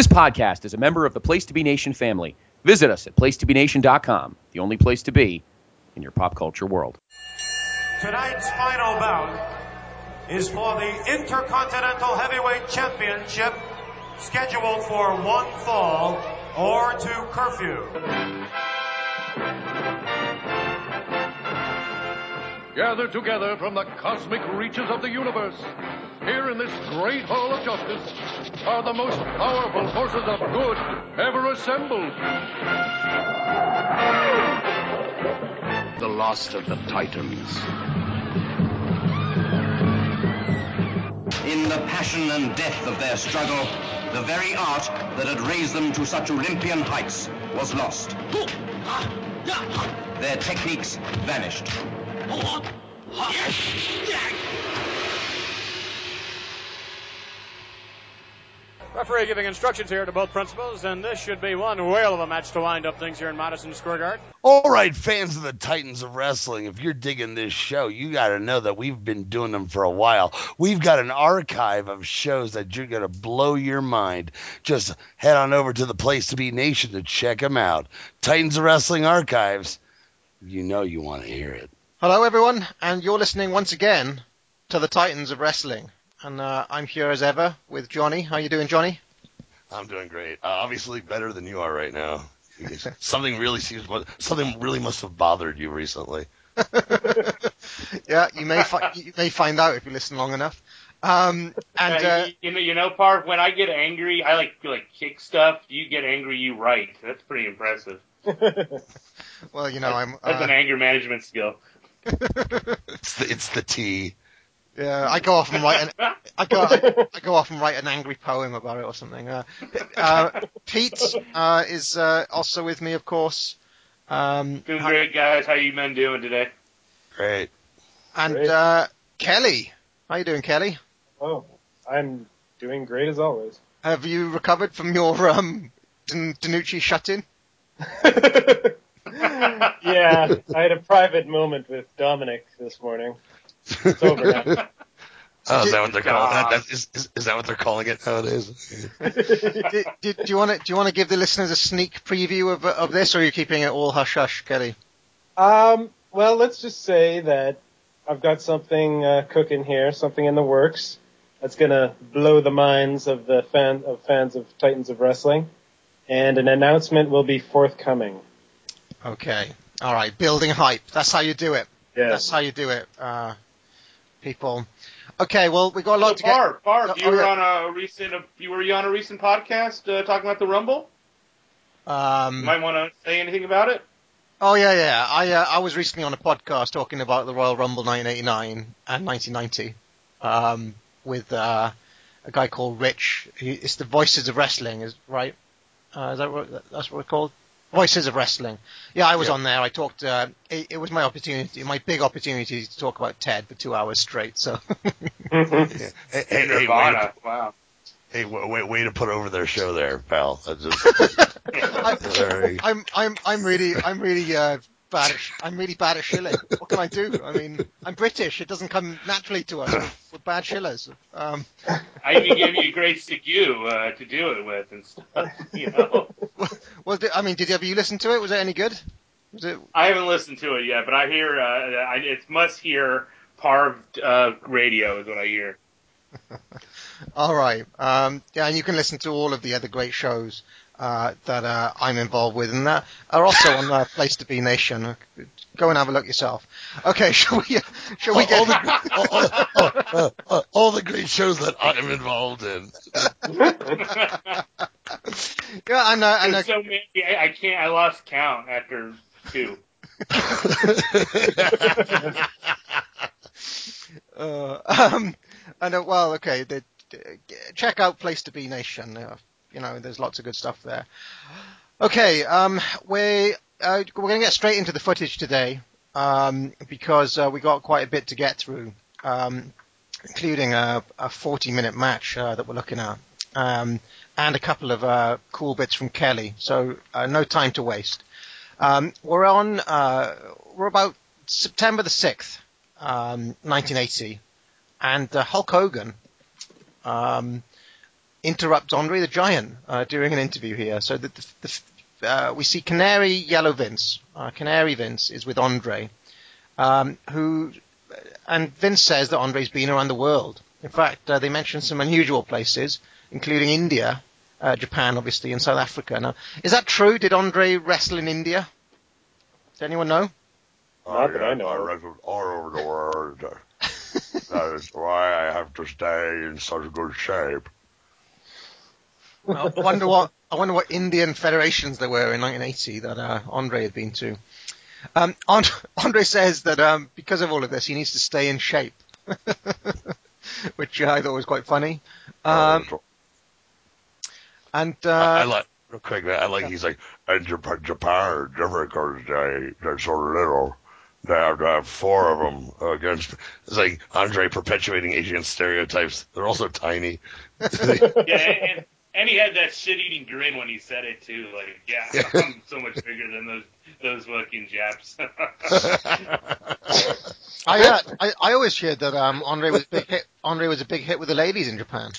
This podcast is a member of the Place to Be Nation family. Visit us at placetobenation.com, the only place to be in your pop culture world. Tonight's final bout is for the Intercontinental Heavyweight Championship, scheduled for one fall or two curfew. Gathered together from the cosmic reaches of the universe, here in this great hall of justice, are the most powerful forces of good ever assembled. The Lost of the Titans. In the passion and death of their struggle, the very art that had raised them to such Olympian heights was lost. Ah, their techniques vanished. Referee giving instructions here to both principals, and this should be one whale of a match to wind up things here in Madison Square Garden. All right, fans of the Titans of Wrestling, if you're digging this show, you got to know that we've been doing them for a while. We've got an archive of shows that you're going to blow your mind. Just head on over to the Place to Be Nation to check them out. Titans of Wrestling Archives. You know you want to hear it. Hello, everyone, and you're listening once again to the Titans of Wrestling. And uh, I'm here as ever with Johnny. How you doing, Johnny? I'm doing great. Uh, obviously better than you are right now. something really seems something really must have bothered you recently. yeah, you may fi- you may find out if you listen long enough. Um, and uh, you know, you know, Park. When I get angry, I like like kick stuff. You get angry, you write. That's pretty impressive. well, you know, I'm. That's uh, an anger management skill. It's the it's the T. Yeah, I go off and write an I go I, I, go off and write an angry poem about it or something. Uh, uh, Pete uh, is uh, also with me, of course. Um, doing great, guys. How you men doing today? Great. And great. Uh, Kelly, how you doing, Kelly? Oh, I'm doing great as always. Have you recovered from your um, DeNucci shut-in? yeah, I had a private moment with Dominic this morning. It's over now. Oh, is that what they're calling that? that is, is, is, that what they're calling it nowadays? did, did, do you want to do you want to give the listeners a sneak preview of of this, or are you keeping it all hush hush, Kelly? Um. Well, let's just say that I've got something uh, cooking here, something in the works that's gonna blow the minds of the fan of fans of Titans of Wrestling, and an announcement will be forthcoming. Okay. All right. Building hype. That's how you do it. Yeah. That's how you do it, uh, people. Okay, well, we got a lot so to Barb, get. Barb, you oh, were yeah. on a recent, you were you on a recent podcast uh, talking about the Rumble? Um, you might want to say anything about it. Oh yeah, yeah. I uh, I was recently on a podcast talking about the Royal Rumble 1989 and 1990 um, with uh, a guy called Rich. He, it's the Voices of Wrestling, is right? Uh, is that what that's what it's called? Voices of Wrestling. Yeah, I was Yeah. on there. I talked. Uh, it, it was my opportunity, my big opportunity to talk about Ted for two hours straight. So Hey, hey, hey, way to, Wow. hey, wa- wait, way to put over their show there, pal. That's just, very- I'm I'm I'm really I'm really uh, bad. At, I'm really bad at shilling. What can I do? I mean, I'm British. It doesn't come naturally to us. We're, bad shillers. Um, I even gave you a great SIGU uh, to do it with and stuff. You know, well, I mean, did have you listened to it? Was it any good? Was it? I haven't listened to it yet, but I hear uh, I, it's must hear Parv uh, radio is what I hear. All right. Um, yeah, and you can listen to all of the other great shows uh, that uh, I'm involved with, and that are also on uh, Place to Be Nation. Go and have a look yourself. Okay, shall we? Shall we all, get? the, all, all- all- all- all the great shows that I'm involved in. yeah, and uh, and uh, There's so many, I, I can't. I lost count after two. Uh, um, and uh, well, okay, the, the- check out Place to Be Nation. Uh, you know, there's lots of good stuff there. Okay, um, we uh, we're going to get straight into the footage today um, because uh, we got quite a bit to get through, um, including a, a 40-minute match uh, that we're looking at, um, and a couple of uh, cool bits from Kelly. So uh, no time to waste. Um, we're on. Uh, we're about September the sixth, um, 1980, and uh, Hulk Hogan interrupts Andre the Giant uh, during an interview here. So that the, the, uh, we see Canary Yellow Vince, uh, Canary Vince is with Andre, um, who and Vince says that Andre's been around the world. In fact, uh, they mention some unusual places, including India, uh, Japan, obviously, and South Africa. Now, is that true? Did Andre wrestle in India? Does anyone know? Not that I know. I wrestled all over the world. that is why I have to stay in such good shape. Well, I wonder what I wonder what Indian federations there were in 1980 that uh, Andre had been to. Um, And- Andre says that um, because of all of this, he needs to stay in shape, which uh, I thought was quite funny. Um, and uh, I like real quick. I like he's like in Japan, Japan different because they they're so little. They have to have four of them against. It's like Andre perpetuating Asian stereotypes. They're also tiny. Yeah, and, and he had that shit-eating grin when he said it too. Like, yeah, I'm so much bigger than those those fucking Japs. I, uh, I I always heard that um, Andre was a big hit. Andre was a big hit with the ladies in Japan.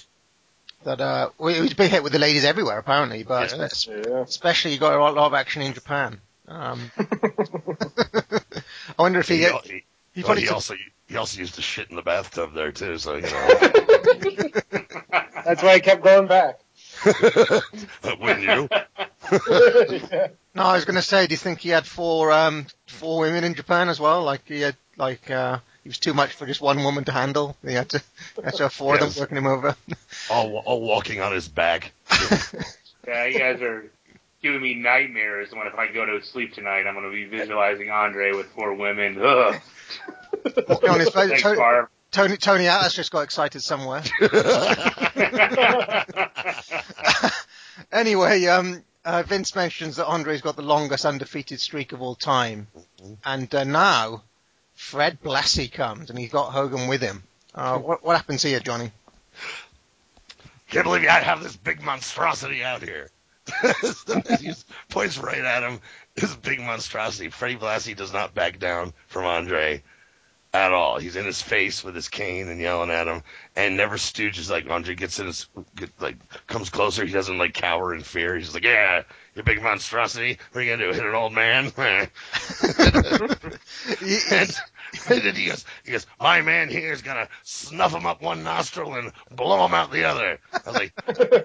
That uh, well, he was a big hit with the ladies everywhere apparently, but Yeah. Yeah. especially he got a lot of action in Japan. Um, I wonder if he, he, get, he, he well, he took- also he also used to shit in the bathtub there too. So you know, That's why I kept going back. wouldn't you? No, I was going to say, do you think he had four um, four women in Japan as well? Like he had like uh, he was too much for just one woman to handle. He had to, had to have four of them working him over. all all walking on his back. yeah, you guys are giving me nightmares when if I go to sleep tonight, I'm going to be visualizing Andre with four women. Ugh. Walking on his face. Thanks, Tony, Barb. Tony Tony Atlas just got excited somewhere. anyway, um, uh, Vince mentions that Andre's got the longest undefeated streak of all time, and uh, now Fred Blassie comes and he's got Hogan with him. Uh, what, what happens here, Johnny? Can't believe I have this big monstrosity out here. he points right at him. This big monstrosity. Freddie Blassie does not back down from Andre at all. He's in his face with his cane and yelling at him, and never stooges. Like Andre gets in his, get, like comes closer. He doesn't like cower in fear. He's like, "Yeah, you big monstrosity. What are you gonna do? Hit an old man?" And, and then he goes, he goes, my man here is gonna snuff him up one nostril and blow him out the other. I was like,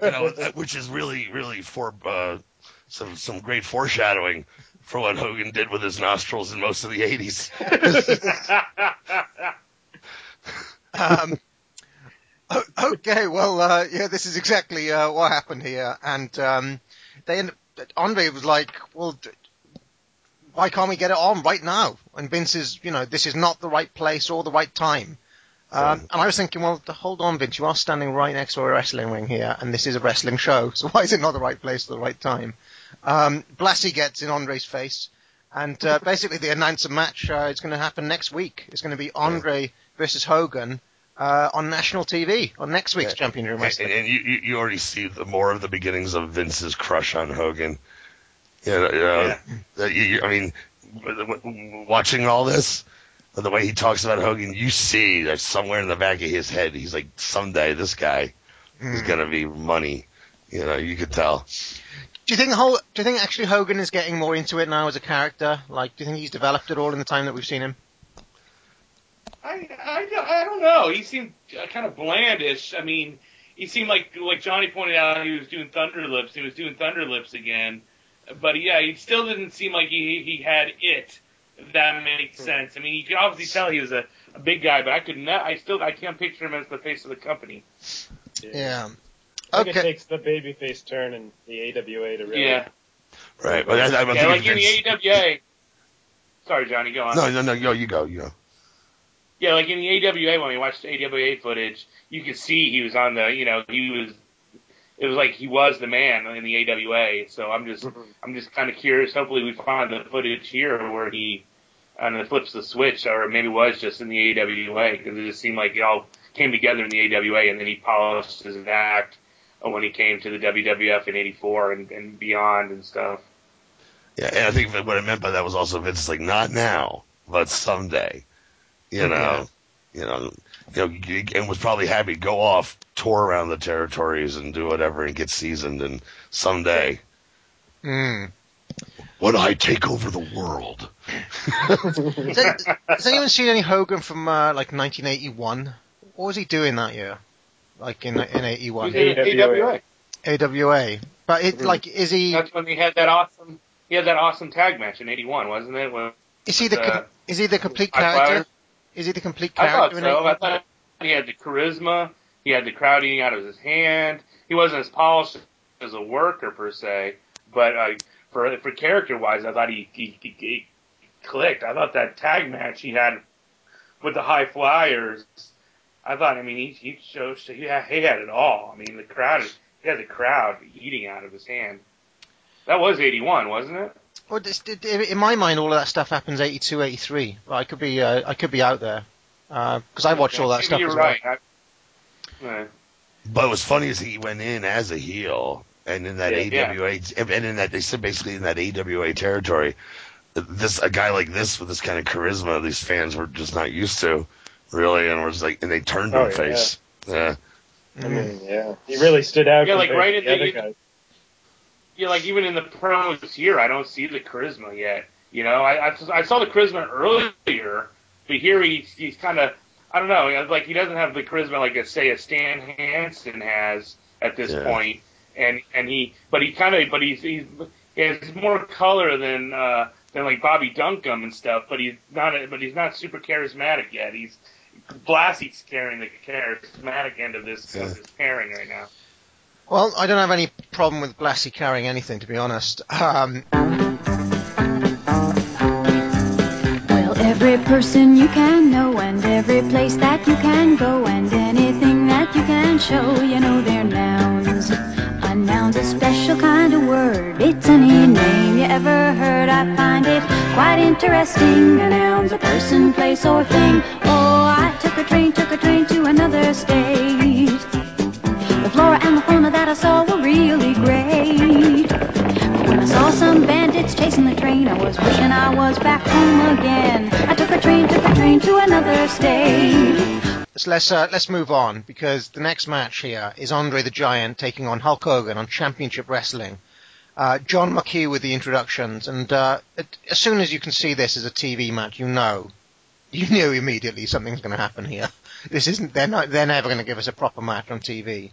you know, which is really, really for uh, some some great foreshadowing for what Hogan did with his nostrils in most of the '80s. Um, okay, well, uh, yeah, this is exactly uh, what happened here, and um, they end, Andre was like, "Well, d- why can't we get it on right now?" And Vince is, you know, this is not the right place or the right time. Um, and I was thinking, well, hold on, Vince, you are standing right next to a wrestling ring here, and this is a wrestling show, so why is it not the right place at the right time? Um, Blassie gets in Andre's face, and uh, basically they announce a match. Uh, it's going to happen next week. It's going to be Andre versus Hogan uh, on national TV on next week's Championship And, Wrestling. and you, you you already see the more of the beginnings of Vince's crush on Hogan. You know, you know, Yeah. that you, I mean, watching all this, the way he talks about Hogan, you see that somewhere in the back of his head, he's like, someday this guy is Hmm. gonna be money. You know, you could tell. Do you think Hol- Do you think actually Hogan is getting more into it now as a character? Like, do you think he's developed at all in the time that we've seen him? I, I, don't- I don't know. He seemed uh, kind of blandish. I mean, he seemed like like Johnny pointed out, he was doing Thunder Lips. He was doing Thunder Lips again. But yeah, he still didn't seem like he he had it. If that makes sense. I mean, you could obviously tell he was a, a big guy, but I could not. I still I can't picture him as the face of the company. Yeah. I think it Okay. takes the babyface turn in the AWA to really. Yeah, Right. But I, I yeah, like in the AWA. Sorry, Johnny, go on. No, no, no, yo, you go, you go. Yeah, like in the AWA when we watched the AWA footage, you could see he was on the, you know, he was. It was like he was the man in the AWA. So I'm just, mm-hmm. I'm just kind of curious. Hopefully, we find the footage here where he, and it flips the switch, or maybe it was just in the AWA because it just seemed like it all came together in the AWA, and then he polished his act when he came to the WWF in '84 and, and beyond and stuff. Yeah, and I think what I meant by that was also Vince is like, not now, but someday. You know, you know, you know, and was probably happy to go off, tour around the territories and do whatever and get seasoned and someday. Mm. When I take over the world. has, has anyone seen any Hogan from uh, like 1981? What was he doing that year? Like in in 81? He was in AWA. AWA. But it, like, is he? That's when he had that awesome. He had that awesome tag match in '81, wasn't it? When, Is he the uh, is he the complete character? Is he the complete character? I thought character? in so. I thought he had the charisma. He had the crowd eating out of his hand. He wasn't as polished as a worker per se, but uh, for for character wise, I thought he, he, he, he clicked. I thought that tag match he had with the High Flyers. I thought. I mean, he he showed he had, he had it all. I mean, the crowd. He had the crowd eating out of his hand. That was '81, wasn't it? Well, this, it- it- in my mind, all of that stuff happens 82, 83. Well, I could be uh, I could be out there because I watched all that Maybe stuff You're as well. right. I, right. But what's funny is he went in as a heel, and in that Yeah, AWA, and in that they said basically in that AWA territory, this a guy like this with this kind of charisma, these fans were just not used to, really, and was like, and they turned Oh, him yeah. face. Yeah. I mean, yeah, he really stood out. Yeah, like right to at the the- other guys. Yeah, like even in the promos here, I don't see the charisma yet. You know, I I, I saw the charisma earlier, but here he's he's kind of I don't know, like he doesn't have the charisma like a, say a Stan Hansen has at this Yeah. point, and and he but he kind of but he's he's he has more color than uh than like Bobby Duncum and stuff, but he's not but he's not super charismatic yet. He's Blassie's carrying the charismatic end of this Yeah. of this pairing right now. Well, I don't have any problem with Blassie carrying anything, to be honest. Um, Well, every person you can know, and every place that you can go, and anything that you can show, you know they're nouns. A noun's a special kind of word. It's any name you ever heard. I find it quite interesting. A noun's a person, place, or thing. Oh, I took a train, took a train to another state. The flora and the fauna that I saw were really great. But when I saw some bandits chasing the train, I was wishing I was back home again. I took a train, took a train to another state. so let's uh, let's move on because the next match here is Andre the Giant taking on Hulk Hogan on Championship Wrestling. Uh, John McHugh with the introductions, and uh, it- as soon as you can see this as a TV match, you know, you knew immediately something's going to happen here. This isn't they're not they're never going to give us a proper match on TV.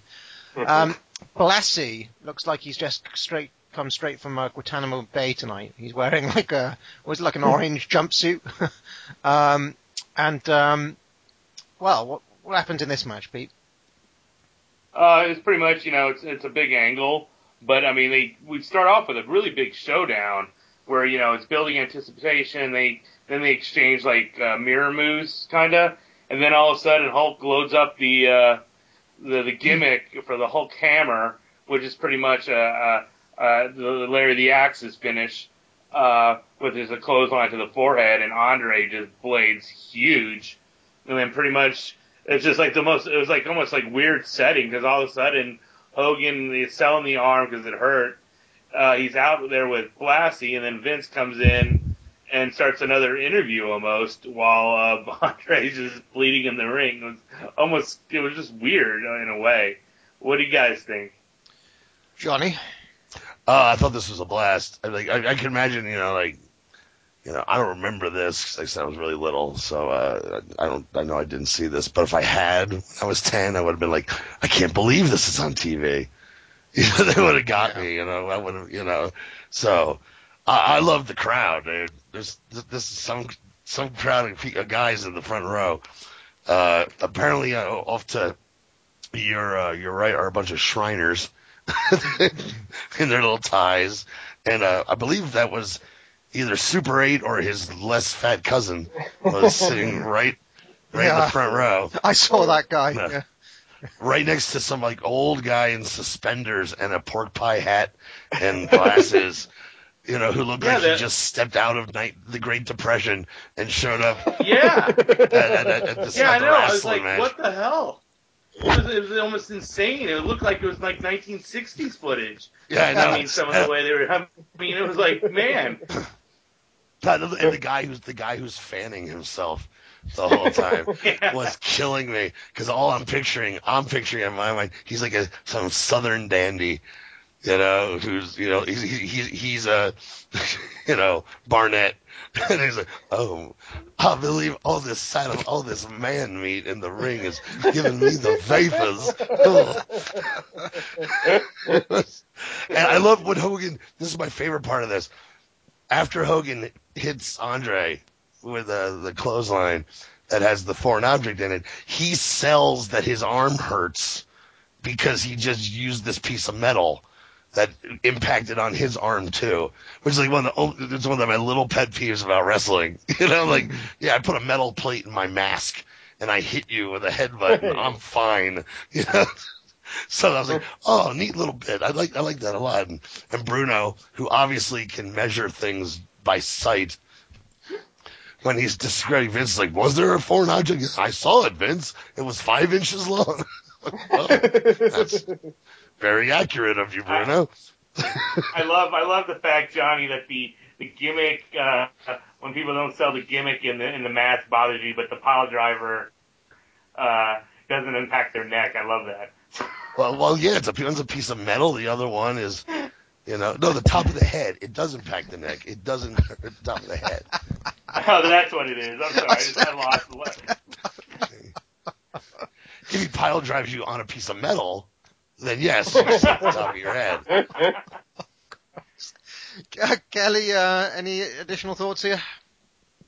Um, Blassie looks like he's just straight come straight from uh, Guantanamo Bay tonight. He's wearing like a was like an orange jumpsuit, um, and um, well, what what happened in this match, Pete? Uh, it's pretty much, you know, it's it's a big angle, but I mean, they we start off with a really big showdown where you know it's building anticipation. They then they exchange like uh, mirror moves, kind of, and then all of a sudden Hulk loads up the uh, the the gimmick for the Hulk hammer, which is pretty much uh, uh, uh, the Larry the Axe's finish, uh, with his a clothesline to the forehead, and Andre just blades huge, and then pretty much it's just like the most. It was like almost like weird setting because all of a sudden Hogan is selling the arm because it hurt. Uh, he's out there with Blassie, and then Vince comes in and starts another interview almost while uh, Andre's just bleeding in the ring. It was almost. It was just weird in a way. What do you guys think? Johnny. Uh, I thought this was a blast. I, like, I, I can imagine, you know, like, you know, I don't remember this 'cause like I said I was really little, so uh, I don't, I know I didn't see this. But if I had, when I was ten, I would have been like, I can't believe this is on TV. You know, they would have got me. You know, I would have, you know. So I, I love the crowd, dude. There's this is some some crowd of guys in the front row. Uh, apparently, uh, off to your uh, your right are a bunch of Shriners in their little ties, and uh, I believe that was either Super Eight or his less fat cousin was sitting right right in the front row, I saw that guy. Yeah. Yeah. right next to some like old guy in suspenders and a pork pie hat and glasses. You know, who looked Yeah, like he just stepped out of night, the Great Depression and showed up Yeah, at, at, at, yeah, I know. I was like, match. what the hell? It was, it was almost insane. It looked like it was like 1960s footage. Yeah, I know. I mean, some of the way they were. I mean, it was like, man. and the guy who's the guy who's fanning himself the whole time was killing me because all I'm picturing, I'm picturing in my mind, he's like a some southern dandy, you know, who's you know he's he's he's a you know Barnett, and he's like, oh, I believe all this side of all this man meat in the ring is giving me the vapors. and I love when Hogan. This is my favorite part of this. After Hogan hits Andre with uh, the clothesline that has the foreign object in it, he sells that his arm hurts because he just used this piece of metal that impacted on his arm too, which is like one of the it's one of my little pet peeves about wrestling. You know, like yeah, I put a metal plate in my mask and I hit you with a headbutt and I'm fine. You know. So I was like, oh, neat little bit. I like I like that a lot. And, and Bruno, who obviously can measure things by sight, when he's describing Vince, like, was there a foreign object? I saw it, Vince. It was five inches long. that's very accurate of you, Bruno. I love I love the fact, Johnny, that the the gimmick uh, when people don't sell the gimmick in the in the mask bothers you, but the pile driver uh, doesn't impact their neck. I love that. Well, well, yeah, it's a one's a piece of metal. The other one is, you know, no, the top of the head. It does impact the neck. It doesn't hurt the top of the head. Oh, that's what it is. I'm sorry, I, just, I lost the. If he pile drives you on a piece of metal, then yes, you see the top of your head. Uh, Kelly, uh, any additional thoughts here?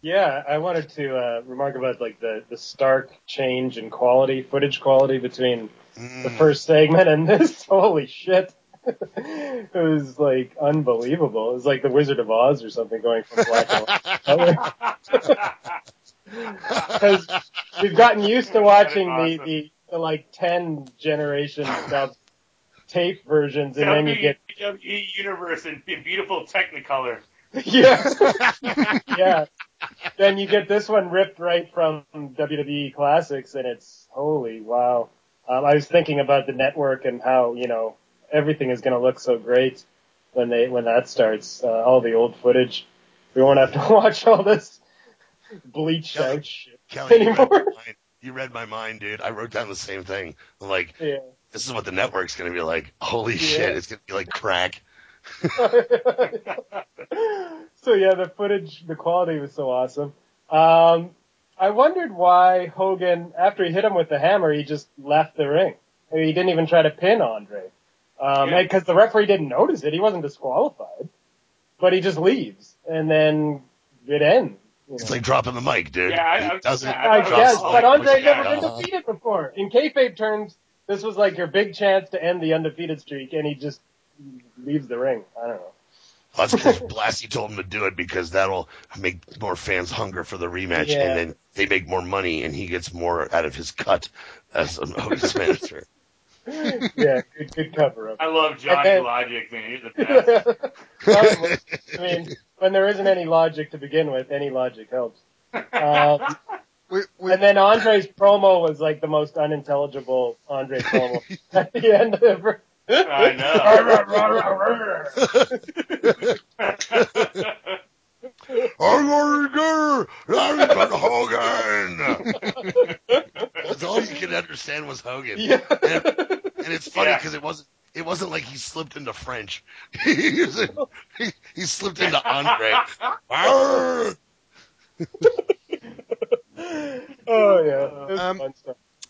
Yeah, I wanted to uh, remark about like the the stark change in quality, footage quality between the first segment and this. Holy shit! it was like unbelievable. It was like the Wizard of Oz or something going from black and white. Because we've gotten used to watching the, the, the like ten generation dub tape versions, and then you get WWE Universe in, in beautiful Technicolor. yeah, yeah. Then you get this one ripped right from WWE Classics, and it's holy wow. Um, I was thinking about the network and how you know everything is going to look so great when they when that starts. Uh, all the old footage, we won't have to watch all this bleached out shit Kelly, you read, anymore. my mind. you read my mind, dude. I wrote down the same thing. Like, Yeah. This is what the network's gonna be like. Holy Yeah. shit, it's gonna be like crack. so yeah, the footage, the quality was so awesome. Um, I wondered why Hogan, after he hit him with the hammer, he just left the ring. I mean, he didn't even try to pin Andre. Um, Yeah. because the referee didn't notice it. He wasn't disqualified. But he just leaves. And then it ends. you It's like dropping the mic, dude. Yeah, I- He I- doesn't. yeah, I guess, but mic. Andre never been defeated before. In kayfabe terms, this was like your big chance to end the undefeated streak, and he just leaves the ring. I don't know. That's because Blassie told him to do it because that'll make more fans hunger for the rematch, Yeah. and then they make more money, and he gets more out of his cut as Hogan's manager. yeah, good, good cover up. I love Johnny Okay. Logic, man. He's the best. I mean, when there isn't any logic to begin with, any logic helps. Um, We, we, and then Andre's promo was like the most unintelligible Andre promo at the end of it. I know. I'm gonna go. I'm Hogan. That's all you could understand was Hogan. Yeah. And, and it's funny Yeah. because it wasn't. It wasn't like he slipped into French. he, was in- he, he slipped into Andre. Arr! oh yeah, Um.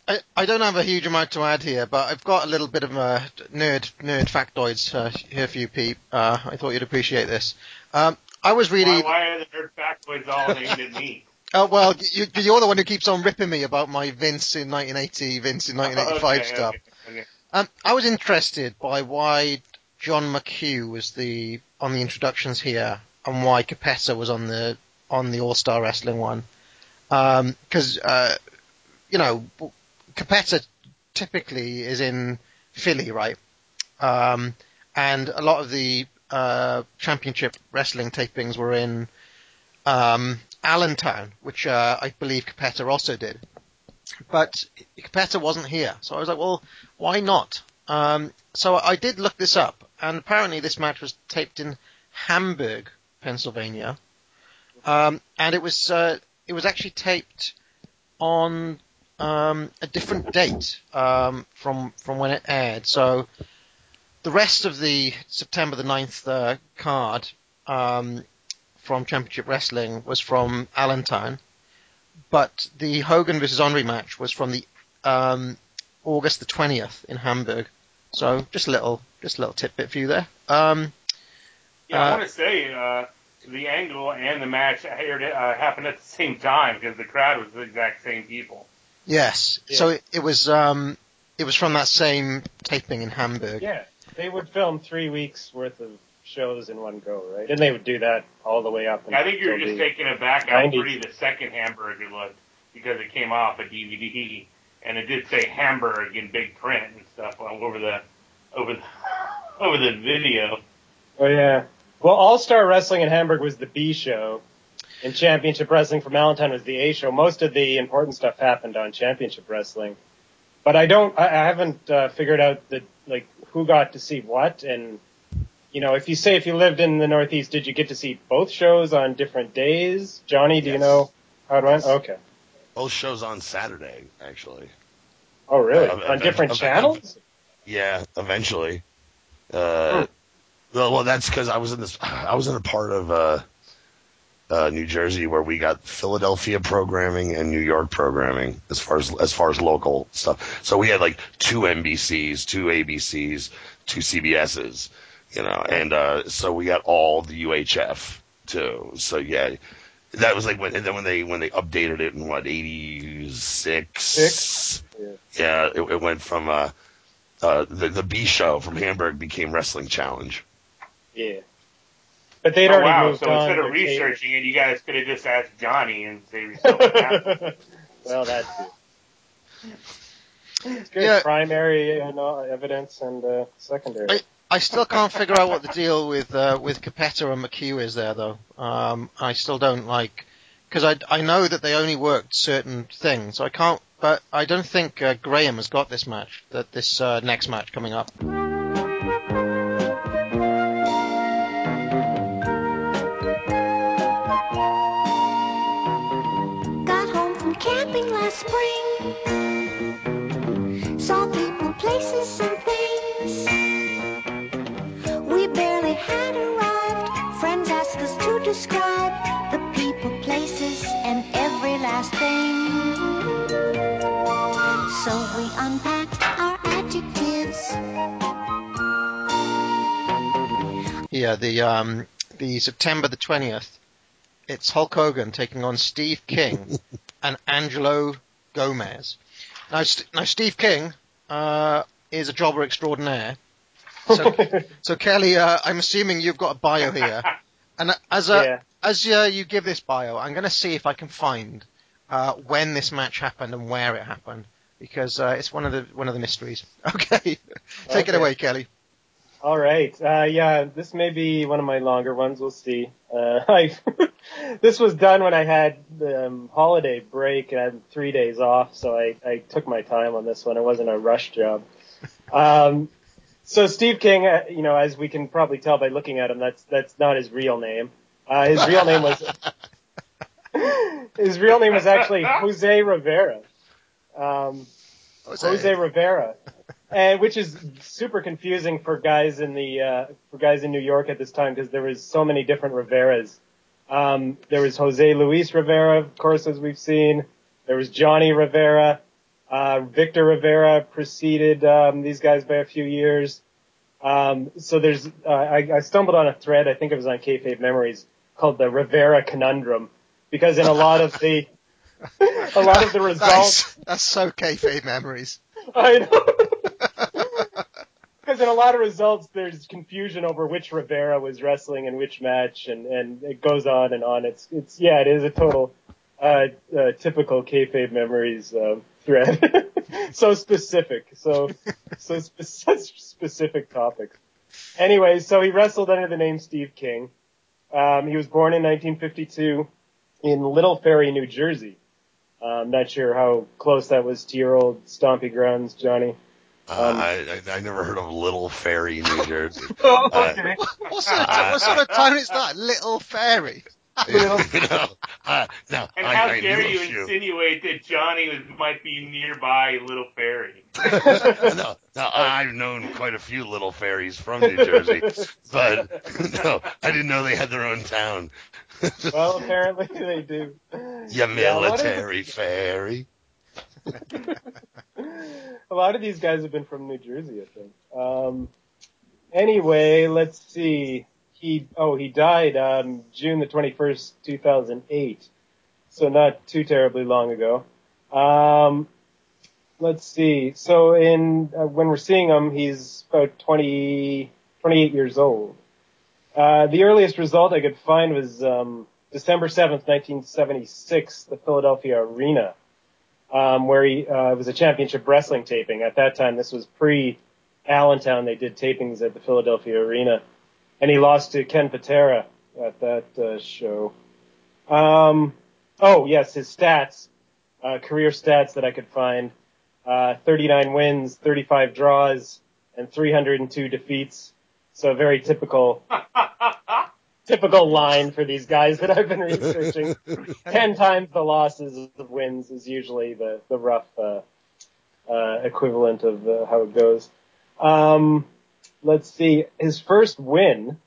I, I don't have a huge amount to add here, but I've got a little bit of uh, nerd nerd factoids uh, here for you, Pete. Uh, I thought you'd appreciate this. Um, I was really Why, why are the nerd factoids all aimed at me? Oh well, you, you're the one who keeps on ripping me about my Vince in 1980, Vince in 1985 Okay, stuff. okay, okay. Um, I was interested by why John McHugh was the on the introductions here, and why Capetta was on the on the All Star Wrestling one. Because uh, you know, Capetta typically is in Philly, right? Um, and a lot of the uh, championship wrestling tapings were in um, Allentown, which uh, I believe Capetta also did. But Capetta wasn't here, so I was like, well, why not? Um, so I did look this up, and apparently this match was taped in Hamburg, Pennsylvania. um, and it was uh, it was actually taped on um, a different date um, from from when it aired. So the rest of the September the 9th uh, card um, from Championship Wrestling was from Allentown, but the Hogan versus Andre match was from the um, August the 20th in Hamburg. So just a little just a little tidbit for you there. Um, Yeah, I uh, want to say uh, the angle and the match aired, uh, happened at the same time because the crowd was the exact same people. yes. Yeah. So it, it was um, it was from that same taping in Hamburg. Yeah, they would film three weeks worth of shows in one go, right? And they would do that all the way up. I think you're just taking it back how 90s. pretty the second hamburger looked because it came off a DVD and it did say Hamburg in big print and stuff all over the over the over the video. Oh yeah. Well, All Star Wrestling in Hamburg was the B show, and Championship Wrestling from Allentown was the A show. Most of the important stuff happened on Championship Wrestling, but I don't. I, I haven't uh, figured out the like who got to see what, and you know, if you say if you lived in the Northeast, did you get to see both shows on different days? Johnny, do you know how it went? Yes. Okay. Both shows on Saturday, actually. Oh really? Uh, on different channels? Yeah, eventually. Uh, well, well, that's because I was in this. I was in a part of uh, uh, New Jersey where we got Philadelphia programming and New York programming as far as as far as local stuff. So we had like two NBCs, two ABCs, two CBSs, you know, and uh, so we got all the UHF too. So yeah. That was like when, and then when they when they updated it in what eighty six? Yeah. yeah, it, it went from uh, uh, the the B show from Hamburg became Wrestling Challenge. Yeah. But they'd oh, already wow! moved So on. instead of researching it, you guys could have just asked Johnny and saved yourself. well, that's too. It's good. Yeah. Primary uh, no, evidence and uh, secondary. I, I still can't figure out what the deal with uh, with Capetta and McHugh is there, though. Um, I still don't like because I, I know that they only worked certain things. I can't, but I don't think uh, Graham has got this match. That this uh, next match coming up. Yeah, the um, the September the twentieth. It's Hulk Hogan taking on Steve King and Angelo Gomez. Now, St- now Steve King uh, is a jobber extraordinaire. So, so Kelly, uh, I'm assuming you've got a bio here, and as a, Yeah. as uh, you give this bio, I'm going to see if I can find uh, when this match happened and where it happened because uh, it's one of the one of the mysteries. Okay, take it away, Kelly. All right. Uh, yeah, this may be one of my longer ones. We'll see. Uh, I this was done when I had the um, holiday break and I had three days off, so I, I took my time on this one. It wasn't a rush job. Um, so Steve King, uh, you know, as we can probably tell by looking at him, that's that's not his real name. Uh, his real name was his real name was actually Jose Rivera. Um, Jose Rivera, and which is super confusing for guys in the uh, for guys in New York at this time because there was so many different Riveras. Um, there was Jose Luis Rivera, of course, as we've seen. There was Johnny Rivera. Uh, Victor Rivera preceded um, these guys by a few years. Um, so there's uh, I, I stumbled on a thread. I think it was on Kayfabe Memories called the Rivera Conundrum because in a lot of the a lot of the results. That's, that's so kayfabe memories. I know. Because in a lot of results, there's confusion over which Rivera was wrestling in which match, and, and it goes on and on. It's it's yeah, it is a total uh, uh, typical kayfabe memories uh, thread. so specific, so so spe- such specific topics. Anyway, so he wrestled under the name Steve King. Um, he was born in 1952 in Little Ferry, New Jersey. I'm not sure how close that was to your old stompy grounds, Johnny. Uh, Um, I, I I never heard of Little Fairy, New Jersey. Oh, Uh. What sort, of, what sort of town is that? Little Fairy. no, uh, no, And I, how I dare knew you insinuate that Johnny was, might be nearby Little Fairy? no, no, I've known quite a few little fairies from New Jersey, but no, I didn't know they had their own town. well, apparently they do. You Yeah, a lot military fairy. A lot of these guys have been from New Jersey, I think. Um, anyway, let's see. He oh he died um, June the twenty first, two thousand eight. So not too terribly long ago. Um, let's see. So in uh, when we're seeing him, he's about 20, 28 years old. Uh, the earliest result I could find was um, December seventh, nineteen seventy six, the Philadelphia Arena um, where he uh, it was a championship wrestling taping. At that time, this was pre Allentown. They did tapings at the Philadelphia Arena, and he lost to Ken Patera at that uh, show. Um, oh yes, his stats, uh, career stats that I could find: uh, 39 wins, 35 draws, and 302 defeats. So very typical. Typical line for these guys that I've been researching. Ten times the losses of wins is usually the the rough uh, uh, equivalent of uh, how it goes. Um, let's see. His first win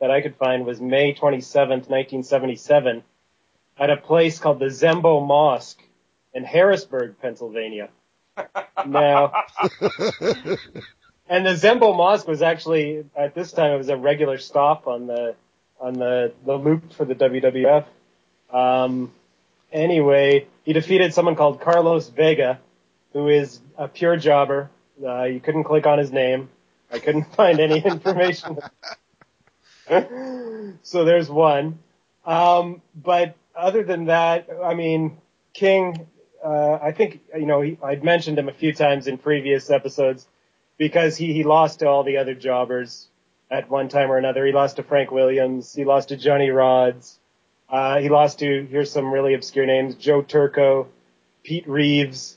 that I could find was May 27th, 1977, at a place called the Zembo Mosque in Harrisburg, Pennsylvania. Now, and the Zembo Mosque was actually at this time it was a regular stop on the on the the loop for the WWF. Um, anyway, he defeated someone called Carlos Vega, who is a pure jobber. Uh, you couldn't click on his name. I couldn't find any information. so there's one. Um, but other than that, I mean, King, uh, I think, you know, he, I'd mentioned him a few times in previous episodes because he, he lost to all the other jobbers at one time or another. He lost to Frank Williams. He lost to Johnny Rods. Uh, he lost to, here's some really obscure names, Joe Turco, Pete Reeves,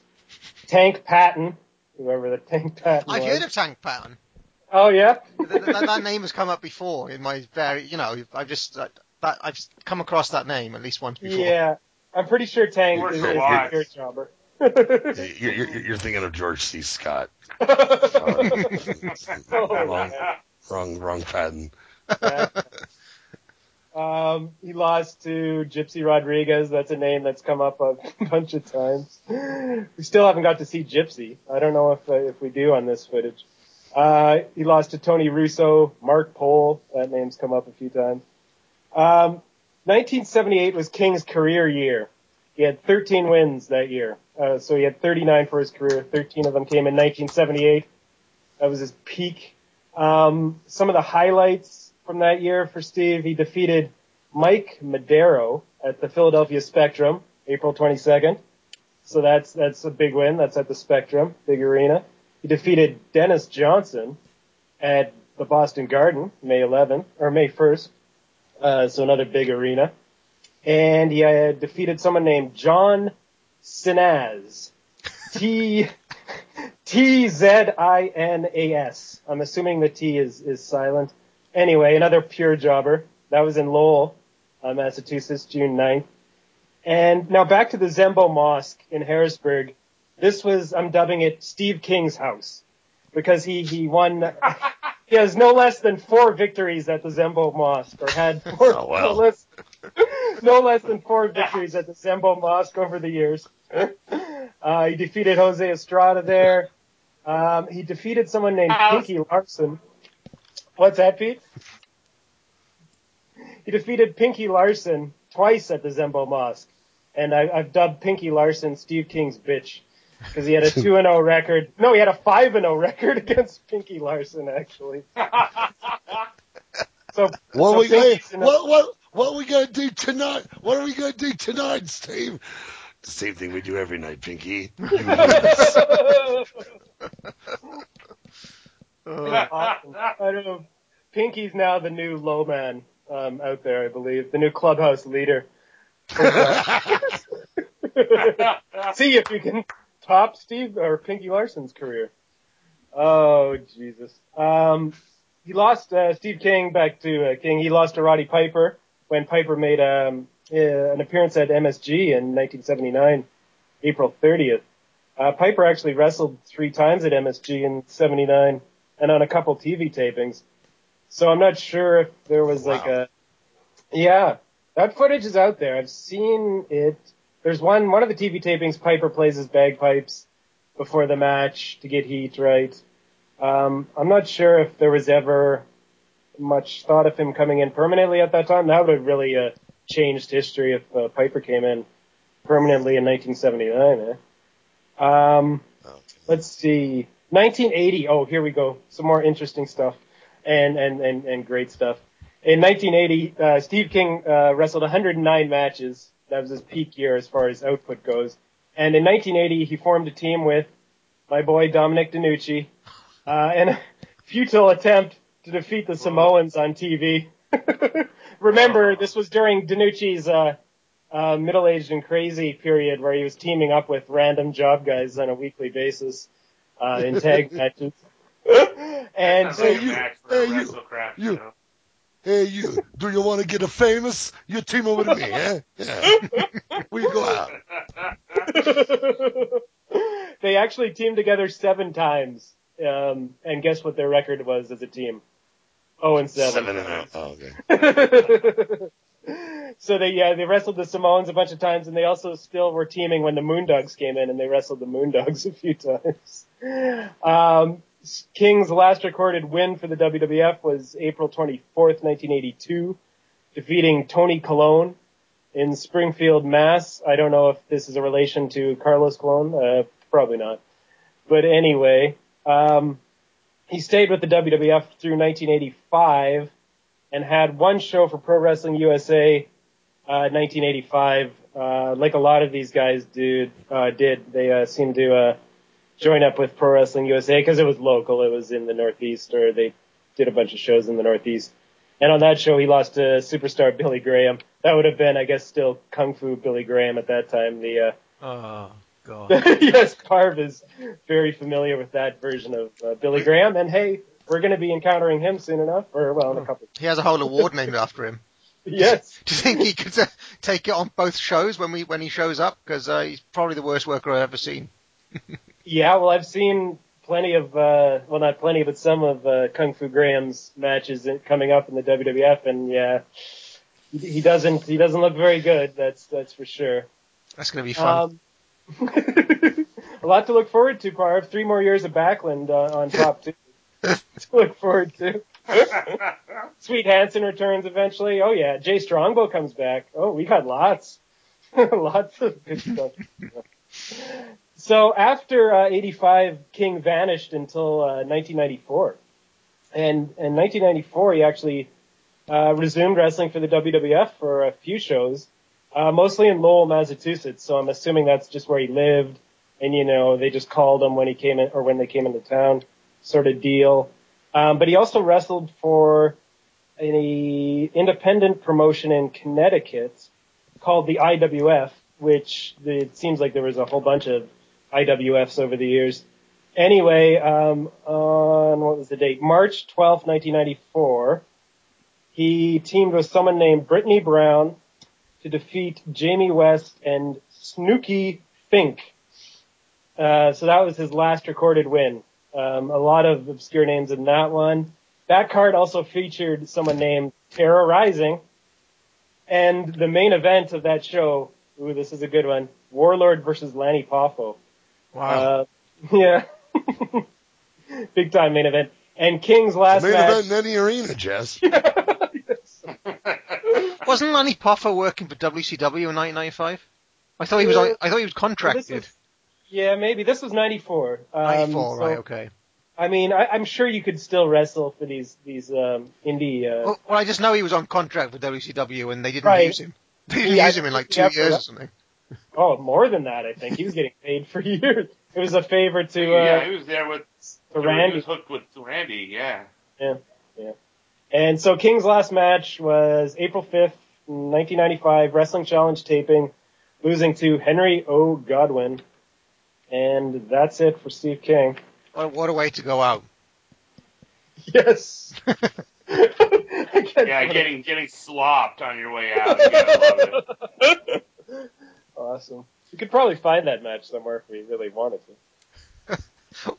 Tank Patton, whoever the Tank Patton I've was. heard of Tank Patton. Oh yeah? that, that, that name has come up before in my very, you know, I've just that, that I've come across that name at least once before. Yeah. I'm pretty sure Tank Works is, is a Watts. pure jobber. You're, you're, you're thinking of George C. Scott. Oh, wrong, man. Wrong, wrong patent. Um, he lost to Gypsy Rodriguez. That's a name that's come up a bunch of times. We still haven't got to see Gypsy. I don't know if uh, if we do on this footage. Uh, he lost to Tony Russo, Mark Pole. That name's come up a few times. Um, 1978 was King's career year. He had 13 wins that year. Uh, so he had 39 for his career. 13 of them came in 1978. That was his peak. Um, some of the highlights from that year for Steve, he defeated Mike Madero at the Philadelphia Spectrum, April 22nd. So that's, that's a big win. That's at the Spectrum, big arena. He defeated Dennis Johnson at the Boston Garden, May 11th, or May 1st. Uh, so another big arena. And he had defeated someone named John Tzinas. T, T-Z-I-N-A-S. I'm assuming the T is, is silent. Anyway, another pure jobber. That was in Lowell, uh, Massachusetts, June 9th. And now back to the Zembo Mosque in Harrisburg. This was, I'm dubbing it Steve King's house. Because he, he won, he has no less than four victories at the Zembo Mosque, or had four, Oh, wow. no, less, no less than four victories at the Zembo Mosque over the years. Uh, he defeated Jose Estrada there. Um, he defeated someone named House. Pinky Larson. What's that, Pete? He defeated Pinky Larson twice at the Zembo Mosque. And I, I've dubbed Pinky Larson Steve King's bitch. Because he had a 2 0 record. No, he had a 5 0 record against Pinky Larson, actually. So, What so we hey, Pinky's in a- what what what we gonna do tonight? What are we gonna do tonight, Steve? The same thing we do every night, Pinky. I don't know. Pinky's now the new low man um, out there, I believe, the new clubhouse leader. See if you can top Steve or Pinky Larson's career. Oh Jesus! Um, he lost uh, Steve King back to uh, King. He lost to Roddy Piper when Piper made um, uh, an appearance at MSG in 1979, April 30th. Uh, Piper actually wrestled three times at MSG in 79 and on a couple TV tapings. So I'm not sure if there was like a, yeah, that footage is out there. I've seen it. There's one, one of the TV tapings, Piper plays his bagpipes before the match to get heat right. Um, I'm not sure if there was ever much thought of him coming in permanently at that time. That would have really uh, changed history if uh, Piper came in permanently in 1979. Eh? Um, let's see. 1980. Oh, here we go. Some more interesting stuff and, and, and, and great stuff. In 1980, uh, Steve King uh, wrestled 109 matches. That was his peak year as far as output goes. And in 1980, he formed a team with my boy Dominic DeNucci uh, in a futile attempt to defeat the Samoans on TV. Remember, this was during DeNucci's uh, uh, middle-aged and crazy period where he was teaming up with random job guys on a weekly basis uh, in tag matches. and so Hey, you, hey, you, you, hey, you, do you want to get a famous? You team up with me, eh? Yeah. we go out. they actually teamed together seven times. Um, and guess what their record was as a team? Oh and seven. Seven and a, oh, okay. So they yeah they wrestled the Samoans a bunch of times, and they also still were teaming when the Moondogs came in, and they wrestled the Moondogs a few times. Um, King's last recorded win for the WWF was April 24th, 1982, defeating Tony Colon in Springfield, Mass. I don't know if this is a relation to Carlos Colon, uh, probably not. But anyway, um, he stayed with the WWF through 1985 and had one show for Pro Wrestling USA, uh, 1985. Uh, like a lot of these guys did, uh, did, they, uh, seemed to, uh, join up with Pro Wrestling USA because it was local. It was in the Northeast or they did a bunch of shows in the Northeast. And on that show, he lost to superstar Billy Graham. That would have been, I guess, still Kung Fu Billy Graham at that time. The, uh, Oh, God. yes, Carv is very familiar with that version of uh, Billy Graham. And hey, we're going to be encountering him soon enough, or well, in a couple. He has a whole award named after him. Yes. Do you think he could uh, take it on both shows when we when he shows up? Because uh, he's probably the worst worker I've ever seen. Yeah, well, I've seen plenty of, uh, well, not plenty, but some of uh, Kung Fu Graham's matches coming up in the WWF, and yeah, he, doesn't he doesn't look very good. That's that's for sure. That's going to be fun. Um, a lot to look forward to, Parv. Three more years of Backlund uh, on top too. To look forward to. Sweet Hansen returns eventually. Oh yeah, Jay Strongbow comes back. Oh, we got lots, lots of good stuff. So after uh, 85, King vanished until uh, 1994. And in 1994, he actually uh, resumed wrestling for the WWF for a few shows, uh, mostly in Lowell, Massachusetts. So I'm assuming that's just where he lived. And, you know, they just called him when he came in, or when they came into town, sort of deal. Um, but he also wrestled for an independent promotion in Connecticut called the IWF, which it seems like there was a whole bunch of IWFs over the years. Anyway, um, on what was the date? March 12th, 1994, he teamed with someone named Brittany Brown to defeat Jamie West and Snooky Fink. Uh, so that was his last recorded win. Um, a lot of obscure names in that one. That card also featured someone named Terra Rising. And the main event of that show, ooh, this is a good one, Warlord versus Lanny Poffo. Wow. Uh, yeah. Big time main event. And King's last Main match. event in any arena, Jess. Wasn't Lanny Poffo working for WCW in 1995? I thought he was. I thought he was This contracted. Was- yeah, maybe. This was 94. Um, 94, so, right? Okay. I mean, I, I'm sure you could still wrestle for these, these, um, indie, uh, Well, well, I just know he was on contract with WCW and they didn't Right. use him. They didn't Yeah, use him in like two yeah, years or something. oh, more than that, I think. He was getting paid for years. It was a favor to, uh, yeah, he was there with to He was hooked with Randy. Yeah. Yeah, yeah. And so King's last match was April 5th, 1995, Wrestling Challenge taping, losing to Henry O. Godwinn. And that's it for Steve King. What, what a way to go out. Yes. Yeah, getting getting slopped on your way out. You gotta love it. awesome. You could probably find that match somewhere if we really wanted to.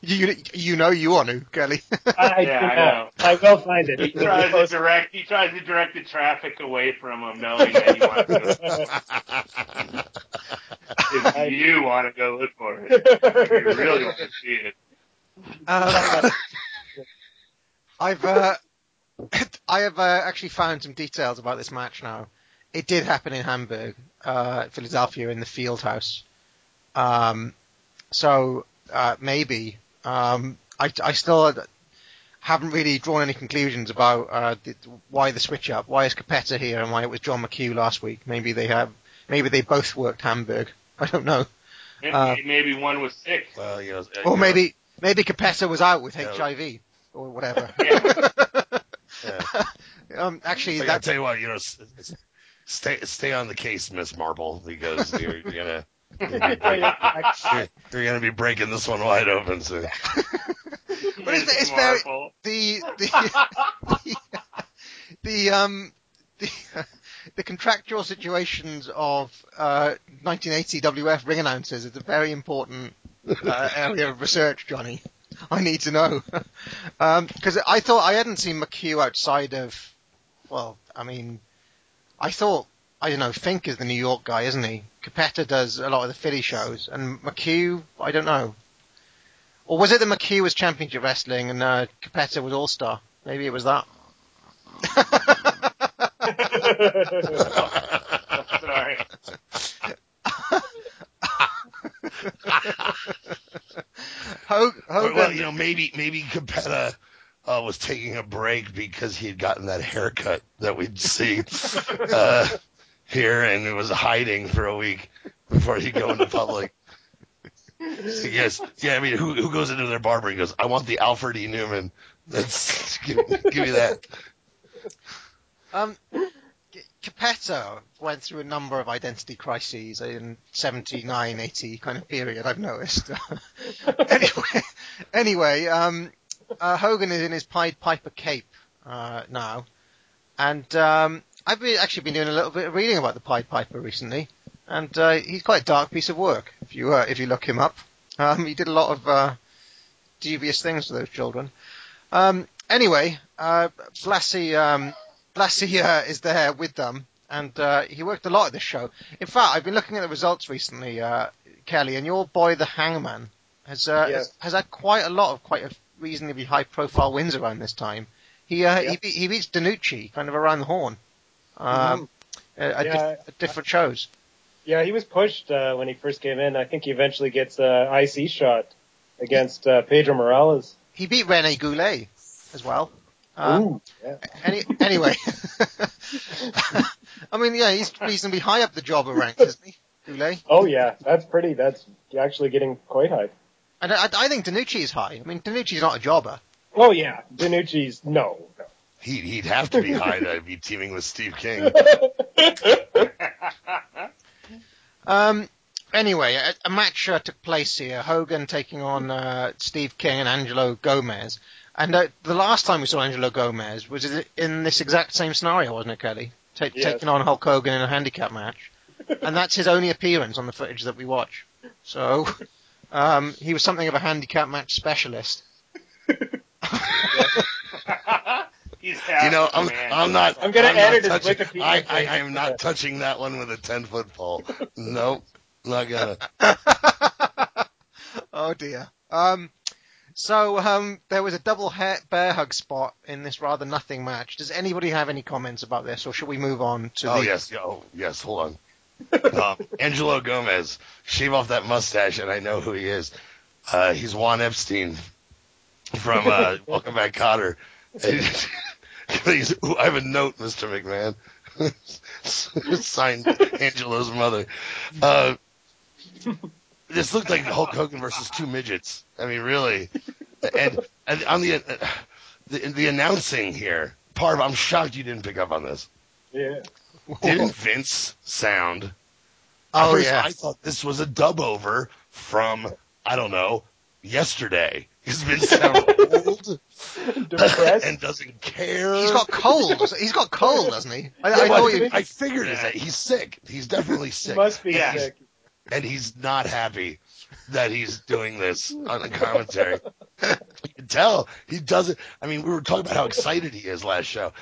You you know you want to, Kelly. I, Yeah, I know. I will find it. He tries to direct. He tries to direct the traffic away from him, knowing that he wants to. if you want to go look for it, if you really want to see it. Um, I've uh, I have uh, actually found some details about this match now. It did happen in Hamburg, uh, Philadelphia, in the Field House. Um, so uh, maybe um, I, I still haven't really drawn any conclusions about uh, the, why the switch up. Why is Capetta here and why it was John McHugh last week? Maybe they have. Maybe they both worked Hamburg. I don't know. Maybe, Uh, maybe one was sick. Well, you know, Or maybe maybe Capetta was out with HIV or whatever. um, actually, I that tell you what, you know, s- s- stay stay on the case, Miss Marple, because you're, you're gonna you're gonna, be breaking, this one wide open soon. But it's, it's very the the the um the, the contractual situations of uh, 1980 WF ring announcers is a very important uh, area of research, Johnny. I need to know because I thought I hadn't seen McHugh outside of well, I mean, I thought I don't know. Fink is the New York guy, isn't he? Capetta does a lot of the Philly shows, and McHugh, I don't know. Or was it that McHugh was Championship Wrestling and uh, Capetta was All Star? Maybe it was that. Sorry. Hogan, well, you know, maybe maybe Capetta uh, was taking a break because he had gotten that haircut that we'd see uh, here, and it was hiding for a week before he'd go into public. Yes, yeah. I mean, who who goes into their barber and goes, "I want the Alfred E. Neuman." That's give, give me that. um, G- Capetta went through a number of identity crises in 79, 80 kind of period. I've noticed. anyway, anyway, um, uh, Hogan is in his Pied Piper cape uh, now, and um, I've been, actually been doing a little bit of reading about the Pied Piper recently, and uh, he's quite a dark piece of work if you uh, if you look him up. Um, he did a lot of uh, dubious things to those children. Um, anyway, uh, Blassie, um, Blassie uh, is there with them, and uh, he worked a lot at this show. In fact, I've been looking at the results recently, uh, Kelly, and your boy, the Hangman, has, uh, Yes. has has had quite a lot of quite a reasonably high-profile wins around this time. He uh, Yeah. he, be- he beats DeNucci kind of around the horn, um, at, at Yeah. at different shows. Yeah, he was pushed uh, when he first came in. I think he eventually gets a IC shot against uh, Pedro Morales. He beat Rene Goulet as well. Uh, Ooh, yeah. Any, anyway, I mean, yeah, he's reasonably high up the jobber ranks, isn't he, Goulet? Oh yeah, that's pretty. That's actually getting quite high. And I, I think DeNucci is high. I mean, DeNucci's not a jobber. Oh yeah, DeNucci's no. No. He he'd have to be high to be teaming with Steve King. Um, anyway, a, a match uh, took place here. Hogan taking on uh, Steve King and Angelo Gomez. And uh, the last time we saw Angelo Gomez was in this exact same scenario, wasn't it, Kelly? Ta- Yes. Taking on Hulk Hogan in a handicap match. and that's his only appearance on the footage that we watch. So, um, he was something of a handicap match specialist. He's half You know, I'm man. I'm not. I'm gonna not edit his touching, Wikipedia I, I. I am not touching that one with a ten foot pole. Nope, not gonna. oh dear. Um, so um, there was a double ha- bear hug spot in this rather nothing match. Does anybody have any comments about this, or should we move on to Oh the? yes, oh yes. Hold on. um, Angelo Gomez, shave off that mustache, and I know who he is. Uh, he's Juan Epstein from uh, Welcome Back, Kotter. He's- ooh, I have a note, Mr. McMahon. Signed Angelo's mother. Uh, this looked like Hulk Hogan versus two midgets. I mean, really. And, and on the, uh, the the announcing here, Parv, I'm shocked you didn't pick up on this. Yeah. Didn't Vince sound? Oh, yeah. I thought this was a dub over from I don't know yesterday. Because Vince sounded old cold Depressed. and doesn't care. He's got cold. He's got cold, doesn't he? I, Yeah, I well, thought you. I figured is that he's sick. He's definitely sick. Must be and he's- sick. and he's not happy that he's doing this on the commentary. you can tell he doesn't. I mean, we were talking about how excited he is last show.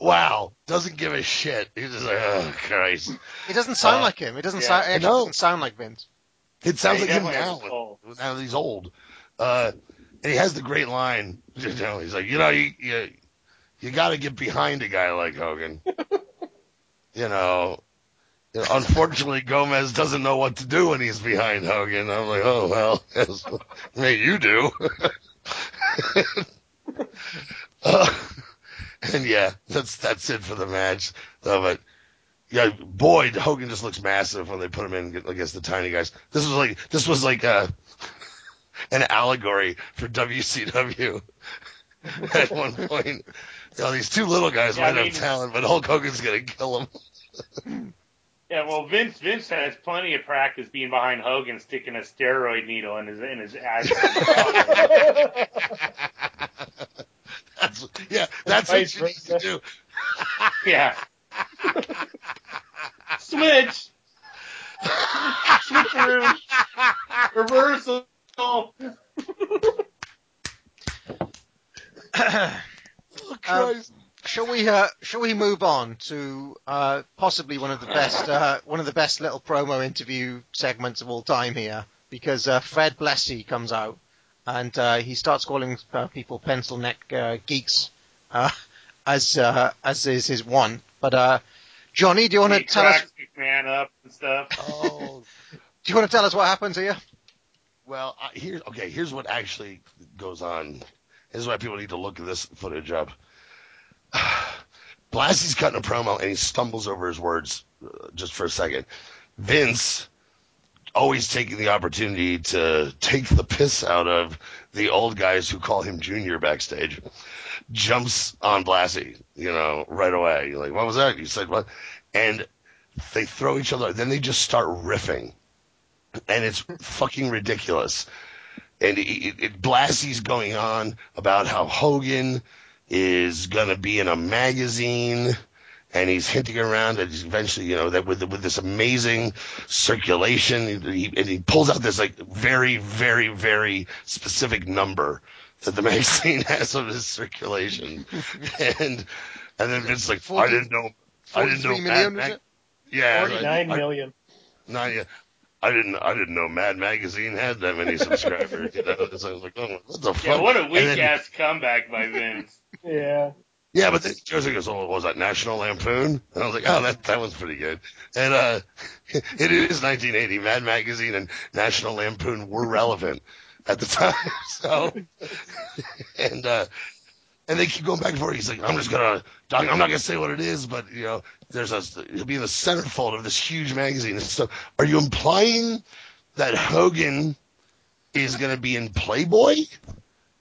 Wow, doesn't give a shit. He's just like, oh Christ. It doesn't sound Uh, like him. It doesn't yeah, sound. I Actually, doesn't sound like Vince. It sounds Yeah, like him now. has a cold. Now that he's old. Uh, and he has the great line. You know, he's like, you know, you you, you got to get behind a guy like Hogan. you know. Unfortunately, Gomez doesn't know what to do when he's behind Hogan. I'm like, oh well, yes, maybe you do. uh, and yeah, that's that's it for the match. Uh, but yeah, boy, Hogan just looks massive when they put him in against the tiny guys. This was like this was like a an allegory for WCW. At one point, you know, these two little guys Yeah, I might mean- have talent, but Hulk Hogan's gonna kill them. Yeah, well, Vince Vince has plenty of practice being behind Hogan, sticking a steroid needle in his in his ass. That's yeah, that's Vice what you need to do. yeah. Switch. Switch room. Reversal. Oh, Christ. Shall we? Uh, shall we move on to uh, possibly one of the best, uh, one of the best little promo interview segments of all time here? Because uh, Fred Blassie comes out and uh, he starts calling uh, people pencil neck uh, geeks, uh, as uh, as is his one. But uh, Johnny, do you want to tell us? cracks McMahon up and stuff. oh, Do you want to tell us what happens here? Well, here's okay. Here's what actually goes on. This is why people need to look at this footage up. Blassie's cutting a promo and he stumbles over his words uh, just for a second. Vince, always taking the opportunity to take the piss out of the old guys who call him Junior backstage, jumps on Blassie, you know, right away. You're like, what was that? You said what? And they throw each other. Then they just start riffing, and it's fucking ridiculous. And it, it, it Blassie's going on about how Hogan is gonna be in a magazine, and he's hinting around that he's eventually, you know, that with with this amazing circulation, he, and he pulls out this like very, very, very specific number that the magazine has of his circulation, and and then it's like, I didn't know, I didn't know, 43 million, Mad is it? yeah, like, Forty-nine I- million. no, yeah. I didn't. I didn't know Mad Magazine had that many subscribers. you know, so I was like, oh, what the fuck? Yeah, what a weak then- ass comeback by Vince. Yeah. Yeah, but then Jersey goes, oh, what was that National Lampoon? And I was like, oh, that that one's pretty good. And uh, it is 1980. Mad Magazine and National Lampoon were relevant at the time. So, and uh, and they keep going back and forth. He's like, I'm just gonna, I'm not gonna say what it is, but you know, there's a, he'll be in the centerfold of this huge magazine. And so, are you implying that Hogan is gonna be in Playboy?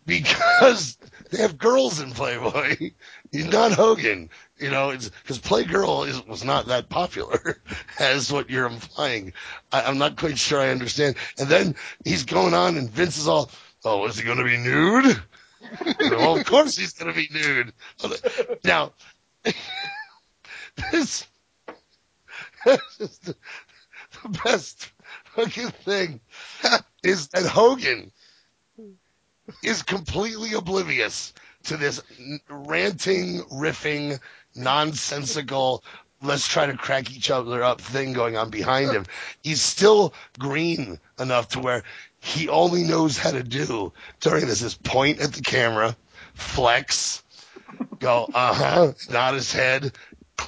Because they have girls in Playboy. He's not Hogan. You know, it's because Playgirl is was not that popular as what you're implying. I, I'm not quite sure I understand. And then he's going on, and Vince is all, "Oh, is he going to be nude?" well, of course he's going to be nude. Now, this, is the, the best fucking thing is that Hogan is completely oblivious to this ranting, riffing, nonsensical, let's try to crack each other up thing going on behind him. He's still green enough to where he only knows how to do. During this is point at the camera, flex, go, uh huh, nod his head,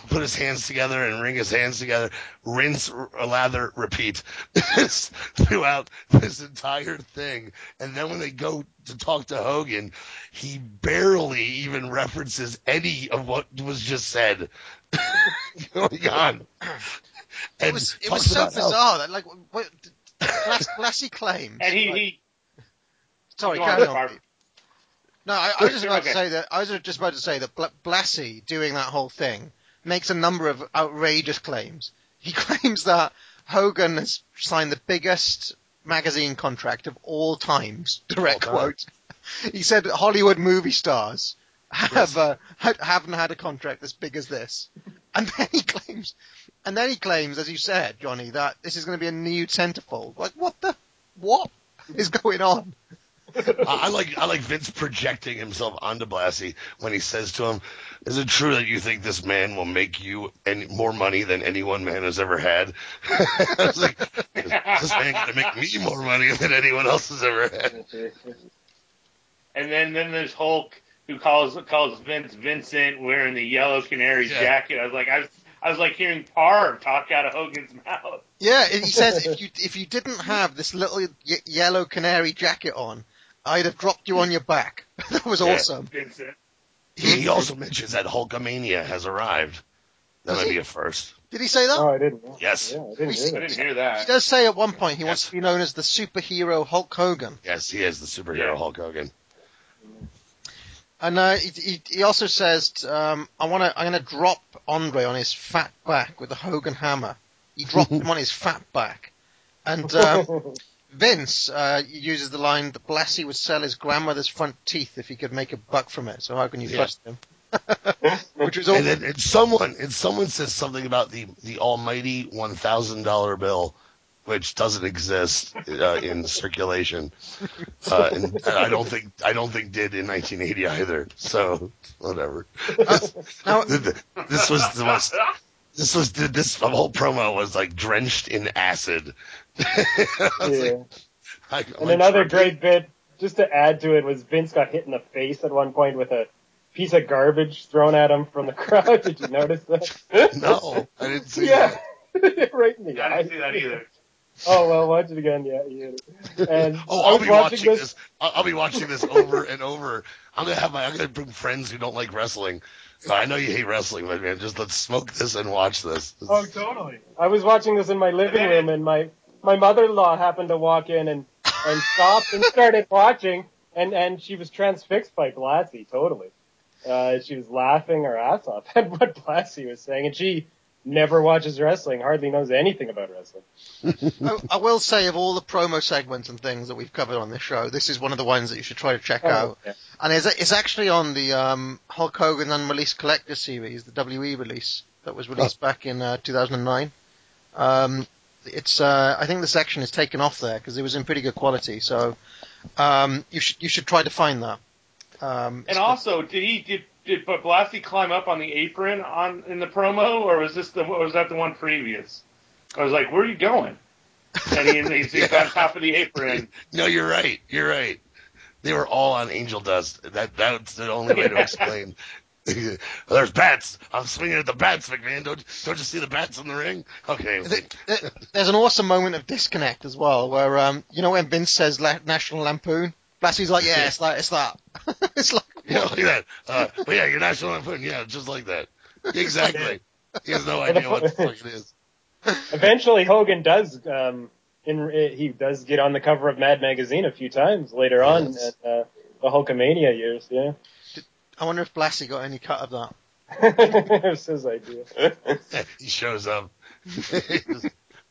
put his hands together and wring his hands together, rinse, r- lather, repeat. Throughout this entire thing. And then when they go to talk to Hogan, he barely even references any of what was just said. Going on. It was it was so bizarre like what, Blas- Blassie claims. And he, like- he sorry, go on, carry on. No, I, I was just about to say that. I was just about to say that Bla- Blassie doing that whole thing makes a number of outrageous claims. He claims that Hogan has signed the biggest magazine contract of all times. Direct All time. quote. he said Hollywood movie stars have uh, ha- haven't had a contract as big as this, and then he claims, and then he claims, as you said, Johnny, that this is going to be a new centerfold. Like, what the what is going on? I I like I like Vince projecting himself onto Blassie when he says to him, "Is it true that you think this man will make you any more money than any one man has ever had?" I was like, "This man gonna make me more money than anyone else has ever had." And then then there's Hulk who calls calls Vince Vincent wearing the yellow canary Yeah. jacket. I was like I was I was like hearing Parr talk out of Hogan's mouth. Yeah, he says if you if you didn't have this little y- yellow canary jacket on, I'd have dropped you on your back. that was Yeah. awesome. Vincent. He, he also mentions that Hulkamania has arrived. That might be a first. Did he say that? Oh, I didn't. Yes. Yeah, I didn't hear I that. didn't hear He does say at one point he wants to be known as the superhero Hulk Hogan. Yes, he is the superhero Yeah. Hulk Hogan. And uh, he, he, he also says, um, "I want to. I'm going to drop Andre on his fat back with the Hogan hammer." He dropped him on his fat back, and um, Vince uh, uses the line that Blassie would sell his grandmother's front teeth if he could make a buck from it. So how can you Yeah. trust him? Which was all. And, then, and someone and someone says something about the the almighty one thousand dollar bill, which doesn't exist uh, in circulation, uh, and, and I don't think I don't think did in 1980 either. So whatever. now, this was the most. This was this whole promo was like drenched in acid. Yeah. like, I- And I'm another great bit, just to add to it, was Vince got hit in the face at one point with a piece of garbage thrown at him from the crowd. Did you notice that? No, I didn't see yeah. that. right in the Yeah, I didn't see that either. Oh well, watch it again. Yeah, you. And Oh, I'll be watching watching this. I'll, I'll be watching this over and over. I'm gonna have my. I'm gonna bring friends who don't like wrestling. So I know you hate wrestling, but man, just let's smoke this and watch this. Oh, totally. I was watching this in my living room, and my my mother-in-law happened to walk in and and stopped and started watching, and and she was transfixed by Blassie. Totally. Uh, she was laughing her ass off at what Blassie was saying, and she never watches wrestling, hardly knows anything about wrestling. I, I will say of all the promo segments and things that we've covered on this show, this is one of the ones that you should try to check out. yeah. And it's, it's actually on the um, Hulk Hogan Unreleased Collector Series, the WE release that was released back in uh, 2009. Um, it's uh, I think the section is taken off there because it was in pretty good quality. So um, you should you should try to find that. Um, And also, did he did did but Blassie climb up on the apron on in the promo, or was this the or was that the one previous? I was like, where are you going? And he, he's, he's on top of the apron. No, you're right. You're right. They were all on angel dust. That that's the only way to explain. There's bats. I'm swinging at the bats, McMahon. Don't don't you see the bats in the ring? Okay. Th- th- There's an awesome moment of disconnect as well, where um, you know when Vince says La- National Lampoon, Blassie's like, yeah, it's that, it's that. it's like, Yeah, like that. Uh, well, yeah, your national lampoon. Yeah, just like that. Exactly. He has no idea what the fuck it is. Eventually, Hogan does. Um, in he does get on the cover of Mad Magazine a few times later on Yes. at uh, the Hulkamania years. Yeah, I wonder if Blassie got any cut of that. it was his idea. he shows up.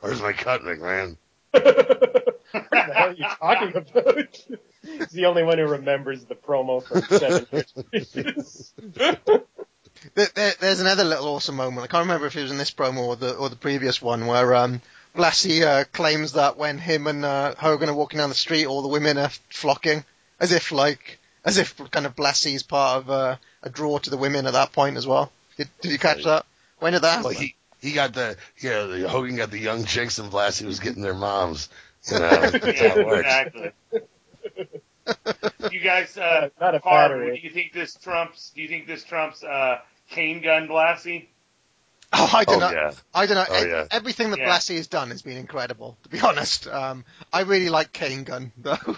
Where's my cut, McMahon? what the hell are you talking about? He's the only one who remembers the promo from seven years. There, there, there's another little awesome moment. I can't remember if it was in this promo or the or the previous one where um, Blassie uh, claims that when him and uh, Hogan are walking down the street, all the women are flocking, as if like as if kind of Blassie is part of uh, a draw to the women at that point as well. Did, did you catch that? When did that happen? Well, he he got the yeah. The, Hogan got the young chicks, and Blassie was getting their moms. You know, that's how Yeah, it works. exactly. you guys, uh, Not a Parr, battery. do you think this trumps? Do you think this trumps uh, cane gun Blassie? Oh, I don't Oh know. yeah. I don't know. Oh, yeah. Everything that Yeah. Blassie has done has been incredible, to be honest. Um, I really like Cane Gun, though.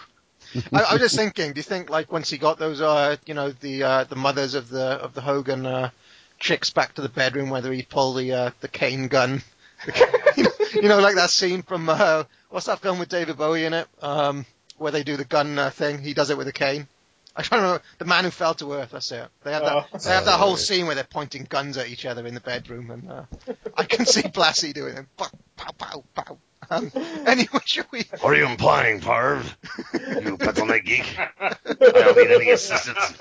I, I was just thinking, do you think, like, once he got those, uh, you know, the uh, the mothers of the of the Hogan uh, chicks back to the bedroom, whether he'd pull the uh, the cane Gun, you, know, you know, like that scene from uh, what's that film with David Bowie in it, um, where they do the gun uh, thing? He does it with a cane. I don't know. The Man Who Fell to Earth. That's it. They have that. Oh. They have that Oh, whole scene where they're pointing guns at each other in the bedroom, and uh, I can see Blassie doing it. Pow, pow, pow, pow. Um, anyway, should we? What are you implying, Parv? You petalneck geek? I don't need any assistance.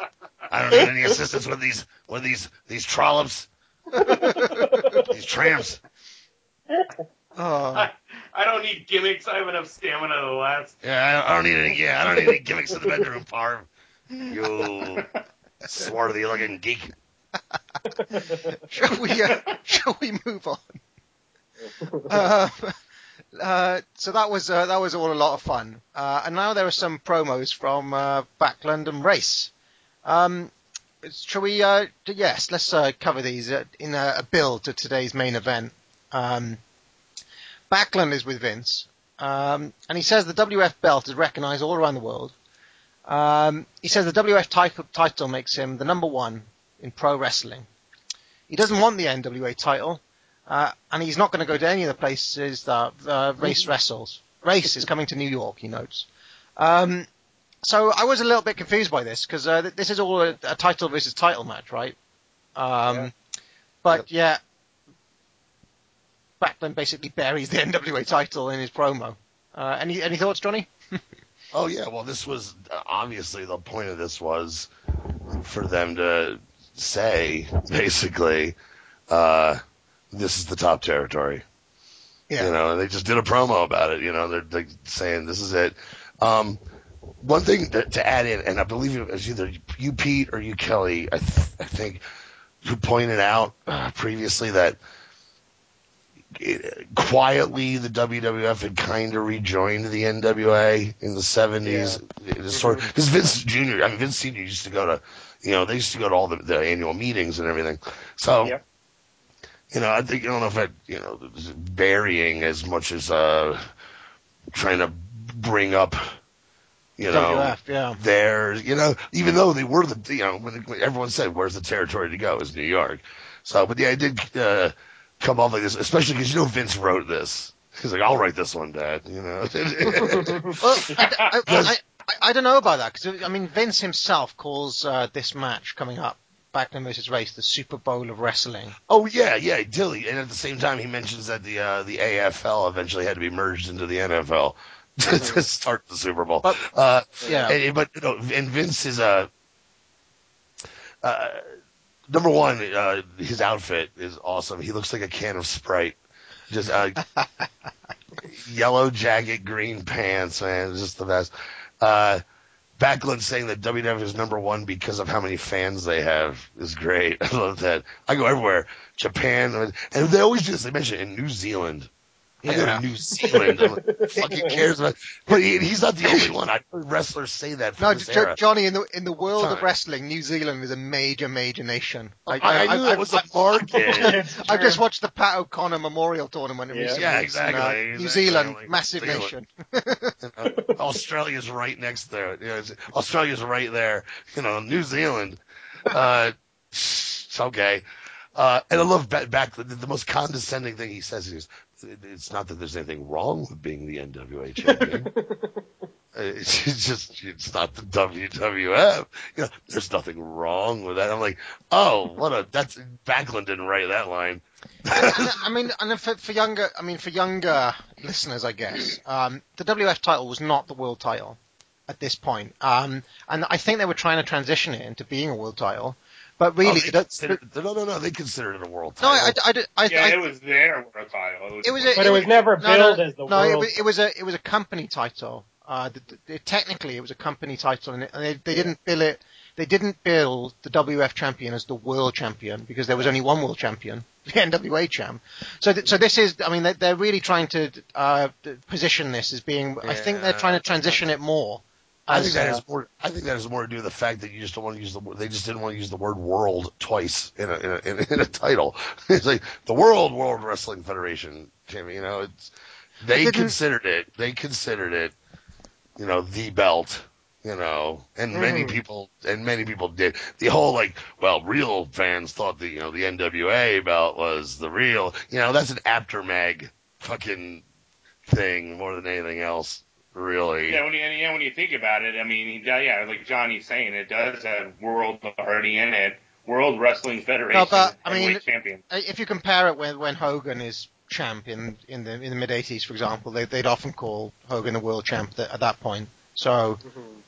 I don't need any assistance with these with these these trollops, these tramps. Oh, I, I don't need gimmicks. I have enough stamina to last. Yeah, I don't, need any. Yeah, I don't need any gimmicks in the bedroom, Parv. You swarthy looking geek. shall we? Uh, shall we move on? Uh, uh, so that was uh, that was all a lot of fun, uh, and now there are some promos from uh, Backlund and Race. Um, shall we? Uh, d- yes, let's uh, cover these uh, in a, a build to today's main event. Um, Backlund is with Vince, um, and he says the WF belt is recognized all around the world. Um, he says the WF title, title makes him the number one in pro wrestling. He doesn't want the NWA title, uh, and he's not going to go to any of the places that uh, Race wrestles. Race is coming to New York, he notes. Um, so I was a little bit confused by this because uh, this is all a, a title versus title match, right? Um, But yeah, Backlund basically buries the NWA title in his promo. Uh, any any thoughts, Johnny? Oh yeah, well this was obviously the point of this was for them to say basically, uh, this is the top territory. Yeah. You know, and they just did a promo about it. You know, they're, they're saying this is it. Um, one thing to, to add in, and I believe it was either you, Pete, or you, Kelly, I, th- I think, who pointed out uh, previously that quietly the WWF had kind of rejoined the NWA in the 70s. It was sort of, because Vince Jr., I mean, Vince Sr. used to go to, you know, they used to go to all the, the annual meetings and everything. So, Yep. you know, I think, I don't know if I, you know, it was burying as much as, uh, trying to bring up, you know, WF, yeah. there, you know, even though they were the, you know, when when everyone said, where's the territory to go? is New York. So, but yeah, I did, uh, come off like this, especially because, you know, Vince wrote this. He's like, I'll write this one, Dad, you know. Well, I, I, I, don't know about that because I mean Vince himself calls uh, this match coming up, Backlund versus Race, the Super Bowl of wrestling. Oh yeah, yeah, Dilly. And at the same time, he mentions that the uh, the AFL eventually had to be merged into the NFL to, to start the Super Bowl. But- uh, yeah. and, but you know, and Vince is a uh, number one. Uh, his outfit is awesome. He looks like a can of Sprite. Just uh, yellow jacket, green pants, man, it's just the best. Uh, Backlund saying that WWF is number one because of how many fans they have is great. I love that. I go everywhere, Japan, and they always do this. They mention it in New Zealand. I go to New Zealand. I'm like, fucking cares about? But he, he's not the only one. I've heard wrestlers say that from No, this Jo- era. Johnny, in the in the world of wrestling, New Zealand is a major, major nation. I, I knew that was a market. I just watched the Pat O'Connor Memorial Tournament in Yeah. recent Yeah, weeks, and, exactly, uh, New exactly. Zealand, Like, massive Zealand. nation. Uh, Australia's right next there. You know, Australia's right there. You know, New Zealand. Uh, it's okay. Uh, and I love back, back the, the most condescending thing he says is, "It's not that there's anything wrong with being the NWA champion. it's it's just it's not the WWF. You know, there's nothing wrong with that." I'm like, "Oh, what a that's Backlund didn't write that line." I mean, and for, for younger, I mean, for younger listeners, I guess, um, the WF title was not the world title at this point, um, and I think they were trying to transition it into being a world title, but Oh, really, they that's- considered- no, no, no, they considered it a world no, title. I, I, I, I, yeah, I- it was their world title. it was, a, But it was never no, billed no, as the no, it world was, it was a, it was a company title. Uh, the, the, technically, it was a company title, and, it, and they, they didn't bill it. They didn't bill the WF champion as the world champion because there was only one world champion, the NWA champ. So, th- so this is, I mean, they're, they're really trying to uh, position this as being. Yeah. I think they're trying to transition it more. I think that has more. I think that has more to do with the fact that you just don't want to use the. They just didn't want to use the word "world" twice in a in a, in a, in a title. It's like the World World Wrestling Federation champion. You know, it's they considered it. They considered it. You know, the belt. You know, and many Mm-hmm. people and many people did the whole like. Well, real fans thought the you know the NWA belt was the real. You know, that's an Apter mag fucking thing more than anything else. Really. Yeah, when you, and yeah, when you think about it, I mean, yeah, like Johnny's saying, it does have world already in it. World Wrestling Federation No, but, I mean, champion. if you compare it with when Hogan is champ in in the in the mid '80s, for example, they, they'd often call Hogan the world champ th- at that point. So,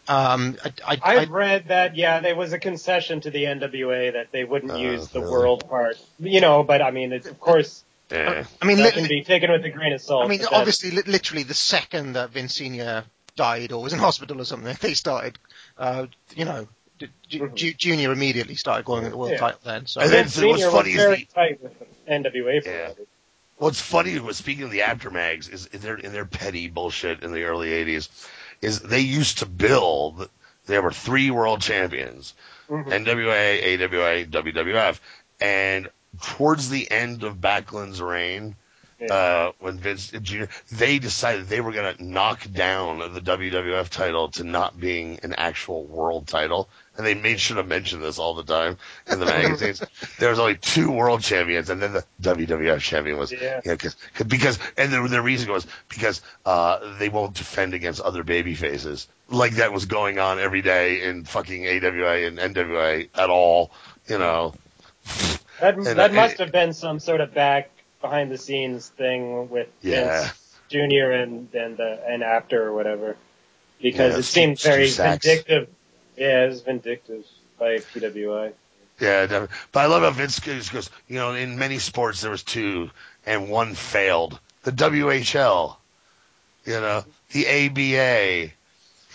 um, I, I, I, I've read that, yeah, there was a concession to the NWA that they wouldn't Oh, use the really? world part. You know, but I mean, it's, of course, Yeah. I mean, that li- can be taken with a grain of salt. I mean, obviously, li- literally the second that Vince Senior died or was in hospital or something, they started, uh, you know, d- Ju- Ju- Junior immediately started going at the world Mm-hmm. Yeah. title then. So And then- Vince so what's funny was is very the- tight with the NWA for Yeah. that. What's funny was speaking of the Apter mags is in their in their petty bullshit in the early '80s, is they used to build. There were three world champions, NWA, AWA, WWF, and towards the end of Backlund's reign, uh, when Vince Jr. they decided they were going to knock down the WWF title to not being an actual world title, and they made sure to mention this all the time in the magazines. there was only two world champions, and then the WWF champion was Yeah. you know, cause, 'cause- because and the, the reason was because uh, they won't defend against other baby faces like that was going on every day in fucking AWA and NWA at all, you know. That, And, that uh, must have been some sort of back behind the scenes thing with Yeah. Vince Jr. and and the and after or whatever, because Yeah, it seemed Stu- very Stu vindictive. Yeah, it was vindictive by PWI. Yeah, definitely. but I love how Vince goes, goes, you know, in many sports there was two and one failed. The WHL, you know, the ABA,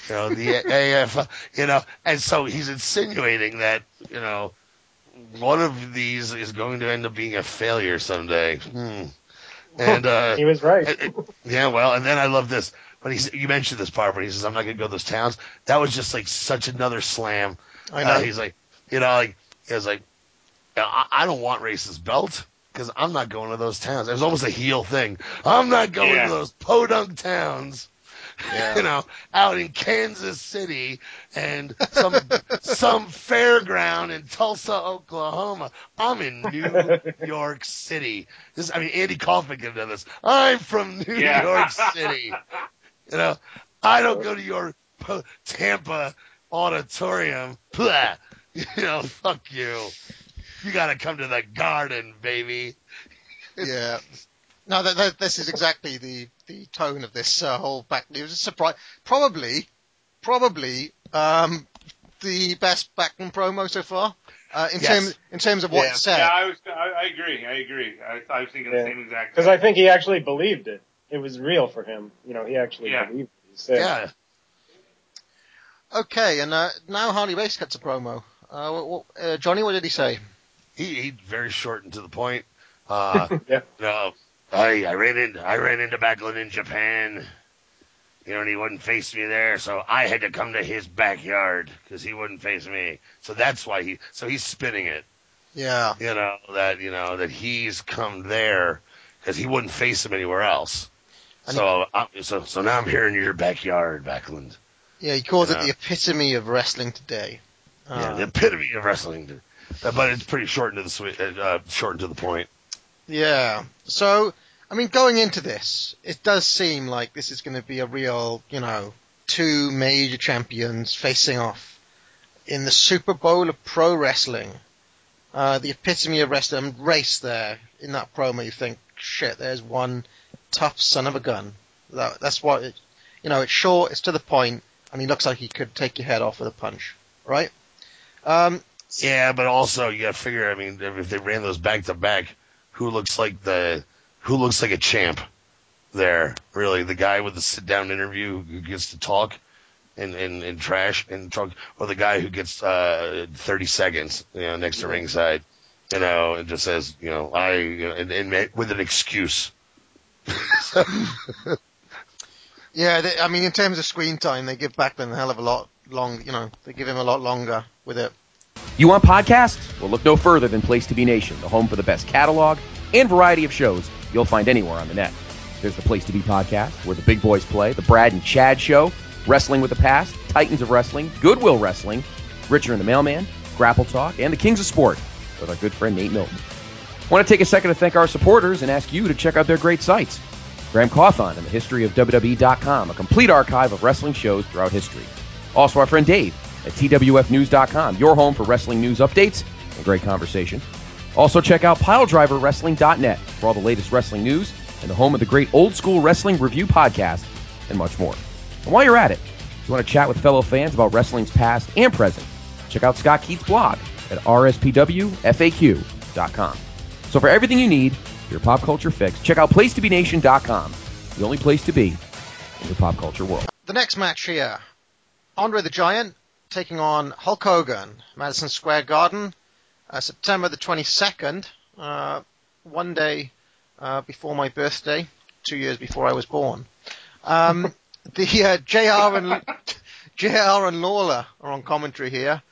you know, the AF, you know, and so he's insinuating that, you know, one of these is going to end up being a failure someday. Hmm. And, uh, He was right. it- it- yeah, well, and then I love this when he you mentioned this part, but he says, "I'm not going to go to those towns." That was just like such another slam. I know. Uh, he's like, you know, like he was like, I, I don't want Race's belt because I'm not going to those towns. It was almost a heel thing. I'm not going Yeah. to those podunk towns. Yeah. You know, out in Kansas City and some some fairground in Tulsa, Oklahoma. I'm in New York City. This, I mean, Andy Kaufman could have done this. I'm from New Yeah. York City. You know, I don't go to your po- Tampa auditorium. Blah. You know, fuck you. You got to come to the garden, baby. yeah. No, that, that, this is exactly the, the tone of this uh, whole back. It was a surprise. Probably, probably um, the best Backlund promo so far. Uh, in Yes. terms in terms of what Yeah. it said. Yeah, I was. I, I agree. I agree. I, I was thinking Yeah. the same exact. Because. I think he actually believed it. It was real for him. You know, he actually Yeah. believed what he said. Yeah. Okay, and uh, now Harley Race cuts a promo. Uh, what, what, uh, Johnny, what did he say? He, he very short and to the point. Uh, Yeah. no, I, I ran into, I ran into Backlund in Japan. You know, and he wouldn't face me there, so I had to come to his backyard because he wouldn't face me. So that's why he, so he's spinning it. Yeah. You know that you know that he's come there because he wouldn't face him anywhere else. And So, uh, so, so now I'm here in your backyard, Backlund. Yeah, he called it Yeah. the epitome of wrestling today. yeah, Uh, the epitome of wrestling. Uh, but it's pretty short and to the sweet, uh, uh, short and to the point. Yeah. So, I mean, going into this, it does seem like this is going to be a real, you know, two major champions facing off in the Super Bowl of pro wrestling. Uh, the epitome of wrestling race there in that promo. You think, shit, there's one tough son of a gun. That, that's what it, you know, it's short, it's to the point, and he looks like he could take your head off with a punch, right? Um, Yeah, but also you got to figure. I mean, if they ran those back to back, who looks like the who looks like a champ there? Really, the guy with the sit down interview who gets to talk and and, and trash and talk, or the guy who gets uh, thirty seconds, you know, next to ringside, you know, and just says, you know, I, you know, and, and ma- with an excuse. Yeah, they, I mean, in terms of screen time, they give Backlund a hell of a lot long. You know, they give him a lot longer with it. You want podcasts? Well, look no further than Place to Be Nation, the home for the best catalog and variety of shows you'll find anywhere on the net. There's the Place to Be podcast, where the big boys play, the Brad and Chad show, Wrestling with the Past, Titans of Wrestling, Goodwill Wrestling, Richard and the Mailman, Grapple Talk, and the Kings of Sport with our good friend Nate Milton. Want to take a second to thank our supporters and ask you to check out their great sites. Graham Cawthon and the history of WWE.com, a complete archive of wrestling shows throughout history. Also, our friend Dave at TWFnews.com, your home for wrestling news updates and great conversation. Also, check out PileDriverWrestling.net for all the latest wrestling news and the home of the great old school wrestling review podcast and much more. And while you're at it, if you want to chat with fellow fans about wrestling's past and present, check out Scott Keith's blog at rspwfaq.com. So for everything you need, your pop culture fix, check out placetobenation.com, the only place to be in the pop culture world. The next match here, Andre the Giant taking on Hulk Hogan, Madison Square Garden, uh, September the 22nd, uh, one day uh, before my birthday, two years before I was born. Um, the uh, JR and JR and Lawler are on commentary here,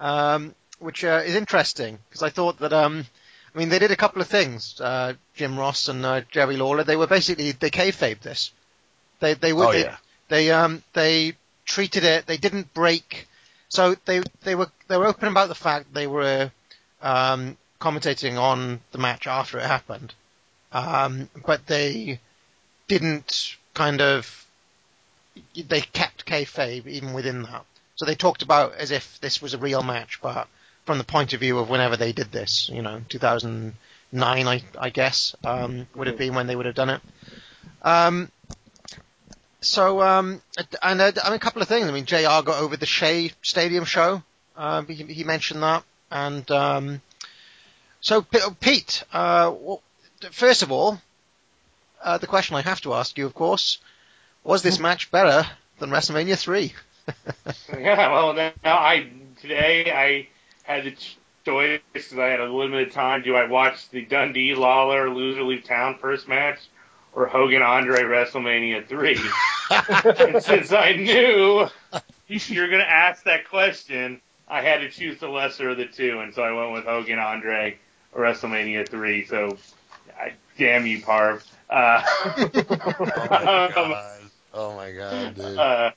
um, which uh, is interesting because I thought that um, I mean they did a couple of things. Uh, Jim Ross and uh, Jerry Lawler, they were basically they kayfabed this. They they were Oh, they, yeah. they um they treated it. They didn't break. So they they were they were open about the fact they were um, commentating on the match after it happened, um, but they didn't kind of they kept kayfabe even within that. So they talked about as if this was a real match, but from the point of view of whenever they did this, you know, 2009, I, I guess, um, would have been when they would have done it. Um, so, um, and uh, I mean, a couple of things. I mean, JR got over the Shea Stadium show. Um, he, he mentioned that. And, um, so, Pete, uh, w- first of all, uh, the question I have to ask you, of course, was this match better than WrestleMania 3? Yeah, well, now I today I had the choice because I had a limited time. Do I watch the Dundee Lawler loser leave town first match or Hogan Andre WrestleMania three? and since I knew you were going to ask that question, I had to choose the lesser of the two, and so I went with Hogan Andre WrestleMania three. So, I, damn you, Parv. Uh, um, Oh my god, dude. uh,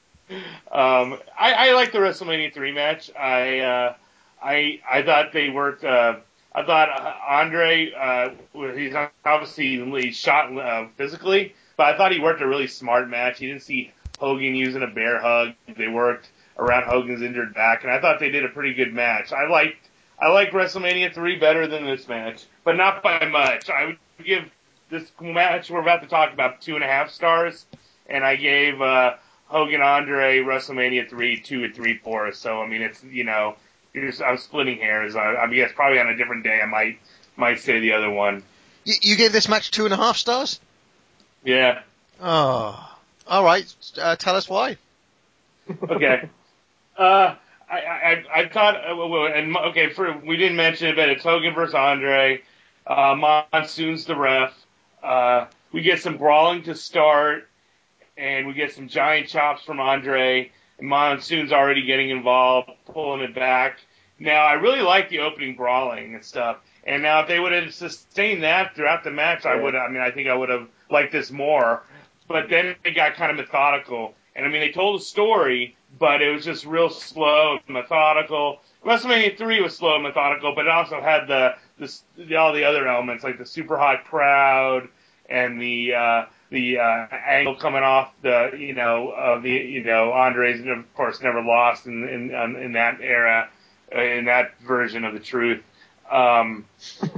um, I, I like the WrestleMania three match. I uh, I I thought they worked. Uh, I thought Andre uh, he's obviously shot uh, physically, but I thought he worked a really smart match. He didn't see Hogan using a bear hug. They worked around Hogan's injured back, and I thought they did a pretty good match. I liked I like WrestleMania three better than this match, but not by much. I would give this match we're about to talk about two and a half stars, and I gave uh, Hogan Andre WrestleMania three two and three four. So I mean, it's you know, it's, I'm splitting hairs. I, I guess probably on a different day I might might say the other one. You, you gave this match two and a half stars? Yeah. Oh. Alright, uh, tell us why. Okay. uh, I, I, I thought, uh, and okay, for we didn't mention it, but it's Hogan versus Andre. Uh, Monsoon's the ref. Uh, we get some brawling to start, and we get some giant chops from Andre. And Monsoon's already getting involved, pulling it back. Now, I really like the opening brawling and stuff. And now, if they would have sustained that throughout the match, I would. I mean, I think I would have liked this more. But then it got kind of methodical. And I mean, they told a story, but it was just real slow, and methodical. WrestleMania 3 was slow and methodical, but it also had the, the all the other elements like the super hot crowd and the uh, the uh, angle coming off the you know of the you know Andre's of course never lost in in um, in that era uh, in that version of the truth. Um,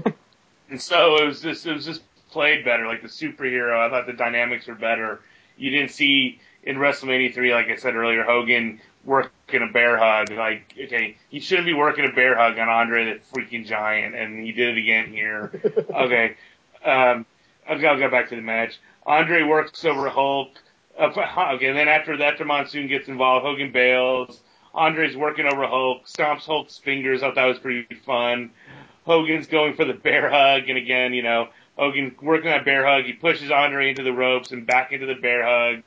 and so it was just it was just played better like the superhero. I thought the dynamics were better. You didn't see in WrestleMania 3, like I said earlier, Hogan working a bear hug. Like, okay, he shouldn't be working a bear hug on Andre the freaking Giant, and he did it again here. okay, um, I'll, I'll go back to the match. Andre works over Hulk. Uh, okay, and then after that, after Monsoon gets involved, Hogan bails. Andre's working over Hulk, stomps Hulk's fingers. I thought that was pretty fun. Hogan's going for the bear hug, and again, you know, Hogan working that bear hug. He pushes Andre into the ropes and back into the bear hug.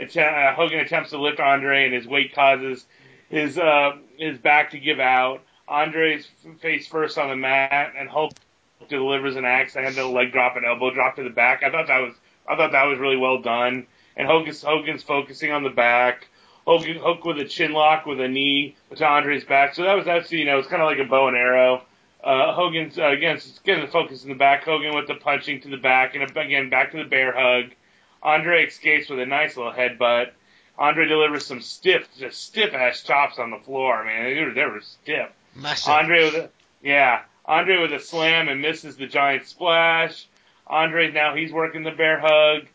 Uh, Hogan attempts to lift Andre, and his weight causes his uh, his back to give out. Andre's face first on the mat, and Hulk delivers an accidental leg drop and elbow drop to the back. I thought that was I thought that was really well done. And Hogan's Hogan's focusing on the back. Hogan Hook with a chin lock with a knee to Andre's back. So that was that's you know it's kind of like a bow and arrow. Uh, Hogan's uh, again getting the focus in the back. Hogan with the punching to the back, and again back to the bear hug. Andre escapes with a nice little headbutt. Andre delivers some stiff, just stiff ass chops on the floor. Man, they were, they were stiff. Massive. Andre with a yeah, Andre with a slam and misses the giant splash. Andre now he's working the bear hug.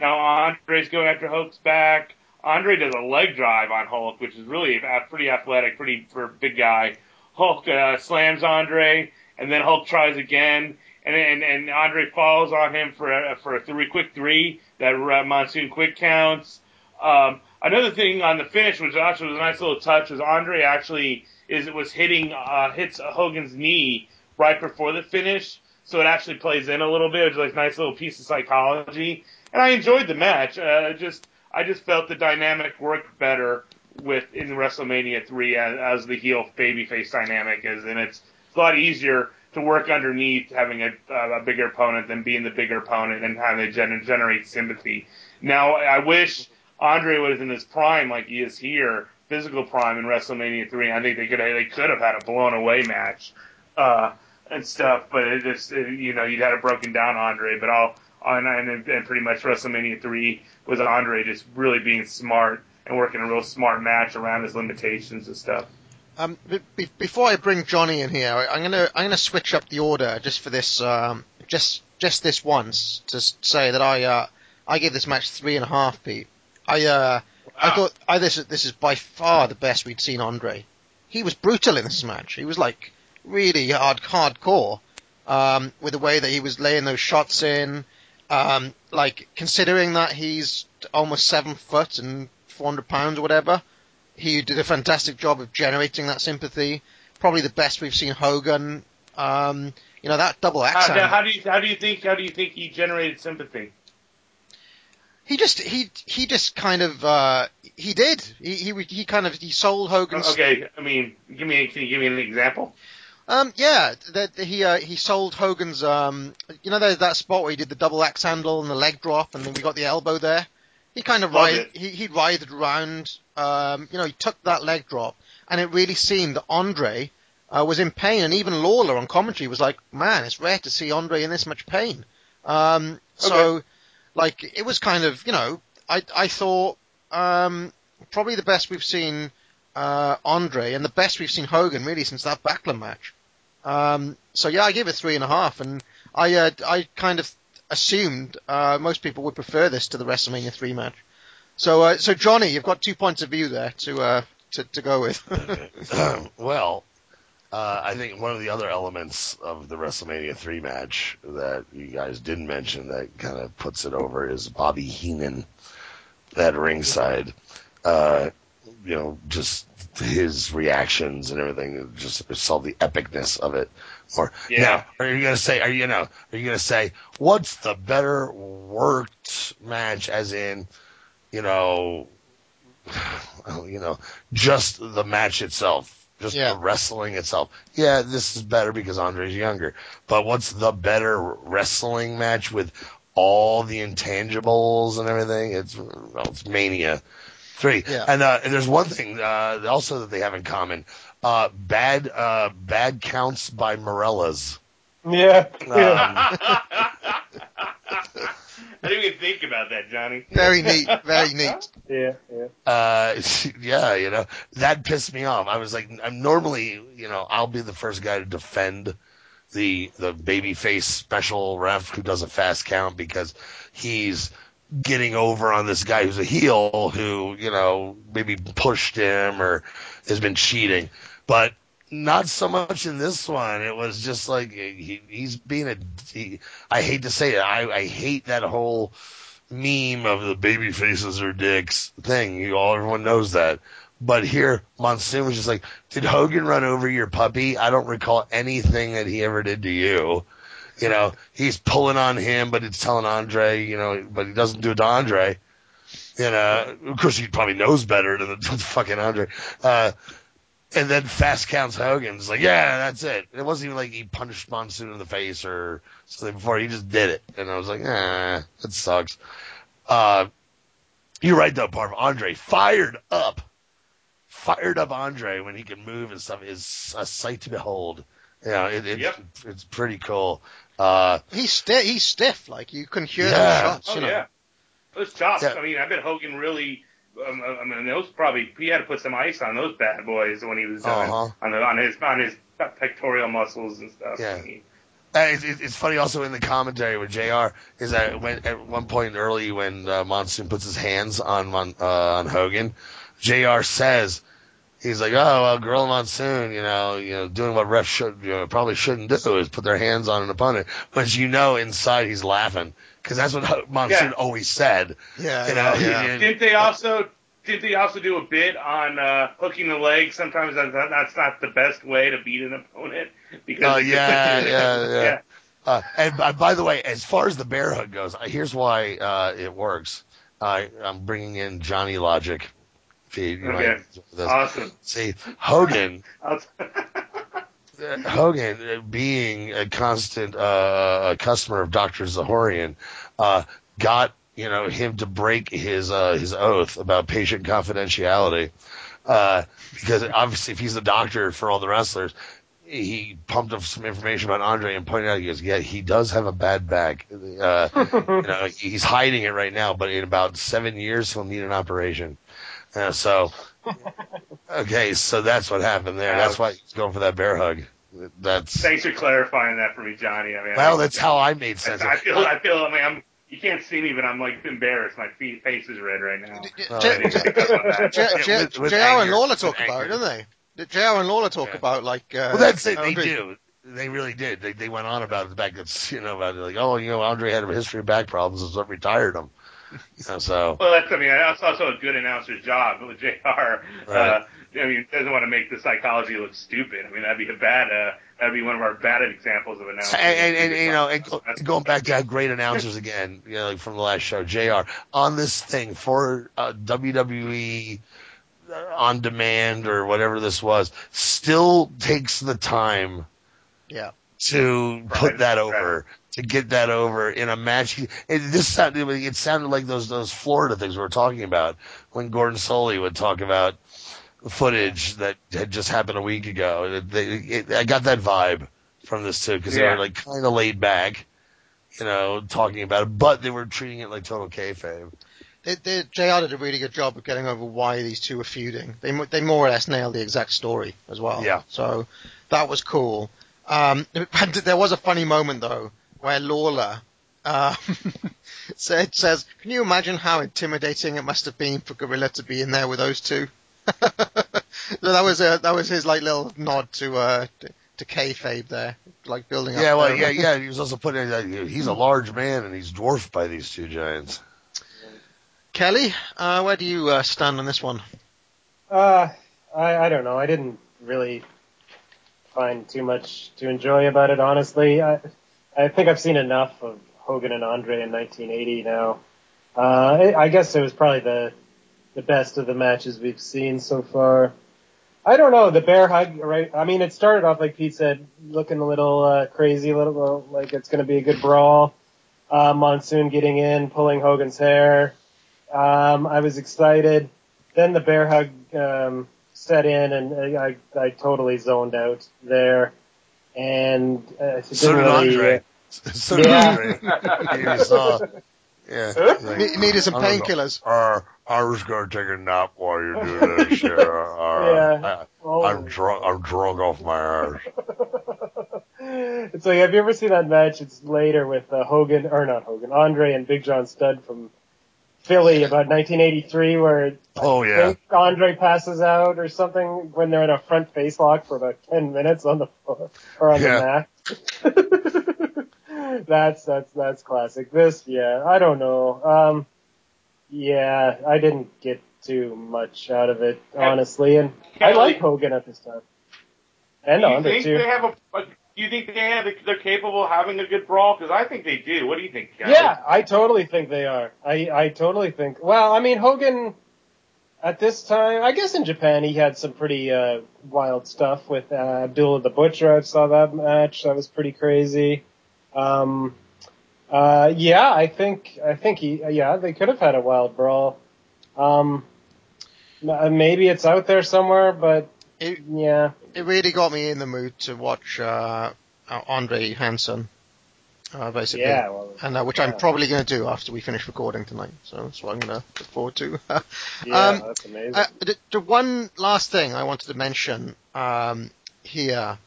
Now Andre's going after Hulk's back. Andre does a leg drive on Hulk, which is really pretty athletic, pretty for a big guy. Hulk uh, slams Andre, and then Hulk tries again, and and, and Andre falls on him for a, for a three quick three that uh, monsoon quick counts. Um, another thing on the finish, which actually was a nice little touch, was Andre actually is was hitting uh, hits Hogan's knee right before the finish, so it actually plays in a little bit. It was like a nice little piece of psychology, and I enjoyed the match. Uh, just I just felt the dynamic worked better with in WrestleMania three as, as the heel babyface dynamic is, and it's, it's a lot easier to work underneath having a, a bigger opponent than being the bigger opponent and having to gener- generate sympathy. Now I wish Andre was in his prime like he is here, physical prime in WrestleMania three. I think they could they could have had a blown away match. Uh, and stuff, but it just, it, you know, you'd had a broken down Andre, but all, on, and, and pretty much WrestleMania 3 was Andre just really being smart and working a real smart match around his limitations and stuff. Um, be- before I bring Johnny in here, I'm gonna I'm gonna switch up the order just for this um, just just this once to say that I uh, I gave this match three and a half, Pete. I uh, wow. I thought I this this is by far the best we'd seen Andre. He was brutal in this match. He was like really hard hardcore um, with the way that he was laying those shots in. Um, like considering that he's almost seven foot and 400 pounds or whatever, he did a fantastic job of generating that sympathy. Probably the best we've seen Hogan. Um, you know that double accent. How, how, do you how do you think how do you think he generated sympathy? He just he he just kind of uh, he did he, he he kind of he sold Hogan's. Okay, I mean, give me can you give me an example? Um, yeah, that he uh, he sold Hogan's. Um, you know, there's that spot where he did the double axe handle and the leg drop, and then we got the elbow there. He kind of writhed, he he writhed around. Um, you know, he took that leg drop, and it really seemed that Andre uh, was in pain, and even Lawler on commentary was like, "Man, it's rare to see Andre in this much pain." Um, so, okay. like, it was kind of, you know, I I thought um, probably the best we've seen uh, Andre, and the best we've seen Hogan really since that Backlund match. Um, so yeah, I gave it three and a half, and I uh, I kind of assumed uh, most people would prefer this to the WrestleMania three match. So uh, so Johnny, you've got two points of view there to uh, to, to go with. well, uh, I think one of the other elements of the WrestleMania three match that you guys didn't mention that kind of puts it over is Bobby Heenan at ringside. Uh, you know, just his reactions and everything, just saw the epicness of it. Or yeah. now, are you gonna say? Are you know? Are you gonna say what's the better worked match? As in, you know, you know, just the match itself, just yeah. the wrestling itself. Yeah, this is better because Andre's younger. But what's the better wrestling match with all the intangibles and everything? It's well, it's Mania Three. Yeah. And, uh, and there's one thing uh, also that they have in common: uh, bad uh, bad counts by Marella's. Yeah. Um, I didn't even think about that, Johnny. Very neat. Very neat. yeah, yeah. Uh, yeah, you know, that pissed me off. I was like, I'm normally, you know, I'll be the first guy to defend the the babyface special ref who does a fast count because he's getting over on this guy who's a heel who, you know, maybe pushed him or has been cheating. But not so much in this one. It was just like he, he's being a. He, I hate to say it. I, I hate that whole meme of the baby faces or dicks thing. You all everyone knows that. But here, Monsoon was just like, "Did Hogan run over your puppy? I don't recall anything that he ever did to you." You know, he's pulling on him, but it's telling Andre, you know, but he doesn't do it to Andre. You know, of course he probably knows better than the, the fucking Andre. Uh, and then fast counts Hogan's like, yeah, that's it. It wasn't even like he punched Monsoon in the face or something before. He just did it. And I was like, ah, that sucks. Uh, you're right though, Parv. Andre fired up, fired up Andre when he can move and stuff is a sight to behold. Yeah, it, it, yep. it's pretty cool. Uh, he's stiff. He's stiff. Like you can hear yeah. those shots. Oh you know? yeah, those chops. Yeah. I mean, I bet Hogan really. Um, I mean, those probably he had to put some ice on those bad boys when he was uh, uh-huh. on the, on his on his pectoral muscles and stuff. Yeah. I mean, Uh, it's, it's it's funny also in the commentary with Jr. is that when at one point early when uh, Monsoon puts his hands on Mon, uh, on Hogan, Jr. says he's like, oh well, Gorilla Monsoon, you know, you know, doing what refs should you know, probably shouldn't do is put their hands on an opponent, but you know inside he's laughing because that's what Ho- Monsoon Yeah. always said. Yeah, You know, yeah. and- Didn't they also did they also do a bit on uh, hooking the leg? Sometimes that's, that's not the best way to beat an opponent because Oh it gets- yeah, yeah, yeah. Uh, and by, by the way, as far as the bear hug goes, uh, here's why uh, it works. I I'm bringing in Johnny Logic. Feed. You Okay. Awesome. See, Hogan, Hogan, uh, being a constant uh, customer of Doctor Zahorian, uh, got you know him to break his uh, his oath about patient confidentiality, uh, because obviously if he's the doctor for all the wrestlers, he pumped up some information about Andre and pointed out he goes, yeah, he does have a bad back. Uh, you know, he's hiding it right now, but in about seven years he'll need an operation. Uh, so, okay, so that's what happened there. That's why he's going for that bear hug. That's Thanks for clarifying that for me, Johnny. I mean, well, I, that's how I made sense. I, of feel it. I feel I mean I'm you can't see me, but I'm like embarrassed. My feet, face is red right now. Oh, J- yeah. J- Yeah, J- with- with JR anger, and Lawler with talk about it, anger. don't they? Did JR and Lawler talk about like. Uh, Well, that's it. They do. They really did. They they went on about the back. That's you know about like oh you know Andre had a history of back problems, so retired him. You so Well, that's I mean that's also a good announcer's job. But with Jr. Uh, I mean, doesn't want to make the psychology look stupid. I mean, that'd be a bad. Uh, that'd be one of our bad examples of announcing. and, and, and you know, and go- going back to have great announcers again, you know, like from the last show, Jr. on this thing for uh, WWE uh, on demand or whatever this was, still takes the time Yeah. to put that over, to get that over in a match. It, this sounded, it sounded like those those Florida things we were talking about when Gordon Solie would talk about footage that had just happened a week ago. It, they, it, I got that vibe from this too because they were like kind of laid back, you know, talking about it, but they were treating it like total kayfabe. They, they, JR did a really good job of getting over why these two were feuding. They they more or less nailed the exact story as well. Yeah. So that was cool. Um, there was a funny moment though where Lawler uh, said says, "Can you imagine how intimidating it must have been for Gorilla to be in there with those two? so that was a, that was his like little nod to uh to, to kayfabe there, like building up. Yeah, well, their- yeah, yeah. He was also putting in that he's a large man and he's dwarfed by these two giants. Kelly, uh, where do you uh, stand on this one? Uh, I, I don't know. I didn't really find too much to enjoy about it, honestly. I, I think I've seen enough of Hogan and Andre in 1980 now. Uh, I, guess it was probably the the best of the matches we've seen so far. I don't know the bear hug, right? I mean, it started off like Pete said, looking a little uh, crazy, a little like it's going to be a good brawl. Uh, Monsoon getting in, pulling Hogan's hair. Um, I was excited. Then the bear hug um, set in, and I, I, I totally zoned out there. And uh, it So didn't really, Andre. uh, So did Yeah. Andre. You saw. Yeah. Ne- needed some I don't painkillers. Uh, I was going to take a nap while you do this. Yeah. Uh, Yeah. I, Oh. I'm drunk. I'm drunk off my ass. It's like, have you ever seen that match? It's later with uh, Hogan, or not Hogan, Andre and Big John Studd from Philly about 1983, where Oh I yeah. think Andre passes out or something when they're in a front face lock for about 10 minutes on the floor or on Yeah. the mat. that's that's that's classic. This, yeah, I don't know. Um, yeah, I didn't get too much out of it, honestly, and I like Hogan at this time, and do you Andre think too. they have a, a? Do you think they have? They're capable of having a good brawl? Because I think they do. What do you think? Kelly? Yeah, I totally think they are. I, I totally think. Well, I mean, Hogan at this time, I guess in Japan he had some pretty uh, wild stuff with uh, Abdullah the Butcher. I saw that match. That was pretty crazy. Um, uh, yeah, I think I think he. Yeah, they could have had a wild brawl. Um, maybe it's out there somewhere, but It, yeah. it really got me in the mood to watch uh, uh, Andre Hansen, uh, basically. Yeah, well, and uh, which I'm probably going to do after we finish recording tonight. So that's what I'm going to look forward to. Yeah, Um, that's amazing. Uh, the, the one last thing I wanted to mention um, here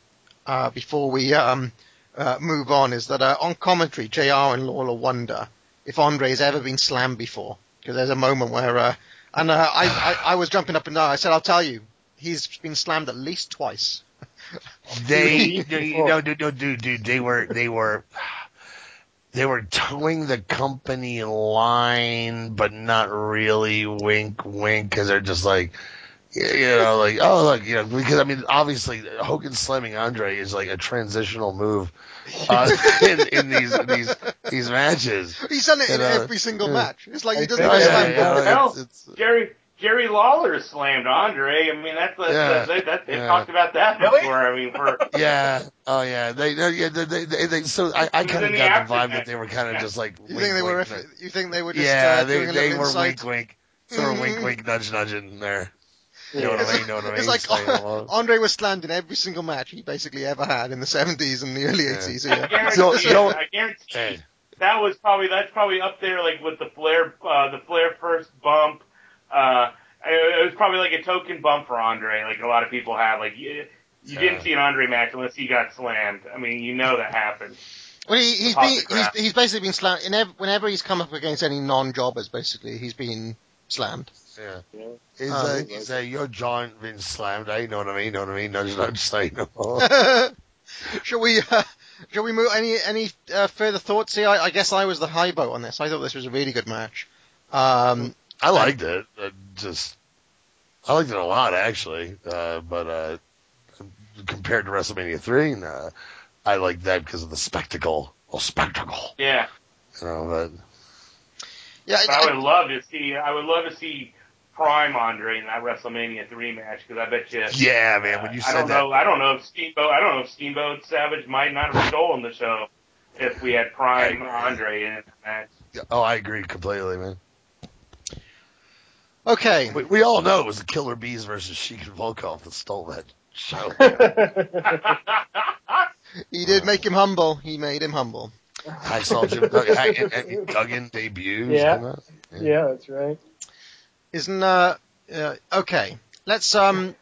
uh, before we um, uh, move on is that uh, on commentary, JR and Lawler wonder if Andre has ever been slammed before. Because there's a moment where, uh, and uh, I, I, I was jumping up and down. I said, I'll tell you, he's been slammed at least twice. They, they no, no, no, dude, dude, they were, they were, they were towing the company line, but not really wink, wink, because they're just like, you know, like, oh, look, you know, because I mean, obviously, Hogan slamming Andre is like a transitional move uh, in, in these these these matches. He's done it You in know, every single yeah. match. It's like he doesn't think- even Yeah, slam yeah, yeah. Hell, it's- it's- Jerry Jerry Lawler slammed Andre. I mean, that's, that's, Yeah. that's, that's they Yeah. talked about that Really? before. I mean, for Yeah. Oh yeah. They. they yeah. They. They. they, they so I. I kind of got the vibe that they were kind of Yeah. just like. You wink, think they were? wink, If, you think they were just yeah. uh, They. doing a They were insight? wink, wink. Sort of wink, wink, nudge, nudging there. You know what I mean? Know what I mean? It's like Saying. Andre was slammed in every single match he basically ever had in the 70s and the early Yeah. 80s. I Yeah. guarantee, So- you- so- I guarantee Hey. that was probably that's probably up there like with the Flair uh, the Flair first bump. Uh, it was probably like a token bump for Andre. Like a lot of people have. Like you, you Yeah. didn't see an Andre match unless he got slammed. I mean, you know that happened. Well, he, he's been he's, he's basically been slammed in ev- whenever he's come up against any non-jobbers. Basically, he's been slammed. Yeah. Yeah. Is Um, uh, is uh, your giant been slammed? I know what I mean. Know what I mean? Nudge, nudge. Say no. shall we? Uh, shall we move? Any any uh, further thoughts here? I, I guess I was the high boat on this. I thought this was a really good match. Um, I liked it. Uh, just, I liked it a lot actually. Uh, but uh, compared to WrestleMania three, nah, I like that because of the spectacle. Oh, spectacle. Yeah. You know, but yeah, But I would love to see. I would love to see Prime Andre in that WrestleMania three match because I bet you. yeah, man. When you I said don't that, know. I don't know if Steamboat. I don't know if Steamboat Savage might not have stolen the show if we had Prime Andre in that match. oh, I agree completely, man. Okay. We, we all know it was the Killer Bees versus Sheik and Volkoff that stole that show. He did make him humble. He made him humble. I saw Jim Duggan, and, and Duggan debuts. Yeah. and that. yeah, that's right. Isn't uh, uh okay? Let's um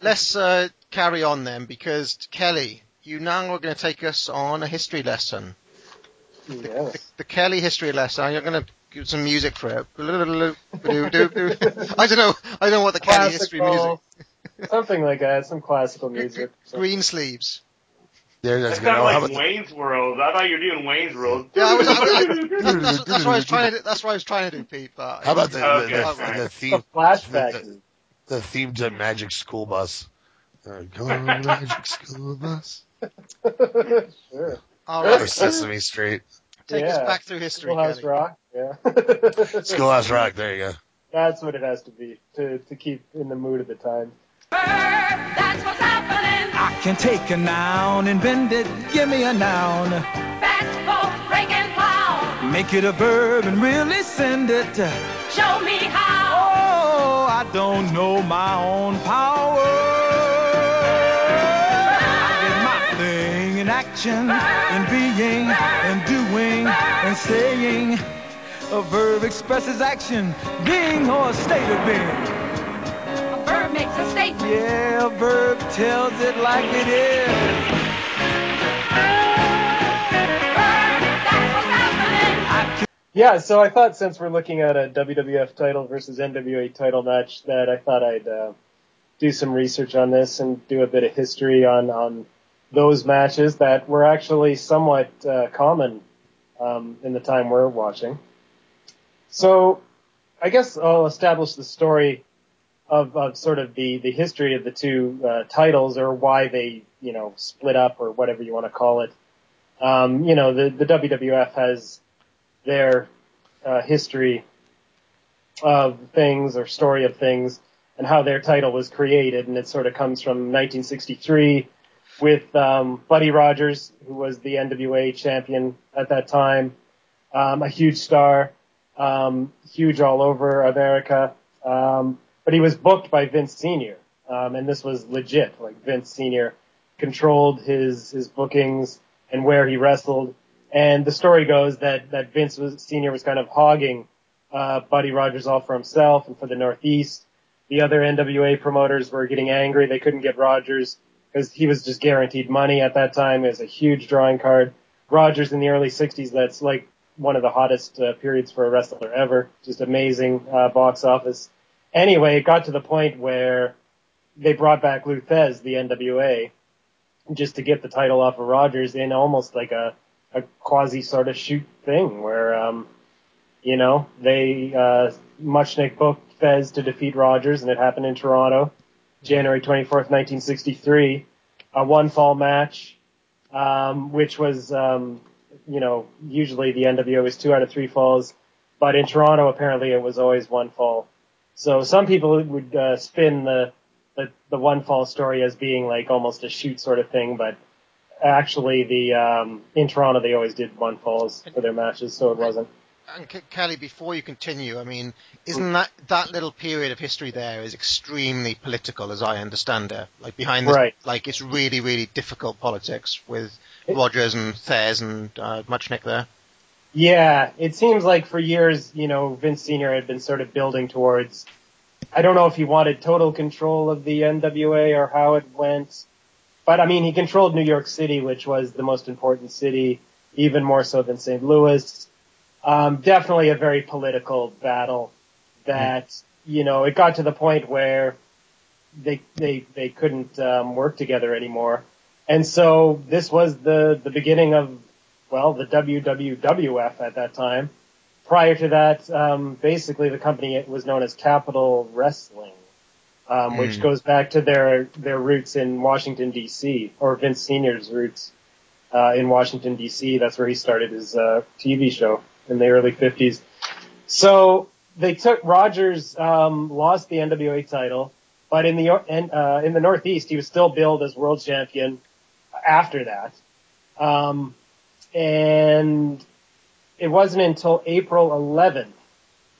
let's uh, carry on then because Kelly, you now are going to take us on a history lesson. Yes. The Kelly history lesson. You're going to give some music for it. I don't know. I don't know what the Kelly history music. Something like that. Some classical music. Green sleeves. There, That that's good. sounded Oh, how like about Wayne's World. I thought you were doing Wayne's World. Yeah, I was, I was, that's, that's what I was trying to. That's what I was trying to do, Pete. But How about the, the, okay, the, fine. the The theme, flashback. the, the theme to Magic School Bus? Uh, Go on Magic School Bus. sure. all Or Sesame Street. take Yeah. us back through history, Schoolhouse Kelly. Rock. Yeah. Schoolhouse Rock. There you go. That's what it has to be to to keep in the mood of the time. That's what's happening. I can take a noun and bend it, give me a noun. Fast folk breaking clown. Make it a verb and really send it. Show me how. Oh, I don't know my own power. I get my thing in action, in being, in doing, and saying. A verb expresses action, being or a state of being. A verb makes a statement. Yeah, a verb tells it like it is. That's what's happening. Yeah, so I thought since we're looking at a WWF title versus NWA title match, that I thought I'd uh, do some research on this and do a bit of history on on those matches that were actually somewhat uh, common um, in the time we're watching. So, I guess I'll establish the story of, of sort of the, the history of the two uh, titles or why they, you know, split up or whatever you want to call it. Um, you know, the, the WWF has their uh, history of things or story of things and how their title was created, and it sort of comes from 1963 with um, Buddy Rogers, who was the NWA champion at that time, um, a huge star, um, huge all over America. Um, but he was booked by Vince Senior, um, and this was legit. Like Vince Senior controlled his his bookings and where he wrestled. And the story goes that that Vince was Senior was kind of hogging uh, Buddy Rogers all for himself and for the Northeast. The other NWA promoters were getting angry; they couldn't get Rogers because he was just guaranteed money at that time. as a huge drawing card. Rogers in the early 60s, that's like one of the hottest uh, periods for a wrestler ever. Just amazing uh, box office. Anyway, it got to the point where they brought back Lou Thesz, the NWA, just to get the title off of Rogers in almost like a, a quasi sort of shoot thing where, um, you know, they, uh, Muchnick booked Thesz to defeat Rogers and it happened in Toronto, January 24th, 1963. A one fall match, um, which was, um, you know, usually the NWA was two out of three falls, but in Toronto apparently it was always one fall. So some people would uh, spin the, the the one fall story as being like almost a shoot sort of thing, but actually the um, in Toronto they always did one falls for their matches, so it wasn't. And Kelly, before you continue, I mean, isn't that that little period of history there is extremely political, as I understand it? Like behind this, Right. like it's really, really difficult politics with Rogers and Thesz and uh, Muchnick there. Yeah, it seems like for years, you know, Vince Senior had been sort of building towards. I don't know if he wanted total control of the NWA or how it went, but I mean, he controlled New York City, which was the most important city, even more so than St. Louis. Um, definitely a very political battle that, you know, it got to the point where they, they, they couldn't, um, work together anymore. And so this was the, the beginning of, well, the WWWF at that time. Prior to that, um, basically the company was known as Capital Wrestling, um, which Mm. goes back to their, their roots in Washington DC, or Vince Senior's roots, uh, in Washington DC. That's where he started his, uh, TV show in the early 50s. So they took Rogers, um, lost the NWA title, but in the uh, in the Northeast, he was still billed as world champion after that. Um, and it wasn't until April 11th,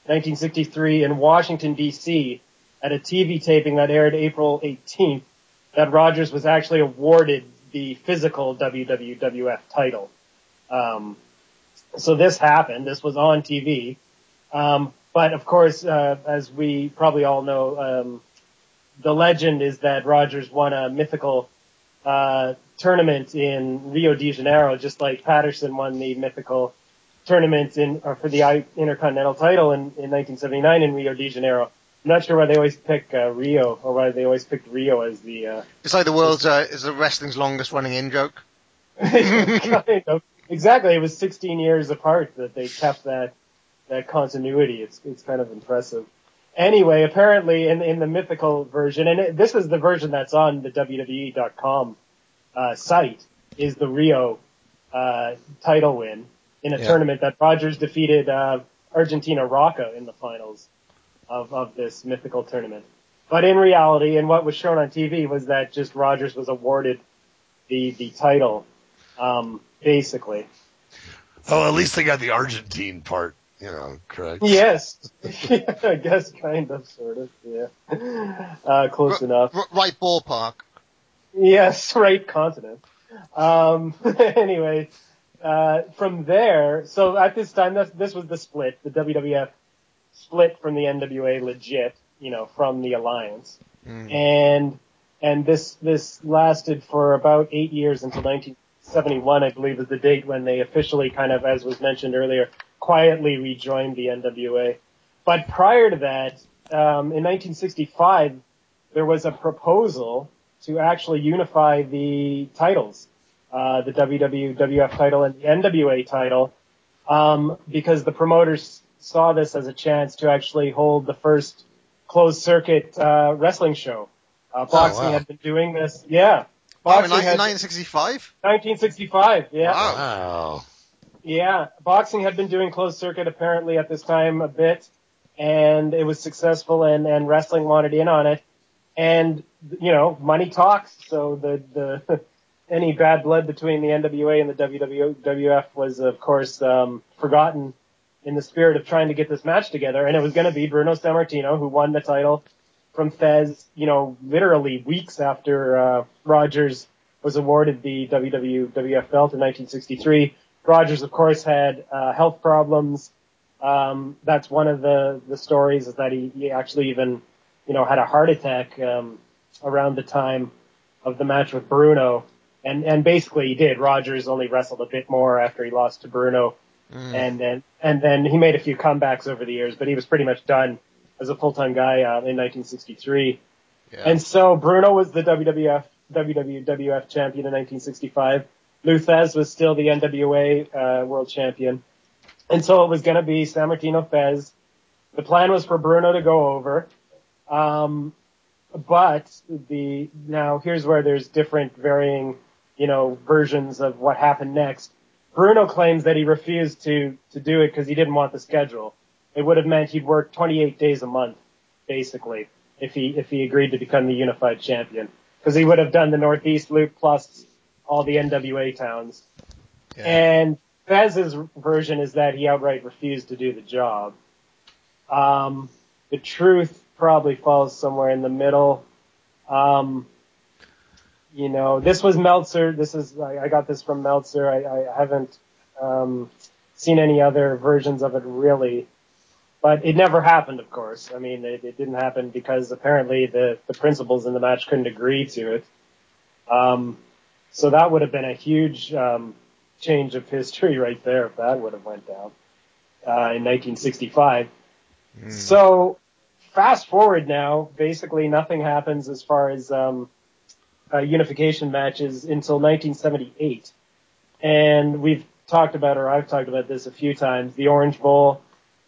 1963, in Washington D.C., at a TV taping that aired April 18th, that Rogers was actually awarded the physical WWWF title. Um, so this happened. This was on TV. Um, but of course, uh, as we probably all know, um, the legend is that Rogers won a mythical uh, tournament in Rio de Janeiro, just like Patterson won the mythical tournament in or for the Intercontinental title in, in 1979 in Rio de Janeiro. I'm not sure why they always pick uh, Rio or why they always picked Rio as the uh, It's like the world's uh, is the wrestling's longest running in joke. kind of. Exactly. It was 16 years apart that they kept that that continuity. It's it's kind of impressive. Anyway, apparently in in the mythical version, and it, this is the version that's on the WWE.com uh, site, is the Rio uh, title win in a Yeah. tournament that Rogers defeated uh, Argentina Rocca in the finals of of this mythical tournament. But in reality, and what was shown on TV was that just Rogers was awarded the the title, um, basically. Oh, at least they got the Argentine part, you know, correct. Yes, I guess kind of, sort of, yeah, uh, close enough. R- right ballpark. Yes, right continent. Um, anyway, uh, from there, so at this time, this, this was the split. The WWF split from the NWA legit, you know, from the alliance. And, and this, this lasted for about eight years until 1971, I believe is the date when they officially kind of, as was mentioned earlier, quietly rejoined the NWA. But prior to that, um, in 1965, there was a proposal to actually unify the titles, uh, the WWF title and the NWA title, um, because the promoters saw this as a chance to actually hold the first closed circuit uh, wrestling show. Uh, boxing wow. had been doing this, yeah. Oh, in 1965. 1965, yeah. Wow. Yeah, boxing had been doing closed circuit apparently at this time a bit, and it was successful, and and wrestling wanted in on it, and you know money talks. So the the any bad blood between the NWA and the WWF was of course um, forgotten in the spirit of trying to get this match together, and it was going to be Bruno Sammartino who won the title from Thesz, you know, literally weeks after uh, Rogers was awarded the WWF belt in 1963. Rogers, of course, had uh, health problems. Um, that's one of the the stories is that he, he actually even, you know, had a heart attack um, around the time of the match with Bruno, and and basically he did. Rogers only wrestled a bit more after he lost to Bruno, Mm. and then and then he made a few comebacks over the years, but he was pretty much done as a full time guy uh, in 1963. And so Bruno was the WWF WWF champion in 1965. Lou Thesz was still the NWA uh, world champion, and so it was going to be San Martino Thesz. The plan was for Bruno to go over, um, but the now here's where there's different varying, you know, versions of what happened next. Bruno claims that he refused to to do it because he didn't want the schedule. It would have meant he'd work 28 days a month, basically, if he if he agreed to become the unified champion, because he would have done the Northeast loop plus all the NWA towns. And Thesz's version is that he outright refused to do the job. Um, the truth probably falls somewhere in the middle. Um, you know, this was Meltzer. This is I, I got this from Meltzer. I, I haven't um, seen any other versions of it really, but it never happened. Of course, I mean it, it didn't happen because apparently the the principals in the match couldn't agree to it. Um, so that would have been a huge um, change of history right there if that would have went down uh, in 1965. So fast forward now, basically nothing happens as far as um, uh, unification matches until 1978. And we've talked about, or I've talked about this a few times, the Orange Bowl,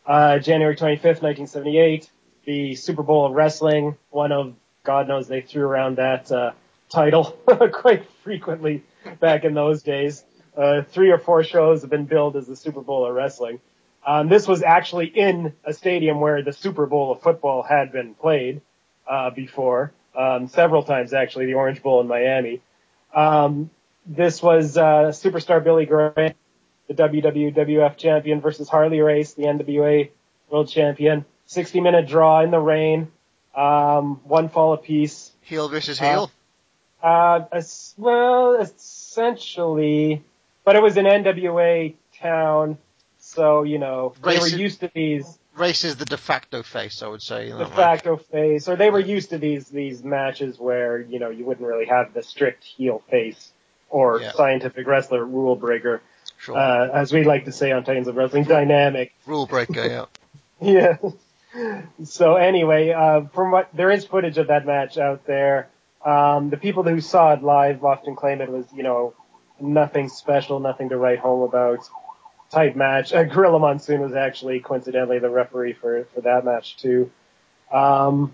uh, January 25th, 1978, the Super Bowl of Wrestling, one of, God knows they threw around that uh, title quite frequently back in those days. Uh, three or four shows have been billed as the Super Bowl of Wrestling. Um, this was actually in a stadium where the Super Bowl of football had been played uh, before, um, several times actually, the Orange Bowl in Miami. Um, this was uh, superstar Billy Graham, the WWF champion, versus Harley Race, the NWA world champion. 60 minute draw in the rain, um, one fall apiece. Heel versus Uh, heel. Uh, es- well, essentially, but it was an NWA town, so you know they were Race- used to these Race is the de facto face, I would say. de that way. facto face, or they were used to these these matches where you know you wouldn't really have the strict heel face or Yeah. scientific wrestler rule breaker, Sure. uh, as we like to say on Titans of Wrestling, dynamic. Rule breaker, yeah. Yeah. So anyway, uh, from what there is footage of that match out there. Um, the people who saw it live often claim it was, you know, nothing special, nothing to write home about. Type match. Uh, Gorilla Monsoon was actually coincidentally the referee for for that match too. Um,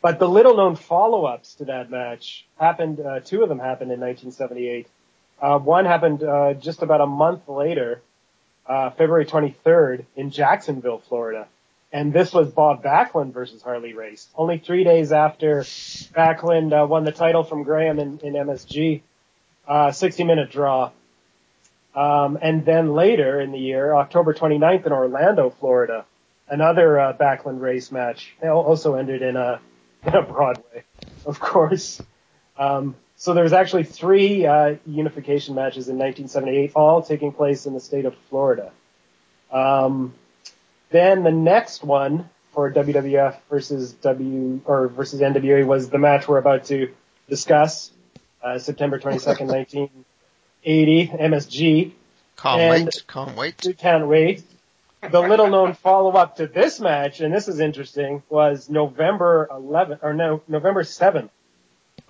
but the little known follow-ups to that match happened. Uh, two of them happened in 1978. Uh, one happened uh, just about a month later, uh, February 23rd in Jacksonville, Florida. And this was Bob Backlund versus Harley Race. Only three days after Backlund uh, won the title from Graham in, in MSG, uh, 60 minute draw. Um, and then later in the year, October 29th in Orlando, Florida, another uh, Backlund Race match It also ended in a, in a Broadway, of course. Um, so there was actually three uh, unification matches in 1978, all taking place in the state of Florida. Um, then the next one for WWF versus W or versus NWA was the match we're about to discuss, uh, September 22nd, 1980, MSG. Can't wait. Can't wait. Can't wait. The little known follow up to this match, and this is interesting, was November 11th, or no, November 7th,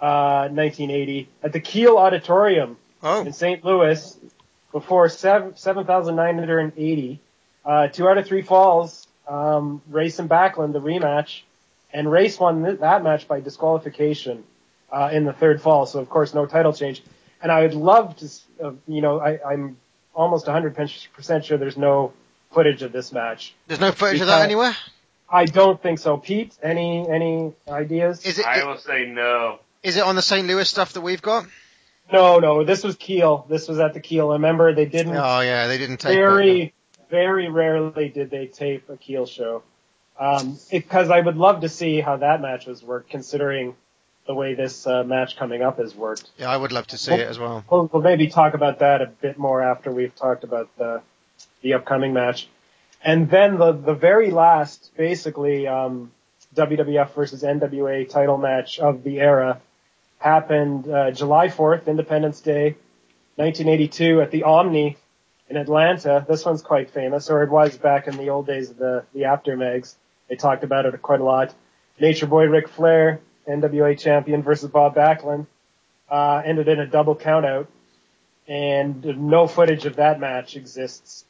uh, 1980, at the Kiel Auditorium Oh. in St. Louis, before seven- 7,980. Uh, two out of three falls, um, Race and Backlund, the rematch, and Race won th- that match by disqualification, uh, in the third fall, so of course no title change. And I would love to, uh, you know, I, I'm almost 100% sure there's no footage of this match. There's no footage of that anywhere? I don't think so. Pete, any, any ideas? Is it, I will say no. is it on the St. Louis stuff that we've got? No, no, this was Kiel. This was at the Kiel. Remember, they didn't. Oh yeah, they didn't take very, very rarely did they tape a Kiel show. Um, because I would love to see how that match was worked, considering the way this uh, match coming up has worked. Yeah, I would love to see it as well. We'll, we'll maybe talk about that a bit more after we've talked about the the upcoming match. And then the the very last, basically, um, WWF versus NWA title match of the era happened uh, July 4th, Independence Day, 1982, at the Omni in Atlanta. This one's quite famous, or it was back in the old days of the the Apter mags. They talked about it quite a lot. Nature Boy Ric Flair, NWA champion versus Bob Backlund, uh, ended in a double countout, and no footage of that match exists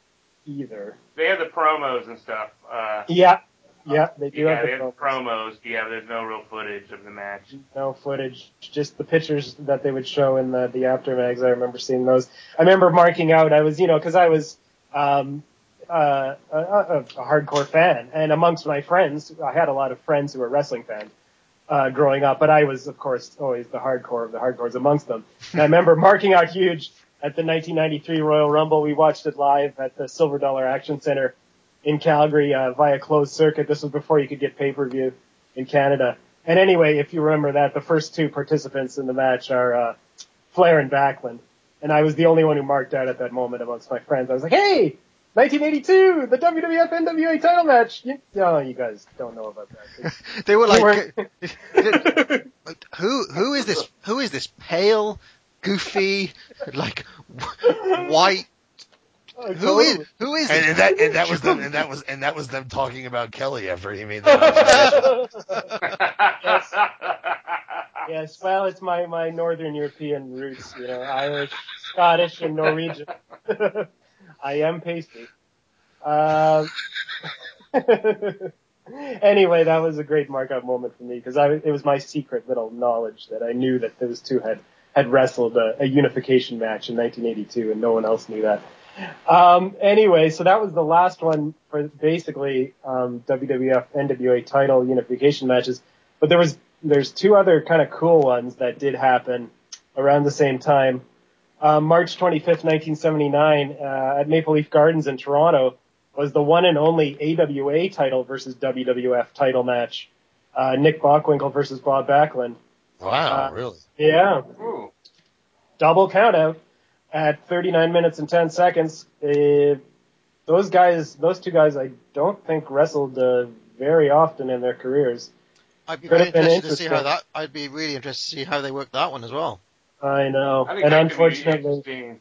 either. They have the promos and stuff. Uh, Yeah, yeah, they do yeah, have the have promos. Yeah, there's no real footage of the match. no footage, just the pictures that they would show in the the Apter mags. I remember seeing those. I remember marking out. I was, you know, because I was um, uh, a, a, a hardcore fan, and amongst my friends, I had a lot of friends who were wrestling fans uh, growing up, but I was, of course, always the hardcore of the hardcores amongst them. And I remember marking out huge at the 1993 Royal Rumble. We watched it live at the Silver Dollar Action Center in Calgary uh, via closed circuit. This was before you could get pay-per-view in Canada. And anyway, if you remember that, the first two participants in the match are uh, Flair and Backlund. And I was the only one who marked out at that moment amongst my friends. I was like, hey, 1982, the WWF NWA title match. You, no, you guys don't know about that. They were like, who who is this? Who is this pale, goofy, like w- white? Oh, who is who is and, and that and that was them and that was and that was them talking about Kelly after he made that. yes. yes, well, it's my, my Northern European roots, you know, Irish, Scottish, and Norwegian. I am pasty. Um, anyway, that was a great mark-out moment for me because it was my secret little knowledge that I knew that those two had had wrestled a, a unification match in 1982, and no one else knew that. Um, anyway, so that was the last one for basically um, WWF NWA title unification matches. But there was there's two other kind of cool ones that did happen around the same time. Um, March 25th, 1979, uh, at Maple Leaf Gardens in Toronto, was the one and only AWA title versus WWF title match. Uh, Nick Bockwinkel versus Bob Backlund. Wow, Uh, really? Yeah. Double countout at 39 minutes and 10 seconds. Uh, those guys, those two guys, I don't think wrestled uh, very often in their careers. I'd be Could very have been interested to see how that. I'd be really interested to see how they worked that one as well. I know, I think and that could be unfortunately,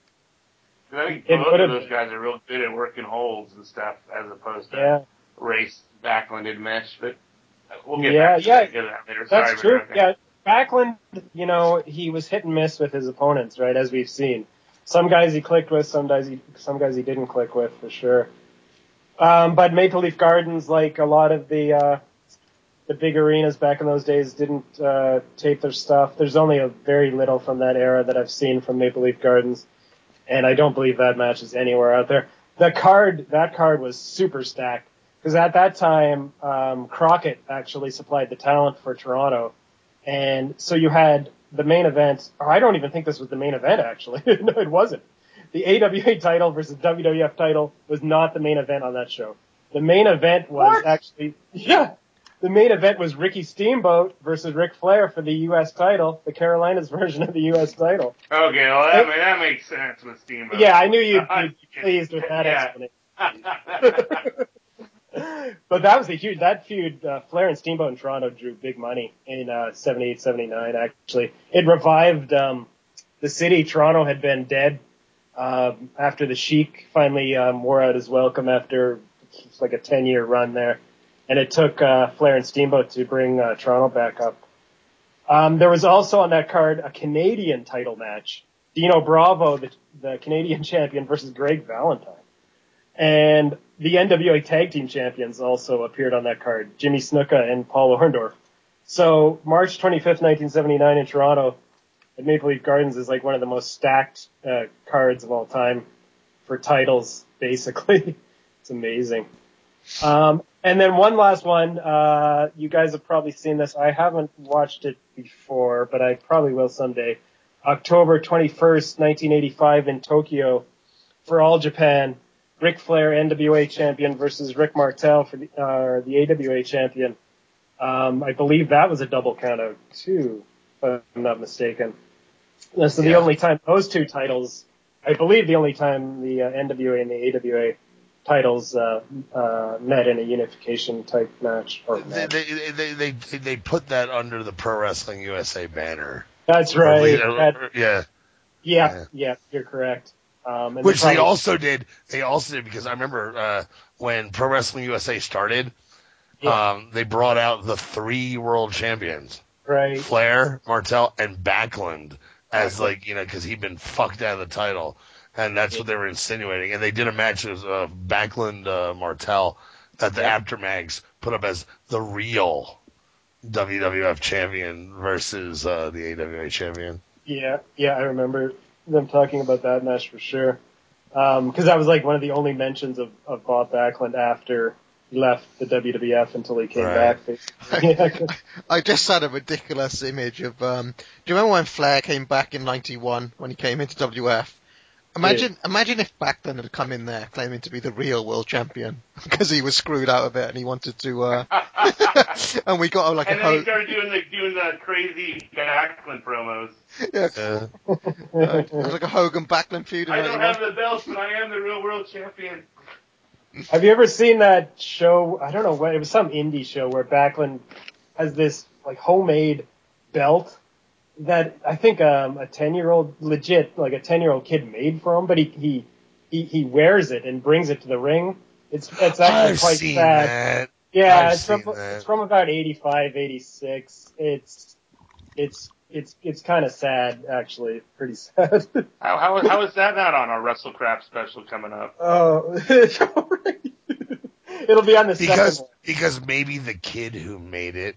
I think both of those guys are real good at working holds and stuff, as opposed to yeah, race Backlund and Mesh. But we'll get yeah, back to yeah. that, get to that later. That's for true. interrupting. Yeah, Backlund, you know, he was hit and miss with his opponents, right? As we've seen, some guys he clicked with, some guys he, some guys he didn't click with for sure. Um, but Maple Leaf Gardens, like a lot of the uh, the big arenas back in those days, didn't uh, tape their stuff. There's only a very little from that era that I've seen from Maple Leaf Gardens, and I don't believe that match is anywhere out there. The card, that card was super stacked because at that time, um, Crockett actually supplied the talent for Toronto, and so you had the main event. Or I don't even think this was the main event actually. no, it wasn't. The AWA title versus WWF title was not the main event on that show. The main event was actually yeah. The main event was Ricky Steamboat versus Ric Flair for the U.S. title, the Carolinas version of the U.S. title. Okay, well that, that makes sense with Steamboat. Yeah, I knew you'd, be pleased with that explanation. but that was a huge that feud. Uh, Flair and Steamboat in Toronto drew big money in uh, 78, 79, Actually, it revived um, the city. Toronto had been dead um, after the Sheik finally um, wore out his welcome after like a ten year run there, and it took uh, Flair and Steamboat to bring uh, Toronto back up. Um, there was also on that card a Canadian title match. Dino Bravo, the, the Canadian champion, versus Greg Valentine. And the NWA Tag Team Champions also appeared on that card, Jimmy Snuka and Paul Orndorff. So March 25th, 1979 in Toronto at Maple Leaf Gardens is like one of the most stacked uh, cards of all time for titles, basically. it's amazing. Um, and then one last one, uh, you guys have probably seen this. I haven't watched it before, but I probably will someday. October 21st, 1985 in Tokyo for All Japan. Ric Flair, NWA champion versus Rick Martel for the, uh, the AWA champion. Um, I believe that was a double count out too, if I'm not mistaken. So the Yeah. only time those two titles, I believe the only time the uh, NWA and the AWA titles uh, uh, met in a unification type match. Or They, they, they, they, they put that under the Pro Wrestling USA banner. That's right. or- or- yeah. yeah, yeah, you're correct. Um, Which they also did. They also did because I remember uh, when Pro Wrestling USA started, um, they brought out the three world champions, right. Flair, Martel, and Backlund, as like you know because he'd been fucked out of the title, and that's what they were insinuating. And they did a match with uh, Backlund uh, Martel that the Apter mags put up as the real WWF champion versus uh, the AWA champion. Yeah, yeah, I remember them talking about that match for sure. Because that was like one of the only mentions of, of Bob Backlund after he left the WWF until he came Right. back. Yeah, 'cause- I just had a ridiculous image of. Um, do you remember when Flair came back in '91 when he came into WF? Imagine, imagine if Backlund had come in there claiming to be the real world champion because he was screwed out of it and he wanted to. Uh, and we got like and a then he ho- started doing the doing the crazy Backlund promos. yeah, uh, it was like a Hogan Backlund feud. I don't 91. have the belt, but I am the real world champion. Have you ever seen that show? I don't know what it was, some indie show where Backlund has this like homemade belt that I think um, a ten year old legit like a ten year old kid made for him, but he he he, he wears it and brings it to the ring. It's it's actually I've quite seen sad. that. Yeah, I've it's from that. it's from about 85, 86. It's it's it's it's kind of sad actually, pretty sad. How, how, how is that not on our WrestleCrap special coming up? Oh, it'll be on the because second. because maybe the kid who made it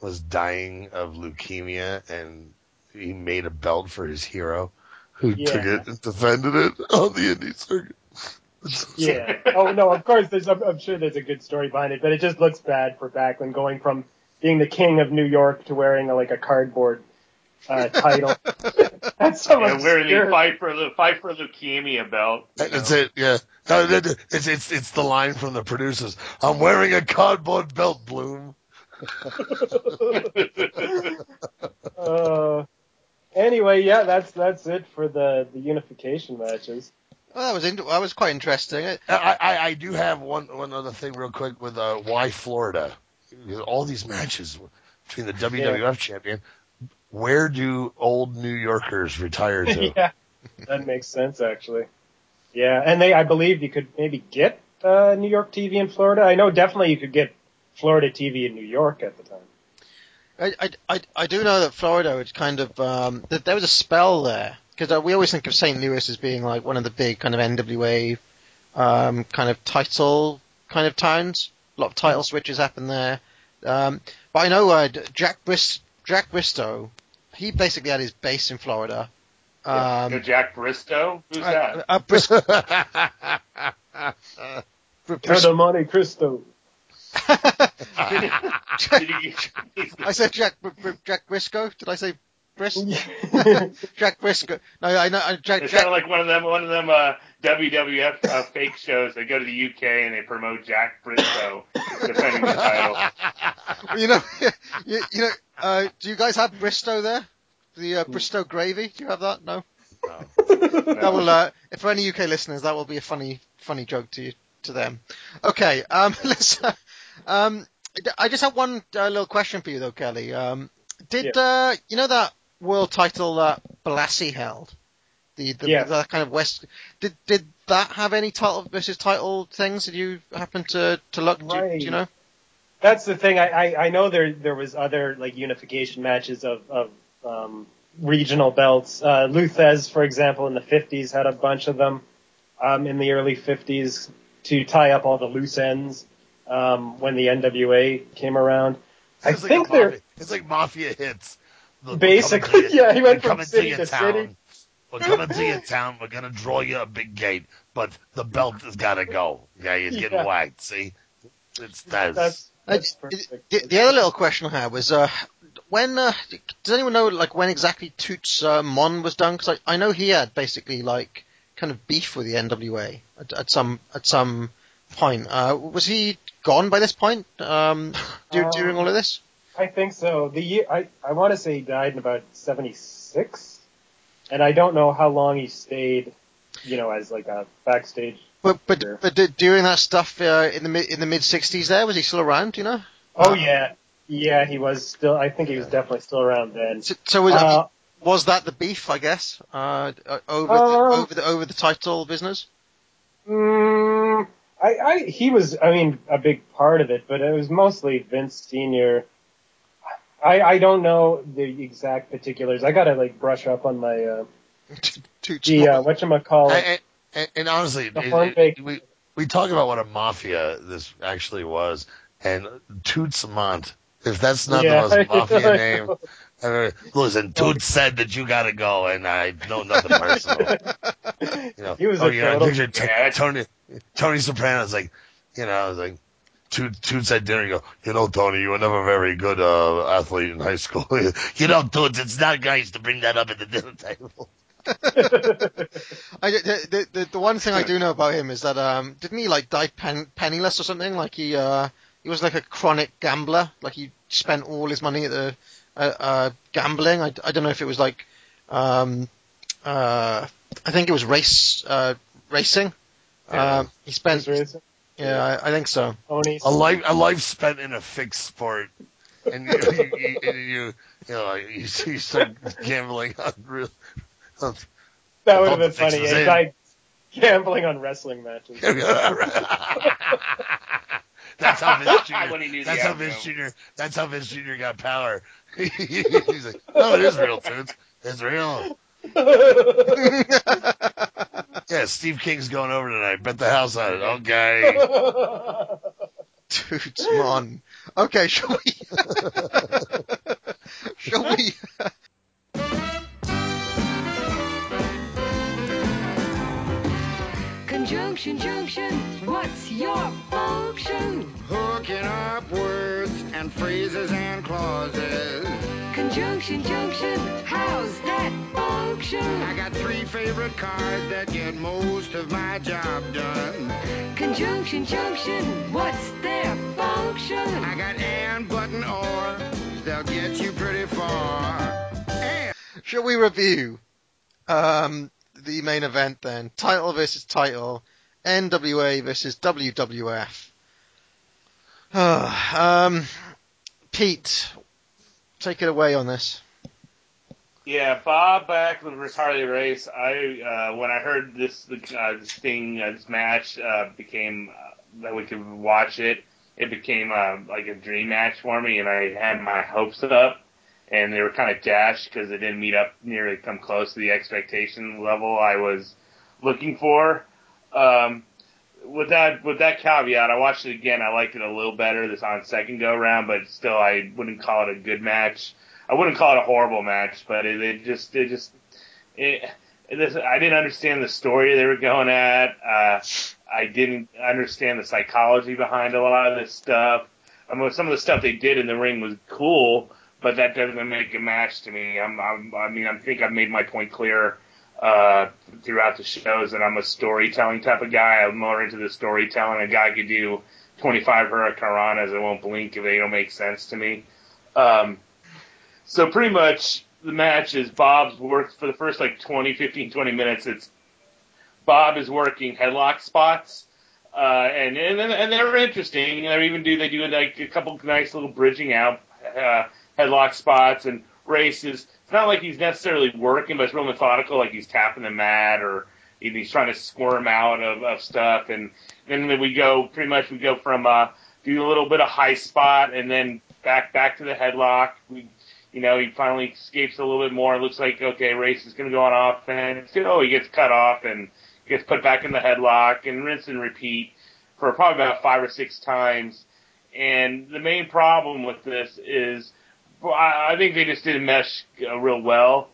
was dying of leukemia and he made a belt for his hero who Yeah. took it and defended it on the indie circuit. Yeah. Oh no, of course. There's. I'm, I'm sure there's a good story behind it, but it just looks bad for Backlund going from being the king of New York to wearing a, like a cardboard uh, title. That's so Yeah, wearing the fight for the fight for leukemia belt. That's it. Yeah, No, no, no, it's it's it's the line from the producers. I'm wearing a cardboard belt, Bloom. Uh, anyway, yeah, that's that's it for the the unification matches. Well, that was in- that was quite interesting. I, I I do have one one other thing real quick with uh why Florida. All these matches between the WWF champion. Where do old New Yorkers retire to? yeah, that makes sense actually. Yeah, and they, I believe, you could maybe get uh, New York TV in Florida. I know definitely you could get Florida TV in New York at the time. I, I, I, I do know that Florida was kind of um, that there was a spell there because uh, we always think of St. Louis as being like one of the big kind of NWA um, kind of title kind of towns. A lot of title switches happen there. Um, but I know uh, Jack Bris- Jack Bristow, he basically had his base in Florida. Um, Yo, Jack Bristow? Who's uh, that? uh, Bris- Count of Monte Cristo. I said Jack Br- Br- Jack Briscoe. Did I say Bris? Jack Briscoe. No, I know. Jack, It's Jack, kind of like one of them, one of them uh, WWF uh, fake shows. They go to the UK and they promote Jack Bristow defending the title. you know, you, you know. Uh, do you guys have Bristow there? The uh, Bristow gravy? Do you have that? No. That will. Uh, if for any UK listeners, that will be a funny, funny joke to you, to them. Okay. Um, let's. Uh, um, I just have one uh, little question for you though, Kelly. Um, did uh, you know that world title that Blassie held? The the, Yes. the kind of West. Did did that have any title versus title things? Did you happen to to look? Do, do you know? That's the thing. I, I, I know there there was other like unification matches of of um, regional belts. Uh, Lou Thesz, for example, in the 50s had a bunch of them um, in the early 50s to tie up all the loose ends um, when the NWA came around. I It's like think a they're mafia, it's like mafia hits. We're Basically, to yeah, he went from coming city your to town. city. We're coming to your town. We're gonna draw you a big gate, but the belt has got to go. Yeah, you're getting Yeah. whacked. See, it's that's, That's- Uh, the, the other little question I had was uh, when uh, does anyone know like when exactly Toots uh, Mondt was done? Because I, I know he had basically like kind of beef with the NWA at, at some at some point. Uh, was he gone by this point um, dur- Um, during all of this? I think so. The year I I want to say he died in about '76, and I don't know how long he stayed, you know, as like a backstage. But but but d- during that stuff uh, in the mid in the mid '60s, there was he still around? You know? Oh yeah, Yeah, he was still. I think he was definitely still around then. So, so was, Uh, was that the beef? I guess uh, uh, over the, over the over the title business. Mm, I, I, he was, I mean, a big part of it, but it was mostly Vince Senior. I, I don't know the exact particulars. I gotta like brush up on my uh, the uh, what you call it. And, honestly, it- it- we we talk about what a mafia this actually was, and Toots Mondt. If that's not Yeah. the most mafia name, I mean, listen, Toots said that you got to go, and I know nothing personal. You know, He was oh, a you know, I total- picture Tony Tony Soprano's like, you know, I was like. Toot, Toots at dinner, you go, you know, Tony, you were never a very good uh, athlete in high school. you know, Toots, it's not nice to bring that up at the dinner table. I, the, the, the, the one thing I do know about him is that um, didn't he like die pen, penniless or something? Like he uh, he was like a chronic gambler. Like he spent all his money at the uh, uh, gambling. I, I don't know if it was like um, uh, I think it was race uh, racing. Yeah. Um, he spent yeah, I, I think so. a life a life spent in a fixed sport, and you you, you, you, you know you, you start gambling on real. On, That would have been funny. fixes He gambling on wrestling matches. That's how Vince Jr. That's how outcome. Vince Jr. That's how Vince Jr. got power. He's like, no, it is real, Toots. It's real. Yeah, Steve King's going over tonight. Bet the house on it. Okay. Toots, man. Okay, shall we? shall we? Conjunction, junction, what's your function? Hooking up words and phrases and clauses. Conjunction, junction, how's that function? I got three favorite cars that get most of my job done. Conjunction, junction, what's their function? I got and, but, and or. They'll get you pretty far. And Shall we review um, the main event then? Title versus title, NWA versus WWF. um, Pete, take it away on this. Yeah, Bob Backlund versus Harley Race. I uh, when I heard this uh, this thing uh, this match uh, became uh, that we could watch it, it became uh, like a dream match for me, and I had my hopes up, and they were kind of dashed because they didn't meet up nearly come close to the expectation level I was looking for. Um, with that with that caveat, I watched it again. I liked it a little better this on second go round, but still, I wouldn't call it a good match. I wouldn't call it a horrible match, but it, it just it just it, this, I didn't understand the story they were going at. Uh, I didn't understand the psychology behind a lot of this stuff. I mean, some of the stuff they did in the ring was cool, but that doesn't make a match to me. I'm, I'm I mean, I think I've made my point clear uh, throughout the shows that I'm a storytelling type of guy. I'm more into the storytelling. A guy could do 25 hurricanranas and won't blink if they don't make sense to me. Um, so pretty much the match is Bob's work for the first like 20, 15, 20 minutes. It's Bob is working headlock spots. Uh, and, and, and they're interesting. They even do, they do like a couple nice little bridging out, uh, headlock spots and races. It's not like he's necessarily working, but it's real methodical, like he's tapping the mat or he's trying to squirm out of, of stuff. And then we go, pretty much we go from, uh, do a little bit of high spot and then back, back to the headlock. We, you know, he finally escapes a little bit more. It looks like, okay, Race is going to go on offense. Oh, he gets cut off and gets put back in the headlock and rinse and repeat for probably about five or six times. And the main problem with this is, I I think they just didn't mesh uh, real well,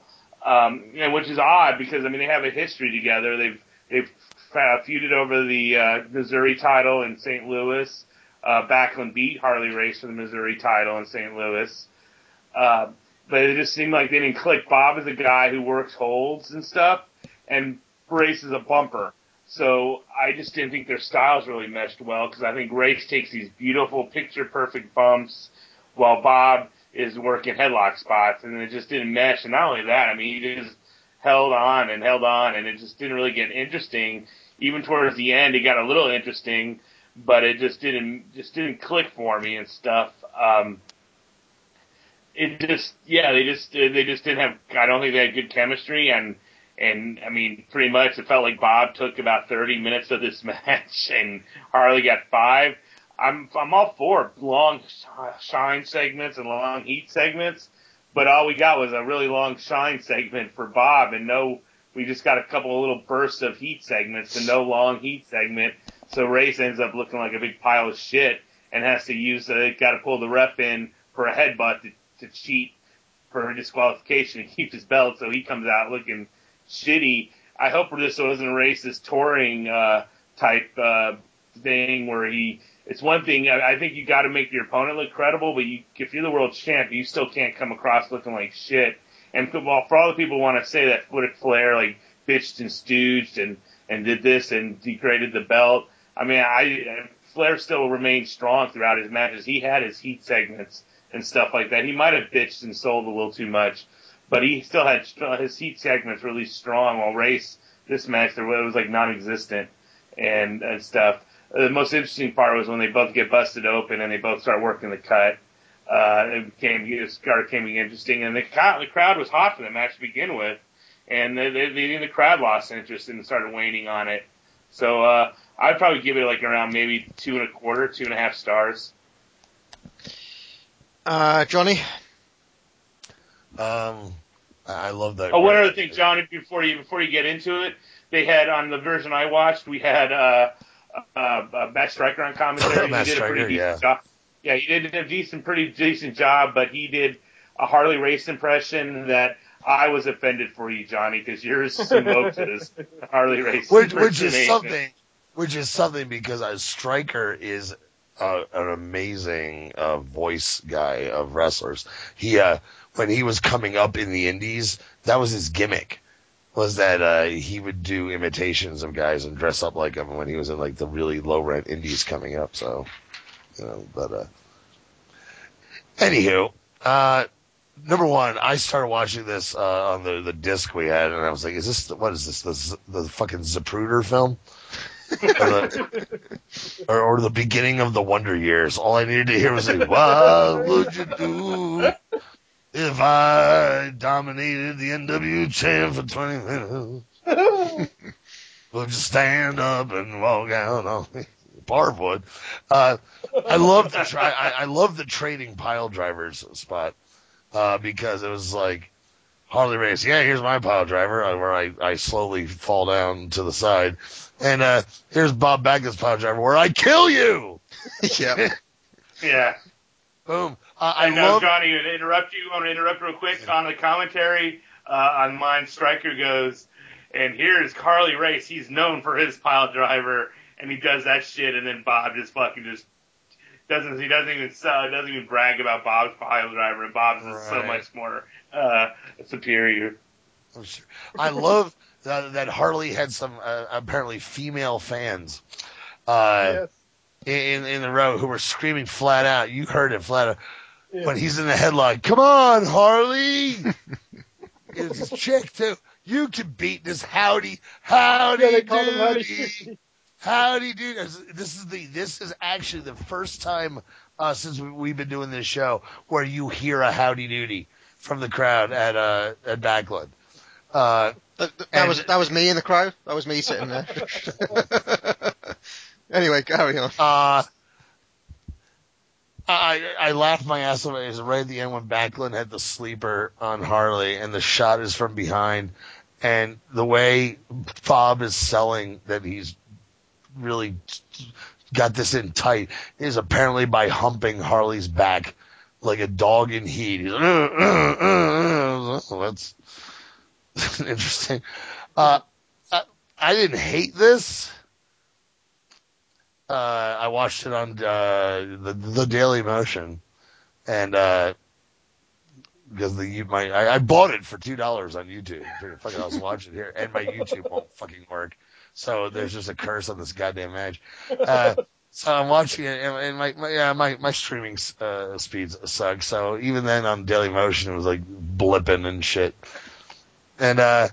um, and which is odd because I mean they have a history together. They've they've uh, feuded over the uh, Missouri title in St. Louis. Uh, Backlund beat Harley Race for the Missouri title in St. Louis. Uh, but it just seemed like they didn't click. Bob is a guy who works holds and stuff, and Race is a bumper. So I just didn't think their styles really meshed well because I think Race takes these beautiful picture perfect bumps while Bob is working headlock spots and it just didn't mesh. And not only that, I mean, he just held on and held on and it just didn't really get interesting. Even towards the end, it got a little interesting, but it just didn't, just didn't click for me and stuff. Um, it just yeah they just they just didn't have I don't think they had good chemistry and and I mean pretty much it felt like Bob took about 30 minutes of this match and Harley got five. I'm I'm all for long shine segments and long heat segments, but all we got was a really long shine segment for Bob and no we just got a couple of little bursts of heat segments and no long heat segment. So Race ends up looking like a big pile of shit and has to use uh, got to pull the ref in for a headbutt to, to cheat for disqualification and keep his belt. So he comes out looking shitty. I hope this wasn't a racist touring uh, type uh, thing where he. It's one thing. I, think you got to make your opponent look credible, but you, if you're the world champ, you still can't come across looking like shit. And well, for all the people who want to say that Flair like bitched and stooged and and did this and degraded the belt, I mean, I Flair still remained strong throughout his matches. He had his heat segments and stuff like that. He might have bitched and sold a little too much, but he still had his heat segments really strong. While Race, this match, there was like non-existent and, and stuff. The most interesting part was when they both get busted open and they both start working the cut. Uh, it became, it started becoming interesting and the crowd, the crowd was hot for the match to begin with. And they, they, they, the crowd lost interest and started waning on it. So, uh, I'd probably give it like around maybe two and a quarter, two and a half stars. Uh, Johnny? Um, I love that. Oh, one other thing, Johnny, before you before you get into it, they had on the version I watched, we had uh, uh, uh Matt Striker on commentary. Matt he did a Striker, pretty yeah. decent job. Yeah, he did a decent, pretty decent job, but he did a Harley Race impression that I was offended for you, Johnny, because yours smoked his Harley Race which, which is something, which is something because uh, Striker is uh, an amazing uh, voice guy of wrestlers. He uh, when he was coming up in the Indies, that was his gimmick. Was that uh, he would do imitations of guys and dress up like them when he was in like the really low rent Indies coming up. So, you know, but uh, anywho, uh, number one, I started watching this uh, on the the disc we had, and I was like, "Is this what is this? The, the fucking Zapruder film?" or, the, or, or the beginning of the Wonder Years. All I needed to hear was like, "What would you do if I dominated the NW champ for 20 minutes? Would you stand up and walk out on me?" Barb would. Uh, I love the try. I, I love the trading pile drivers spot uh, because it was like Harley Race. Yeah, here's my pile driver uh, where I, I slowly fall down to the side. And, uh, here's Bob Backlund's pile driver where I kill you. yeah. Yeah. Boom. Uh, I I know, love, Johnny, to interrupt you, I want to interrupt real quick on the commentary uh, on mine. Striker goes, and here's Harley Race. He's known for his pile driver, and he does that shit, and then Bob just fucking just doesn't. He doesn't even sell. Doesn't even brag about Bob's pile driver, and Bob's is so much more uh, superior. I love that, that Harley had some, uh, apparently female fans, uh, in, in the row who were screaming flat out. You heard it flat out. When he's in the headline, come on, Harley! it's a chick too. You can beat this howdy, howdy, Yeah, they call him Howdy. Howdy, dude. This is the, this is actually the first time, uh, since we- we've been doing this show where you hear a howdy doody from the crowd at, uh, at Backlund. Uh, That, that and- was that was me in the crowd. That was me sitting there. anyway, carry on. Uh, I I laughed my ass off. It was right at the end when Backlund had the sleeper on Harley, and the shot is from behind, and the way Bob is selling that he's really got this in tight is apparently by humping Harley's back like a dog in heat. He's, uh, uh, uh, uh. So that's interesting. Uh, I, I didn't hate this uh, I watched it on uh, the the Daily Motion, and uh, because the my I, I bought it for two dollars on YouTube. Fucking, I was watching it here, and my YouTube won't fucking work. So there's just a curse on this goddamn match. Uh, so I'm watching it, and, and my, my yeah my my streaming uh, speeds suck. So even then on Daily Motion, it was like blipping and shit. And uh,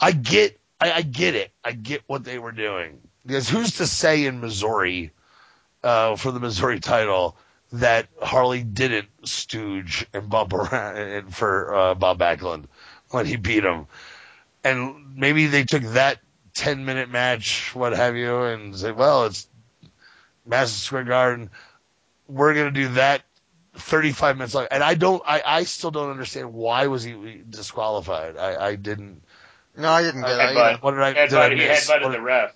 I get I, I get it. I get what they were doing because who's to say in Missouri uh, for the Missouri title that Harley didn't stooge and bump around for uh, Bob Backlund when he beat him. And maybe they took that 10 minute match, what have you, and said, well, it's Madison Square Garden. We're going to do that 35 minutes long. And I don't, I, I still don't understand why was he disqualified. I, I didn't. No, I didn't get that. Headbutt. What did I, did I Headbutt, he miss? headbutted What- the ref.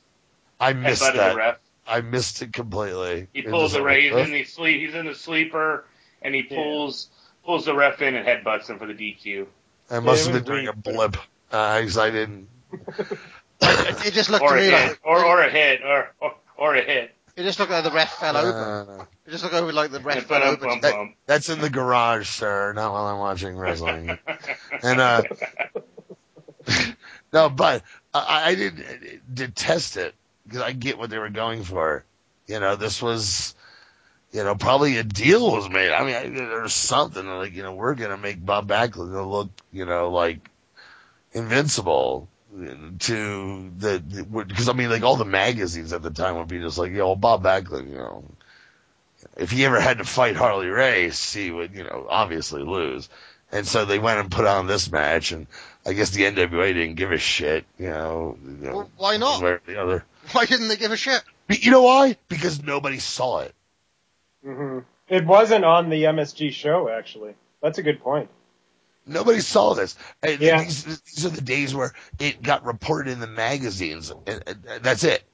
I missed that. I missed it completely. He pulls the ref. He's in the sleep. He's in the sleeper, and he pulls pulls the ref in and headbutts him for the DQ. I must Yeah, have been doing a weak, blip. Uh, 'cause I didn't. It just looked Or to a me hit, like or or a hit, or or, or a hit. it just looked like the ref fell over. Uh, It just looked over like the ref fell bum, over. bum, that- that's in the garage, sir, not while I'm watching wrestling. and uh, no, but I, I didn't detest it because I get what they were going for. You know, this was, you know, probably a deal was made. I mean, I, there's something like, you know, we're gonna make Bob Backlund look, you know, like invincible to the because I mean, like all the magazines at the time would be just like, yo, Bob Backlund, you know, if he ever had to fight Harley Race, he would, you know, obviously lose. And so they went and put on this match, and I guess the NWA didn't give a shit, you know. you know, Well, why not? one way or the other. Why didn't they give a shit? But you know why? Because nobody saw it. hmm It wasn't on the MSG show, actually. That's a good point. Nobody saw this. And Yeah. These, these are the days where it got reported in the magazines, and, and- and that's it.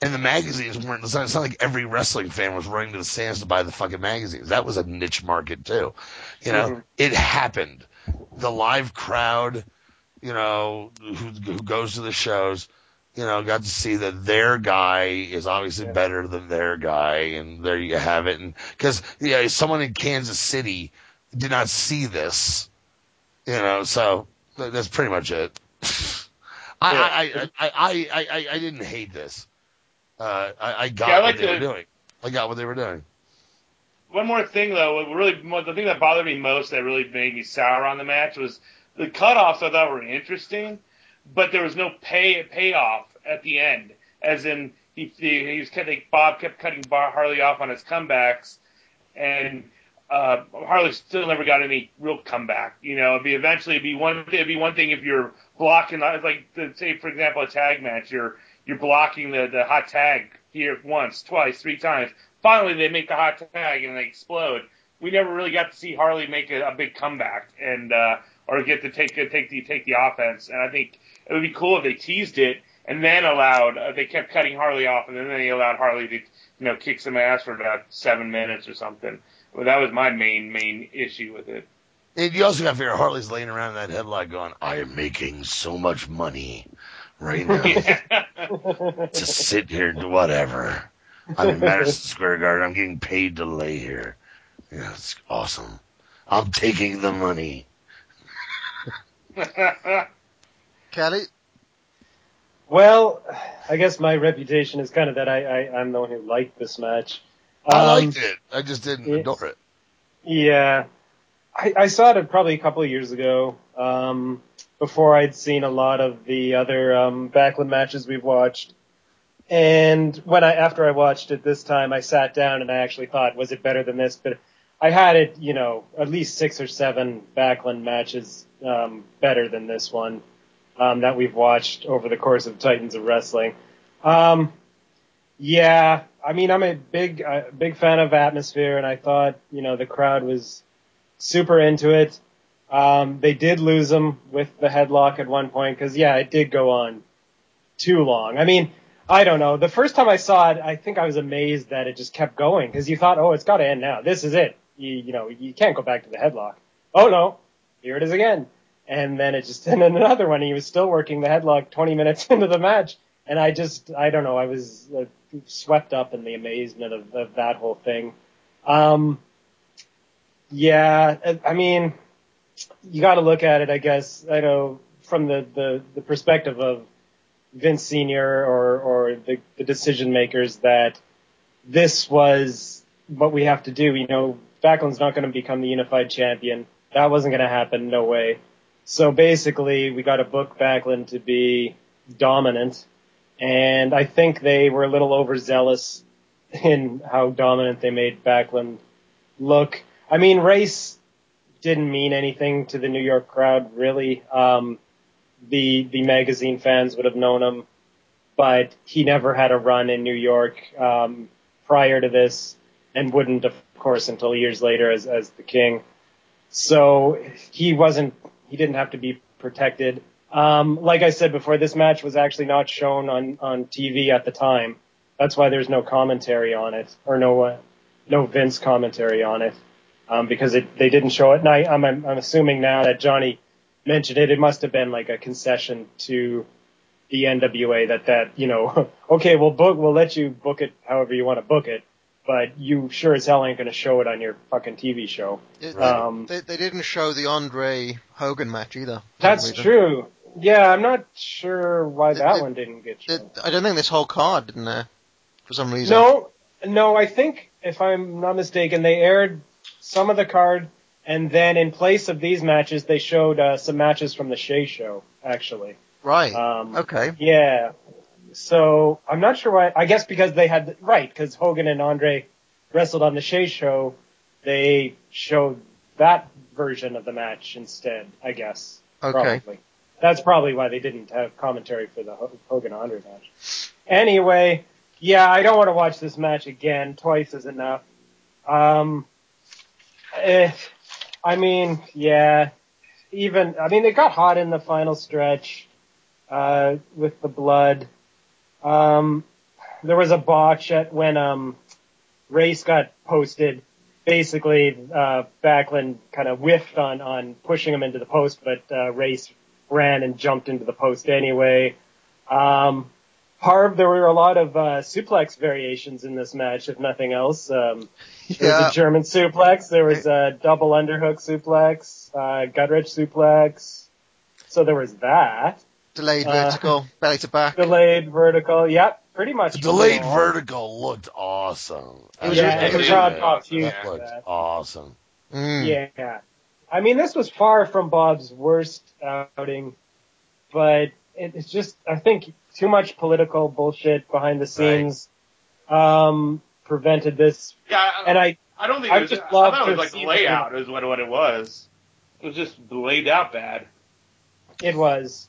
And the magazines weren't. It's not, it's not like every wrestling fan was running to the stands to buy the fucking magazines. That was a niche market too. You know, Mhm. it happened. The live crowd, you know, who, who goes to the shows, you know, got to see that their guy is obviously Yeah. better than their guy, and there you have it. And because yeah, someone in Kansas City did not see this, you know, so th- that's pretty much it. I, Yeah. I, I, I, I, I, didn't hate this. Uh, I, I got Yeah, I what they the- were doing. I got what they were doing. One more thing though, what really the thing that bothered me most that really made me sour on the match was the cutoffs. I thought were interesting, but there was no pay payoff at the end. As in, he he, was cutting Bob kept cutting Harley off on his comebacks, and uh, Harley still never got any real comeback. You know, it'd be eventually it'd be one it'd be one thing if you're blocking like say for example a tag match you're you're blocking the the hot tag here once twice three times. Finally they make the hot tag and they explode. We never really got to see Harley make a, a big comeback and uh, or get to take take the take the offense. And I think it would be cool if they teased it and then allowed uh, they kept cutting Harley off and then they allowed Harley to you know kick some ass for about seven minutes or something. Well, that was my main main issue with it. And you also got to figure Harley's laying around in that headlock going, I am making so much money right now to sit here and do whatever. I'm in Madison Square Garden. I'm getting paid to lay here. Yeah, it's awesome. I'm taking the money. Kelly? Well, I guess my reputation is kind of that I, I I'm the one who liked this match. I Um, liked it. I just didn't it- adore it. Yeah, I, I saw it probably a couple of years ago. Um, before I'd seen a lot of the other um, Backlund matches we've watched, and when I after I watched it this time, I sat down and I actually thought, was it better than this? But I had it, you know, at least six or seven Backlund matches um, better than this one um, that we've watched over the course of Titans of Wrestling. Um, yeah, I mean, I'm a big, uh, big fan of atmosphere, and I thought, you know, the crowd was super into it. Um, they did lose him with the headlock at one point because, yeah, it did go on too long. I mean, I don't know. The first time I saw it, I think I was amazed that it just kept going because you thought, oh, it's got to end now. This is it. You, you know, you can't go back to the headlock. Oh no, here it is again. And then it just, and then another one. He was still working the headlock 20 minutes into the match. And I just, I don't know, I was uh, swept up in the amazement of, of that whole thing. Um, yeah, I- mean, you got to look at it, I guess. I know from the, the, the perspective of Vince Senior or or the, the decision makers that this was what we have to do. You know, Backlund's not going to become the unified champion. That wasn't going to happen. No way. So basically, we got a book Backlund to be dominant, and I think they were a little overzealous in how dominant they made Backlund look. I mean, Race didn't mean anything to the New York crowd, really. Um, the the magazine fans would have known him, but he never had a run in New York um, prior to this, and wouldn't, of course, until years later as as the King. So he wasn't. He didn't have to be protected. Um, like I said before, this match was actually not shown on on TV at the time. That's why there's no commentary on it, or no uh, no Vince commentary on it, um, because it, they didn't show it. And I, I'm I'm assuming now that Johnny mentioned it, it must have been like a concession to the NWA that that you know, okay, we'll book, we'll let you book it however you want to book it, but you sure as hell ain't going to show it on your fucking TV show. It- Um, they, they didn't show the Andre Hogan match either. that's reason. true. Yeah, I'm not sure why that one didn't get shown. I don't think this whole card didn't there for some reason. No, no, I think if I'm not mistaken, they aired some of the card, and then in place of these matches, they showed uh, some matches from the Shea Show, actually. Right. Um, okay. Yeah. So I'm not sure why. I guess because they had right because Hogan and Andre wrestled on the Shea Show, they showed that version of the match instead. I guess. Okay. Probably. That's probably why they didn't have commentary for the Ho- Hogan Andre match. Anyway, yeah, I don't want to watch this match again. Twice is enough. Um, eh, I mean, yeah, even I mean, it got hot in the final stretch uh, with the blood. Um, there was a botch at when um, Race got posted. Basically, uh, Backlund kind of whiffed on on pushing him into the post, but uh, Race ran and jumped into the post anyway. Um, Harv, there were a lot of uh, suplex variations in this match, if nothing else. Um, there Yeah. was a German suplex, there was a double underhook suplex, uh, gut wrench suplex. So there was that. Delayed Uh, vertical, belly to back. Delayed vertical. Yep, pretty much. The delayed you know, vertical looked awesome. It was- I it was gotta Rod say, Bob that looked that. awesome. Mm. Yeah. I mean, this was far from Bob's worst outing, but it- it's just, I think too much political bullshit behind the scenes, um, prevented this. Yeah, And I, I don't think I it was. just I love thought to it was like the the- layout is what what it was. It was just laid out bad. It was.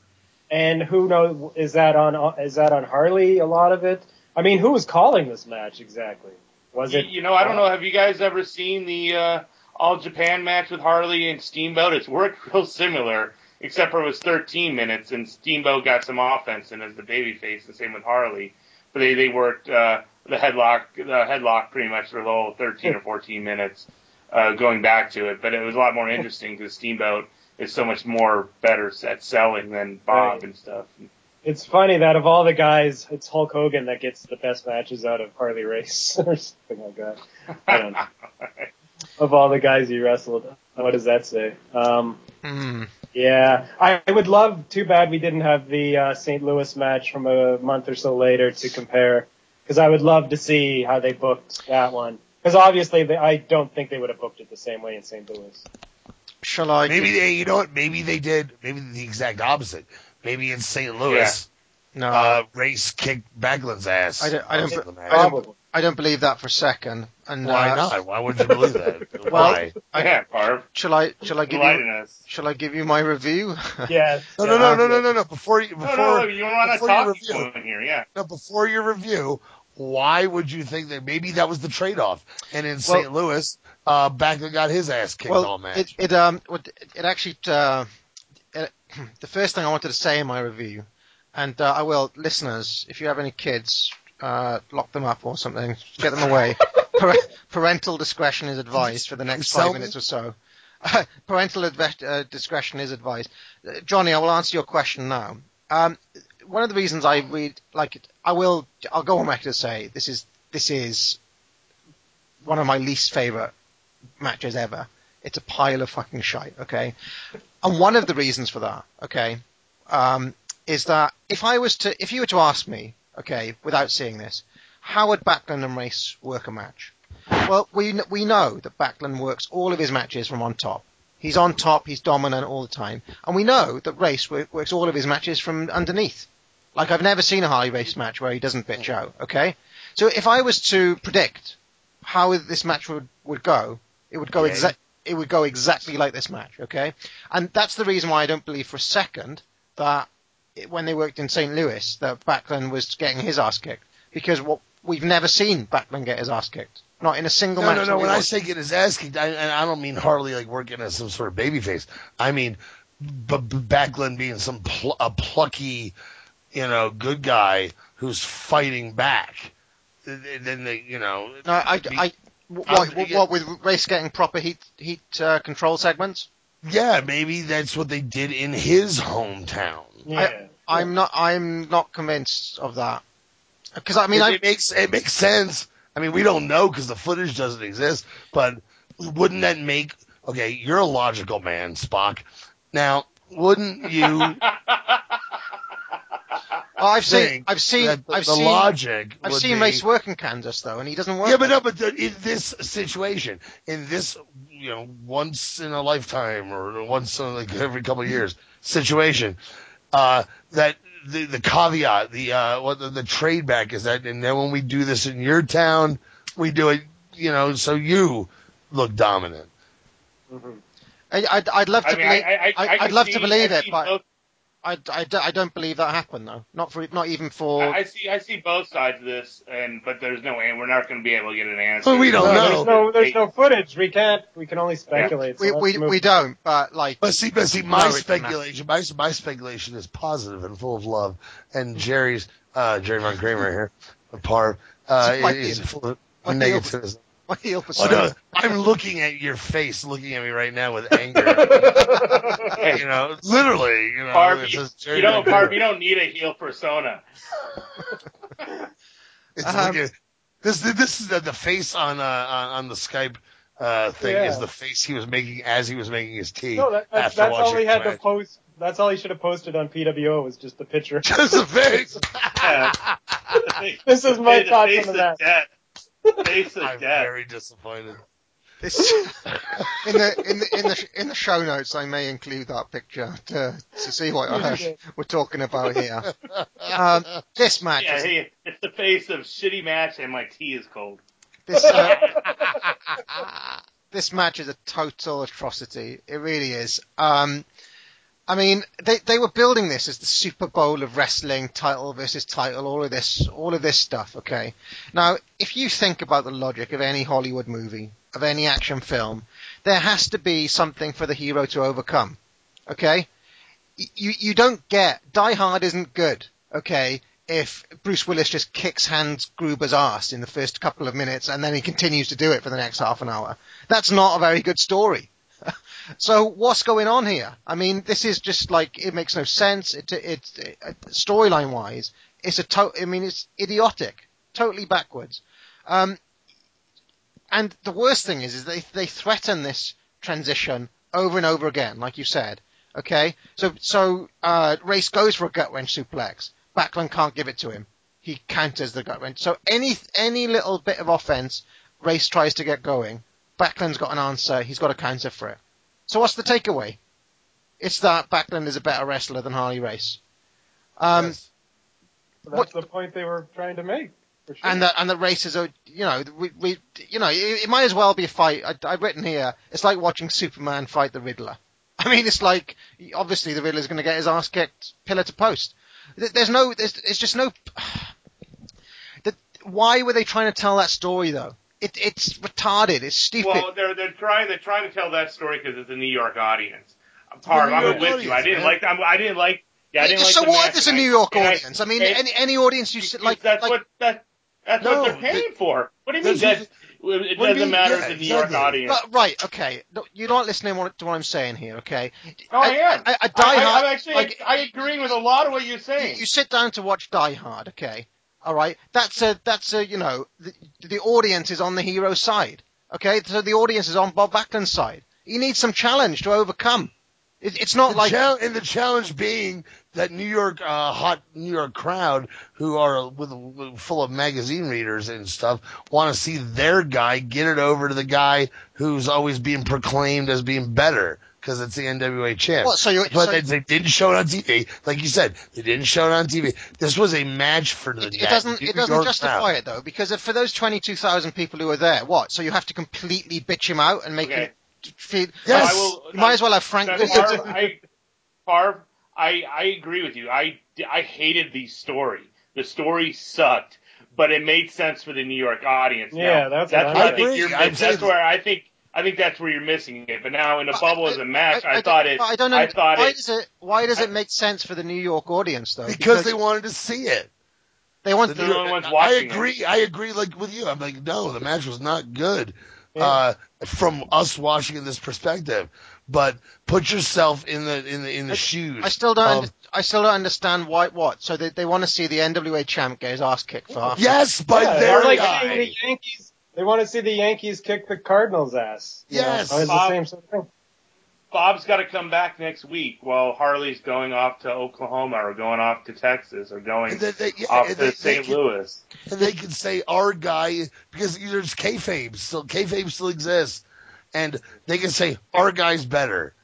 And who knows, is that on, is that on Harley, a lot of it? I mean, who was calling this match exactly? Was it? you know, I don't know. Have you guys ever seen the uh, All Japan match with Harley and Steamboat? It's worked real similar, except for it was 13 minutes, and Steamboat got some offense in as the babyface. The same with Harley, but they they worked uh, the headlock the headlock pretty much for the whole 13 or 14 minutes, uh, going back to it. But it was a lot more interesting because Steamboat is so much more better at selling than Bob Right. and stuff. It's funny that of all the guys, it's Hulk Hogan that gets the best matches out of Harley Race or something like that. I don't know. of all the guys he wrestled, what does that say? Um, Hmm. yeah, I, I would love. Too bad we didn't have the uh, St. Louis match from a month or so later to compare, because I would love to see how they booked that one. Because obviously, they, I don't think they would have booked it the same way in St. Louis. Shall I? Maybe they, you know what? Maybe they did. Maybe the exact opposite. Maybe in St. Louis, No. uh, Race kicked Backlund's ass. I don't. I most of don't. I don't, I don't believe that for a second. And Why uh, not? Why would you believe that? Well, Why? I- yeah, Barb. Shall I? Shall I give Enlighten you? us. Shall I give you my review? Yeah. No, no, no, no, no, no, no. Before you, before, No, no, no, you're on a before review, here. Yeah. no, before your review, why would you think that maybe that was the trade-off? And in St. Louis, uh, got his ass kicked all well, match. it, it um, it actually, uh, it, the first thing I wanted to say in my review, and uh, I will, listeners, if you have any kids, uh, lock them up or something, get them away. Parental discretion is advised for the next five minutes or so. parental adve- uh, discretion is advised. Uh, Johnny, I will answer your question now. Um, one of the reasons I read like I will, I'll go on record to say this is this is one of my least favorite matches ever. It's a pile of fucking shite, okay? And one of the reasons for that, okay, um, is that if I was to, if you were to ask me, okay, without seeing this, how would Backlund and Race work a match? Well, we we know that Backlund works all of his matches from on top. He's on top, he's dominant all the time, and we know that Race works all of his matches from underneath. Like I've never seen a Harley Race match where he doesn't bitch mm. out. Okay, so if I was to predict how this match would would go, It would go Okay. exact. It would go exactly like this match, okay? And that's the reason why I don't believe for a second that it- when they worked in St. Louis that Backlund was getting his ass kicked because what we've never seen Backlund get his ass kicked, not in a single No, match. no, no. When I say get his ass kicked, I, and I don't mean Harley like working as some sort of babyface. I mean B- B- Backlund being some pl- a plucky, you know, good guy who's fighting back. And Then they, you know, no, I, I, what, what, what with Race getting proper heat heat uh, control segments? yeah, maybe that's what they did in his hometown. I, I'm not. I'm not convinced of that. Because I mean, it, I it makes it makes sense. I mean, we don't know because the footage doesn't exist, but wouldn't that make okay? You're a logical man, Spock. Now, wouldn't you? Oh, I've seen, I've seen, the- I've the seen, logic I've seen be- Race work in Kansas though, and he doesn't work. Yeah, but no, but the, in this situation, in this you know once in a lifetime or once in like every couple of years situation, uh, that the the caveat, the uh, what the, the trade back is that, and then when we do this in your town, we do it, you know, so you look dominant. I, I'd, I'd love to I mean, believe. I- I- I- I would love see- to believe I it, but both- I, I, don't- I don't believe that happened though. Not for, not even for. I, I see. I see both sides of this, and but there's no, and we're not going to be able to get an answer. Well, we don't No, know. There's no, there's no footage. We can't. We can only speculate. so we, we, we don't, but like. But see, but see, my it speculation, my, my speculation is positive and full of love, and Jerry's, uh, Jerry Von Kramer here, Parv, uh, My- is full of my heel- negativism. My heel Oh, no, I'm looking at your face, looking at me right now with anger. you know, literally, you know. Barb, it you, you don't, Barb, you don't need a heel persona. It's Um, looking- this this is the, the face on uh on, on the Skype uh thing Yeah. is the face he was making as he was making his tea. No, that, that's, that's all he had the to post. That's all he should have posted on PWO was just the picture. Just the face. this is my the thoughts on of that. Death. Face of I'm death. very disappointed. This, in the in the in the in the show notes, I may include that picture to to see what uh, we're talking about here. Um, this match, Yeah, is, hey, it's the face of shitty match, and my tea is cold. this uh, this match is a total atrocity. It really is. Um, I mean, they they were building this as the Super Bowl of wrestling, title versus title, all of this, all of this stuff. Okay, now if you think about the logic of any Hollywood movie, of any action film, there has to be something for the hero to overcome. Okay, you you don't get Die Hard isn't good. Okay. If Bruce Willis just kicks Hans Gruber's ass in the first couple of minutes and then he continues to do it for the next half an hour, that's not a very good story. So what's going on here? I mean, this is just like it makes no sense. It, it, it storyline wise, it's a to- I mean, it's idiotic, totally backwards. Um, and the worst thing is, is they they threaten this transition over and over again, like you said. Okay, so so uh, Race goes for a gut wrench suplex. Backlund can't give it to him. He counters the gut wrench. So any any little bit of offense, Race tries to get going. Backlund's got an answer. He's got a counter for it. So what's the takeaway? It's that Backlund is a better wrestler than Harley Race. Um, That's the point they were trying to make. Sure. and the and the races are you know we, we you know it, it might as well be a fight. I, I've written here. It's like watching Superman fight the Riddler. I mean, it's like obviously the Riddler's going to get his ass kicked pillar to post. There's no, there's, there's just no. The, why were they trying to tell that story though? It, it's retarded. It's stupid. Well, they're they're trying they're trying to tell that story because it's a New York audience. I'm with you. I didn't man. like I'm, I didn't like. Yeah, I didn't like so what? There's a New York I- audience. I mean, and- any any audience you sit like that's like what that that's No, what they're paying for. What do you mean That's- that? It What do you doesn't mean? matter Yeah, the New York audience. Right, right, okay. You're not listening to what I'm saying here, okay? Oh, no, I am. A, a I, Die Hard, I, am actually like, I agree with a lot of what you're saying. you, you sit down to watch Die Hard, okay? All right, that's a that's a you know the, the audience is on the hero's side, okay? So the audience is on Bob Backlund's side. He needs some challenge to overcome. It, it's not The like chal- and the challenge being that New York uh, hot New York crowd who are with, with full of magazine readers and stuff want to see their guy get it over to the guy who's always being proclaimed as being better because it's the NWA champ. What, so you- but so- they, they didn't show it on TV, like you said. They didn't show it on TV. This was a match for the It doesn't. New It doesn't justify crowd. it though, because if for those twenty-two thousand people who were there, what? So you have to completely bitch him out and make Okay. him feel. Yes. I will- you might as well have Frank. That Favre, I, Favre, I, I agree with you. I, I hated the story. The story sucked, but it made sense for the New York audience. Now, Yeah, that's what that's I where I think. think you're. That's where I think. I think that's where you're missing it. But now in a bubble as a match, I, I thought don't- it. I don't know. I thought why it. does it? Why does it make sense for the New York audience though? because they wanted to see it. They want They're the only ones I watching it. agree. I agree. Like with you, I'm like, no, the match was not good. Uh, from us watching in this perspective, but put yourself in the in the in the shoes. I still don't. of- under- I still don't understand why. What? So they they want to see the NWA champ get his ass kicked for half. yes, by Yeah, their they're like guy. the Yankees. They want to see the Yankees kick the Cardinals' ass. you know? Yes. it's the Bob- same sort of thing. Bob's got to come back next week while Harley's going off to Oklahoma or going off to Texas or going they- they- yeah, off to they- they St. can- Louis. and they can say our guy because there's kayfabe still kayfabe still exists, and they can say our guy's better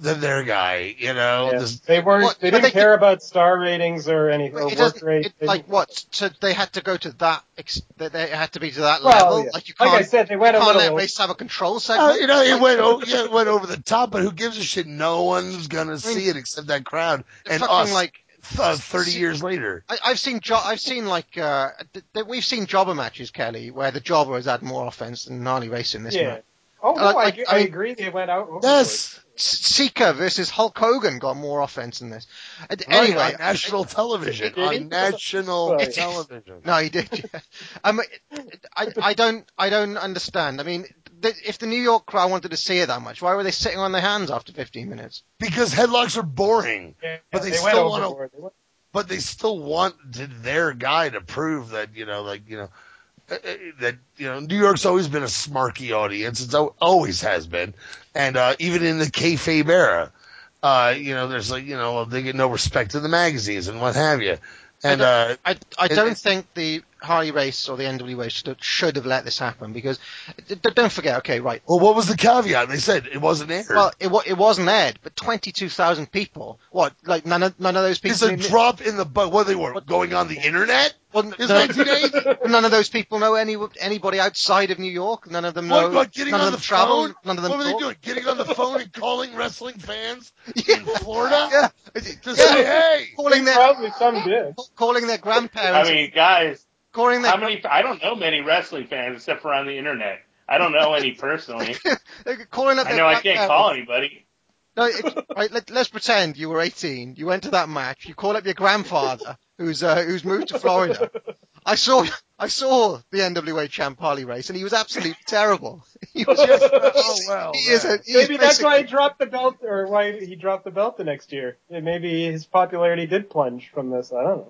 than their guy. You know, Yeah. This- They weren't. What- they didn't they care about star ratings or anything. Or work rate. It, like what? So they had to go to that. Ex- they- they had to be to that Well, level. yeah. Like you can't. Like I said, they went you a can't little- let Race have a control Uh, segment. you know, it went over, yeah, it went over the top, but who gives a shit? No one's gonna see it except that crowd and fucking us. like th- Thirty years later, I, I've seen jo- I've seen like uh, th- th- we've seen jobber matches, Kelly, where the jobber has had more offense than Harley Race in this Yeah. match. Oh, no, Like- I, I, I agree. They went out. overboard. yes, S- Seeker versus Hulk Hogan got more offense in this. Uh, right, Anyway, on national television, on national Right. television. No, he did. Yeah. Um, I, I don't, I don't understand. I mean, th- if the New York crowd wanted to see it that much, why were they sitting on their hands after 15 minutes? Because headlocks are boring, Yeah, but they, went still want to overboard. They went- but they still wanted their guy to prove that you know, like you know, uh, uh, that you know, New York's always been a smarky audience. It's al- always has been, and uh, even in the kayfabe era, uh, you know, there's like you know, they get no respect to the magazines and what have you, and uh, I, I don't it- think the Harley Race or the NWA should, should have let this happen because d- d- don't forget. Okay, right. well, what was the caveat? They said it wasn't aired. Well, it, wa- it wasn't aired, but 22,000 people. What? Like none of none of those people. it's a knew- drop in the bucket. What they were going on the internet? well, It's no- 1980. none of those people know any anybody outside of New York. None of them What know. about getting none on of the them travel. phone? None of them what were they talk. doing? Getting on the phone and calling wrestling fans in Florida Yeah. to Yeah. say, "Hey, calling their Probably some did. calling their grandparents. I mean, guys, calling their how many? I don't know many wrestling fans except for on the internet. I don't know any personally. they're calling up I know I can't grandparents. call anybody. No, it, right, let, let's pretend you were 18. You went to that match. You call up your grandfather, who's uh, who's moved to Florida. I saw I saw the NWA champ Harley Race, and he was absolutely terrible. He was just oh well." he is a, he Maybe is that's why he dropped the belt, or why he dropped the belt the next year. Yeah, maybe his popularity did plunge from this. I don't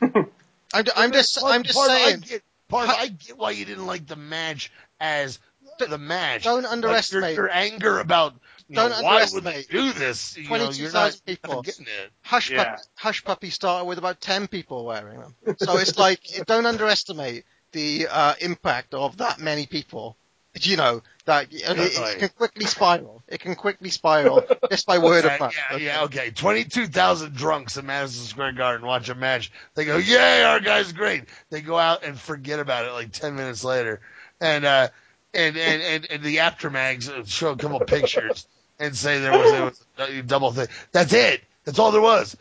know. I'm, I'm just Part- I'm just part of- I saying. get, part of- I get why you didn't like the match as the match. Don't Like, underestimate- your, your anger about you Don't know, why would underestimate do this. You 22,000 people. not getting it. Hush, Yeah. puppy, Hush Puppy started with about 10 people wearing them. So it's like, don't underestimate the uh, impact of that many people. You know, that it, it Definitely. can quickly spiral. It can quickly spiral just by word Yeah, of mouth. yeah, yeah, okay. Twenty-two thousand drunks in Madison Square Garden watch a match. They go, "Yay, our guy's great." They go out and forget about it like ten minutes later, and uh, and and and, and the Apter mags show a couple pictures and say there was, there was a double thing. That's it. That's all there was.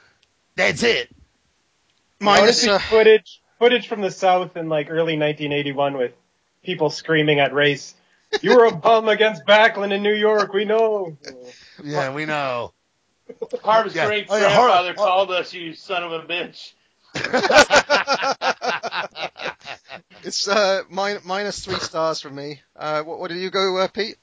That's it. I want to Minus, uh, footage footage from the South in like early 1981 with people screaming at Race. You were a bum against Backlund in New York. We know. Yeah, we know. Harv's Yeah. great Oh, yeah, Harv- grandfather Harv- called us, you son of a bitch. it's uh, min- minus three stars from me. Uh, what, what did you go, uh, Pete?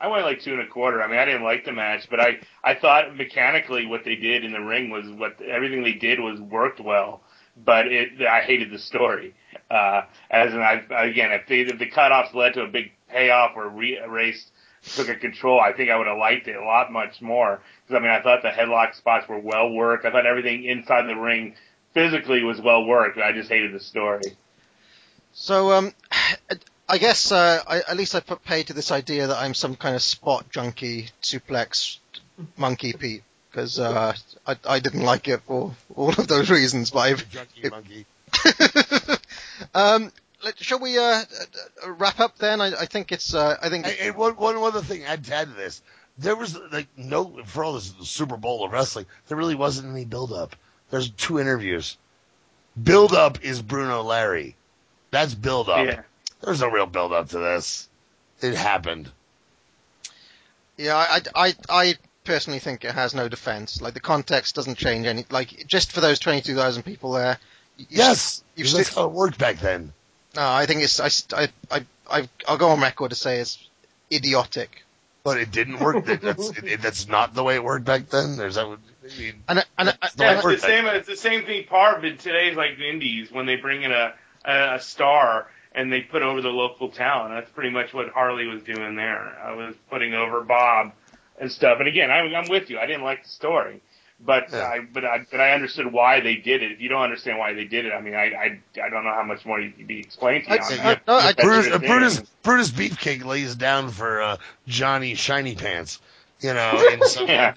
I went like two and a quarter. I mean, I didn't like the match, but I I thought mechanically what they did in the ring was what everything they did was worked well. But it, I hated the story. Uh, as in, I again, if, they, if the cutoffs led to a big payoff or re- Race took a control, I think I would have liked it a lot much more. Because I mean, I thought the headlock spots were well worked. I thought everything inside the ring physically was well worked. I just hated the story. So, um, I guess uh, I, at least I put pay to this idea that I'm some kind of spot junkie suplex monkey Pete because uh, I, I didn't like it for all of those reasons. But I've, Junkie monkey. um, let, shall we uh, uh, wrap up then? I, I think it's uh, I think Hey, hey, one, one other thing I'd add to this. There was like no for all this Super Bowl of wrestling, there really wasn't any build up. There's two interviews. Build up is Bruno Larry. That's build up. Yeah. There's no real build up to this. It happened. Yeah, I, I, I personally think it has no defense. Like the context doesn't change any. Like just for those twenty-two thousand people there. you- Yes, you've because that's still- how it worked back then. No, I think it's. I, I, I, I, I'll go on record to say it's idiotic. But it didn't work. That- that's it, that's not the way it worked back then. There's that. I mean, And, and, and, the Yeah, it's the worked back same. It's the same thing. Part of it today's like the indies when they bring in a, a a star and they put over the local talent. That's pretty much what Harley was doing there. I was putting over Bob and stuff. And again, I'm, I'm with you. I didn't like the story, but Yeah. I but I but I understood why they did it. If you don't understand why they did it, I mean, I I, I don't know how much more you could be explained to you. I- on I- no, I- Brutus, uh. Brutus, Brutus Beefcake lays down for uh, Johnny Shiny Pants, you know, in some Yeah.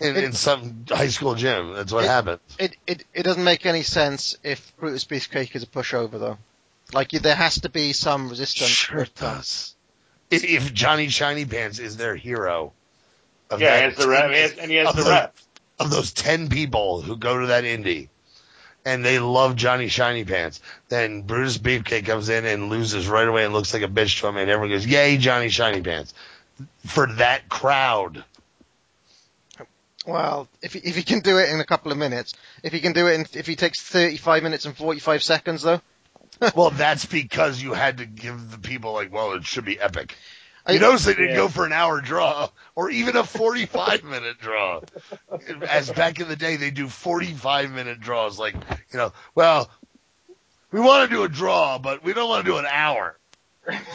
in, in some high school gym. That's what It- happened. it, it, it doesn't make any sense if Brutus Beefcake is a pushover though. Like there has to be some resistance. Sure does. If, if Johnny Shiny Pants is their hero, of yeah, that he has the rep, 10 he has, and he has the rep. of those ten people who go to that indie and they love Johnny Shiny Pants, then Brutus Beefcake comes in and loses right away and looks like a bitch to him, and everyone goes, "Yay, Johnny Shiny Pants!" For that crowd, Well, if he, if he can do it in a couple of minutes, if he can do it in, if he takes 35 minutes and 45 seconds though, well, that's because you had to give the people like, well, it should be epic. I- You notice they didn't Yeah. go for an hour draw or even a 45 minute draw. As back in the day, they do 45 minute draws. Like, you know, well, we want to do a draw, but we don't want to do an hour.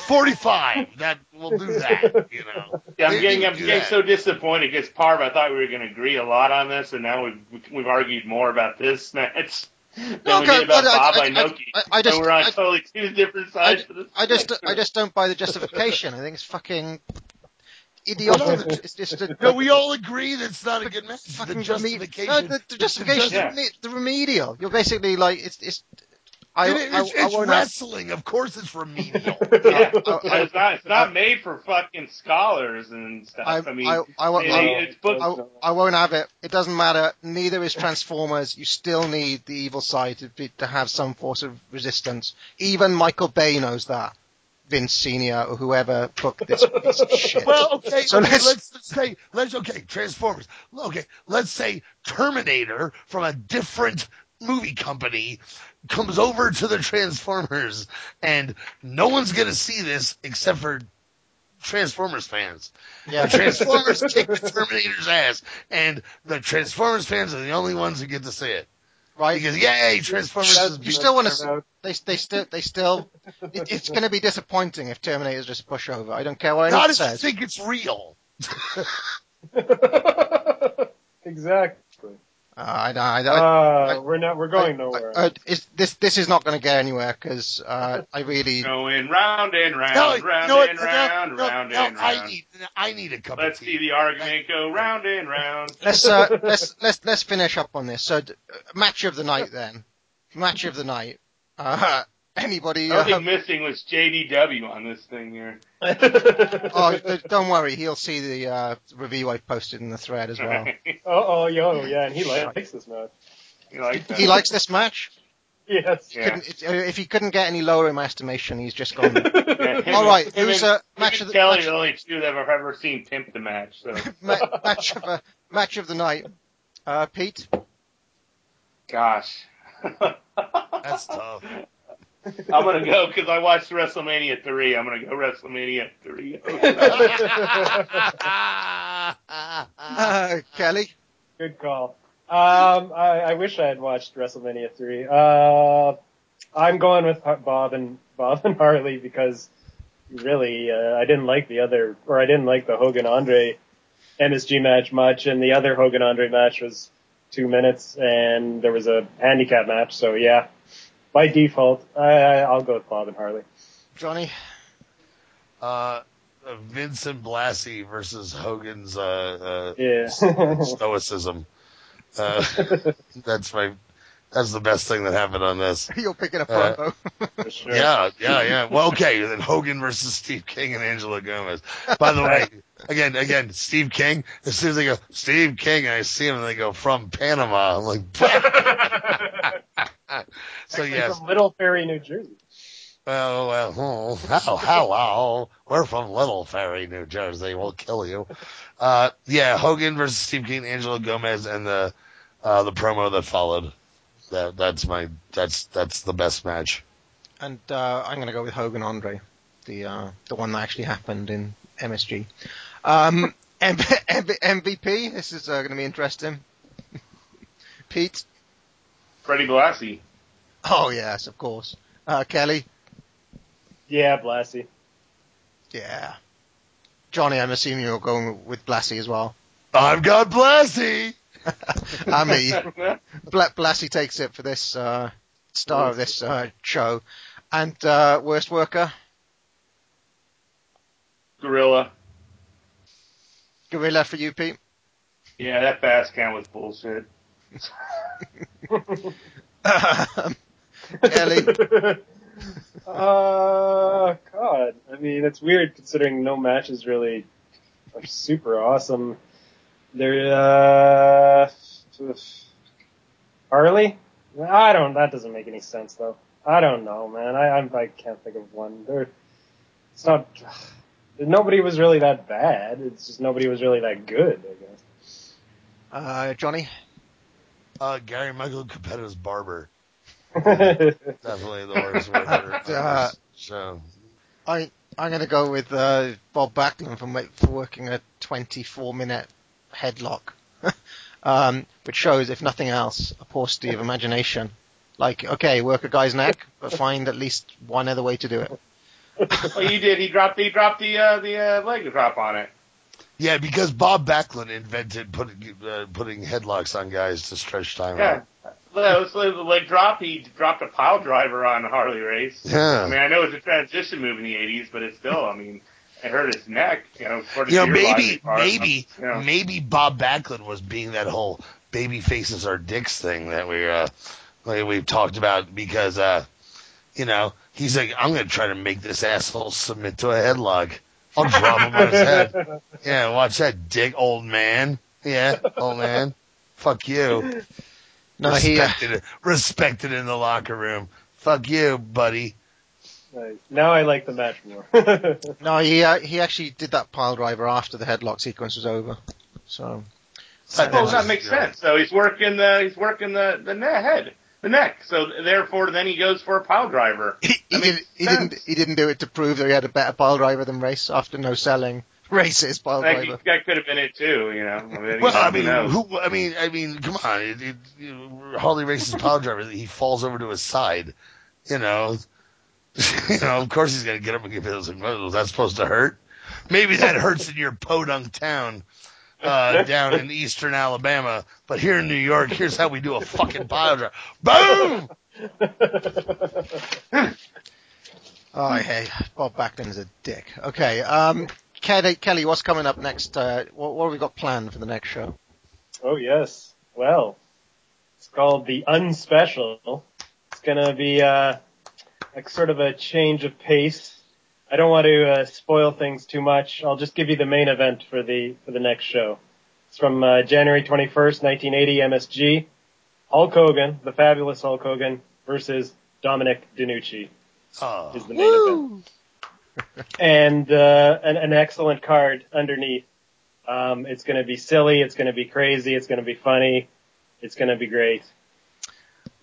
45. That we'll do that. You know. Yeah, I'm They getting, I'm getting that. so disappointed because Parv, I thought we were going to agree a lot on this, and now we've we've argued more about this match than we Okay, about I- Bob I- I- I- I just- and we're on I- totally two different sides of this. I just I just don't buy the justification. I think it's fucking idiotic. it's just a, No, we all agree that's not a good match. The fucking reme- justification. No, the, the justification Yeah. is the remedial. You're basically like it's it's. I, It is- I, it's I it's won't wrestling. Of course, it's remedial. yeah, I- I- it's not it's not made for fucking scholars and stuff. I, I, mean, I, I, won't- I, it's booked. I, I won't have it. It doesn't matter. Neither is Transformers. You still need the evil side to be, to have some force of resistance. Even Michael Bay knows that. Vince Senior or whoever booked this piece of shit. Well, okay, So okay let's- let's, let's say let's okay Transformers. Okay, let's say Terminator from a different movie company comes over to the Transformers, and no one's gonna see this except for Transformers fans. Yeah. The Transformers kick the Terminator's ass, and the Transformers fans are the only ones who get to see it. right? Because yay, Transformers is you still want to. They they still they still. It, it's going to be disappointing if Terminator's just a pushover. I don't care what not anyone if you think it's real. exactly. Uh, I, I, I, Uh, we're not. We're going nowhere. uh, is, this this is not going to get anywhere because uh, I really. Going round and round, No, round you know what? and No, round, no, round no, and I round. need I need a cup Let's of tea. see the argument go round and round. Let's uh, let's let's let's finish up on this. So, d- uh, match of the night then. Match of the night. Uh, anybody? The only Uh, missing was JDW on this thing here. oh, don't worry. He'll see the uh, review I posted in the thread as well. oh, oh, yo, yeah, and he likes this match. you like? He likes this match. Yes. Yeah. Couldn't, it- uh, if he couldn't get any lower in my estimation, he's just gone. Yeah, All right, and- him who's and- uh, match of the Kelly match, are the only two that I've ever seen pimp the match. So ma- match of a match of the night? Uh, Pete. gosh, That's tough. I'm gonna go because I watched WrestleMania three. I'm gonna go WrestleMania three. Uh, Kelly. Good call. Um, I, I wish I had watched WrestleMania three. Uh, I'm going with Bob and Bob and Harley because really uh, I didn't like the other, or I didn't like the Hogan Andre MSG match much, and the other Hogan Andre match was two minutes, and there was a handicap match. So yeah, by default, I, I, I'll go with Bob and Harley. Johnny. Uh, uh, Vincent Blassie versus Hogan's uh, uh, Yeah. stoicism. Uh, that's my. That's the best thing that happened on this. You're picking up Uh, Rambo. Yeah, yeah, yeah. Well, okay, then Hogan versus Steve King and Angela Gomez. By the way, again, again, Steve King. As soon as they go Steve King, I see him, and they go from Panama. I'm like, so Actually yes. from Little Ferry, New Jersey. Well, well, oh, how, hello. We're from Little Ferry, New Jersey. We'll kill you. Uh, yeah, Hogan versus Steve King, Angela Gomez, and the, uh, the promo that followed. That, that's my, that's, that's the best match. And uh, I'm going to go with Hogan Andre, the uh, the one that actually happened in MSG. Um, M- M- MVP. This is uh, going to be interesting. Pete. Freddie Blassie. Oh yes, of course. Uh, Kelly. Yeah, Blassie. Yeah. Johnny, I'm assuming you're going with Blassie as well. I've got Blassie. I mean, Bla- Blassie takes it for this uh, star of this uh, show. And uh, worst worker, Gorilla. Gorilla for you, Pete. Yeah, that fast count was bullshit. Kelly. Uh, God. I mean, it's weird considering no matches really are super awesome. There, uh, Harley? I don't, that doesn't make any sense though. I don't know, man. I, I'm, I can't think of one. There, it's not, nobody was really that bad. It's just nobody was really that good, I guess. Uh, Johnny. Uh, Gary Michael Cappetta's barber. Definitely the worst worker on Uh, this. I I'm going to go with uh, Bob Backlund for, for working a 24 minute headlock, um, which shows, if nothing else, a paucity of imagination. Like, okay, work a guy's neck, but find at least one other way to do it. well, you did. He dropped. He dropped the uh, the uh, leg drop on it. Yeah, because Bob Backlund invented putting uh, putting headlocks on guys to stretch time Yeah. out. Well, so leg drop. He dropped a pile driver on Harley Race. Yeah. I mean, I know it's a transition move in the '80s, but it's still. I mean, it hurt his neck. You know, You know, maybe maybe You know. maybe Bob Backlund was being that whole baby faces are dicks thing that we uh like we've talked about because uh you know he's like I'm gonna try to make this asshole submit to a headlock. I'll drop him on his head. Yeah, watch that dick, old man. Yeah, old man. Fuck you. No, he, uh, respected, respected in the locker room. Fuck you, buddy. Nice. Now I like the match more. No, he uh, he actually did that pile driver after the headlock sequence was over. So. Well, that makes sense. So he's working the he's working the the ne- head, the neck. So therefore, then he goes for a pile driver. He, did, he didn't. He didn't do it to prove that he had a better pile driver than Race after no selling Race's pile That, driver. that could have been it too. You know. I mean, Well, I mean, knows? who? I mean, I mean, come on. It, it, you know, Harley Race's power driver, he falls over to his side. You know, you know. Of course, he's gonna get up and give it. Like, well, was that supposed to hurt? Maybe that hurts in your podunk town uh, down in eastern Alabama, but here in New York, here's how we do a fucking pile driver. Boom! Oh, hey, Bob Backlund's a dick. Okay, um, Kelly, Kelly, what's coming up next? Uh, what, what have we got planned for the next show? Oh yes. Well, it's called the Unspecial. It's gonna be uh, like sort of a change of pace. I don't want to uh, spoil things too much. I'll just give you the main event for the for the next show. It's from uh, January 21st, 1980, MSG. Hulk Hogan, the fabulous Hulk Hogan, versus Dominic DeNucci Oh. is the main event. And uh, an, an excellent card underneath. Um, it's going to be silly. It's going to be crazy. It's going to be funny. It's going to be great.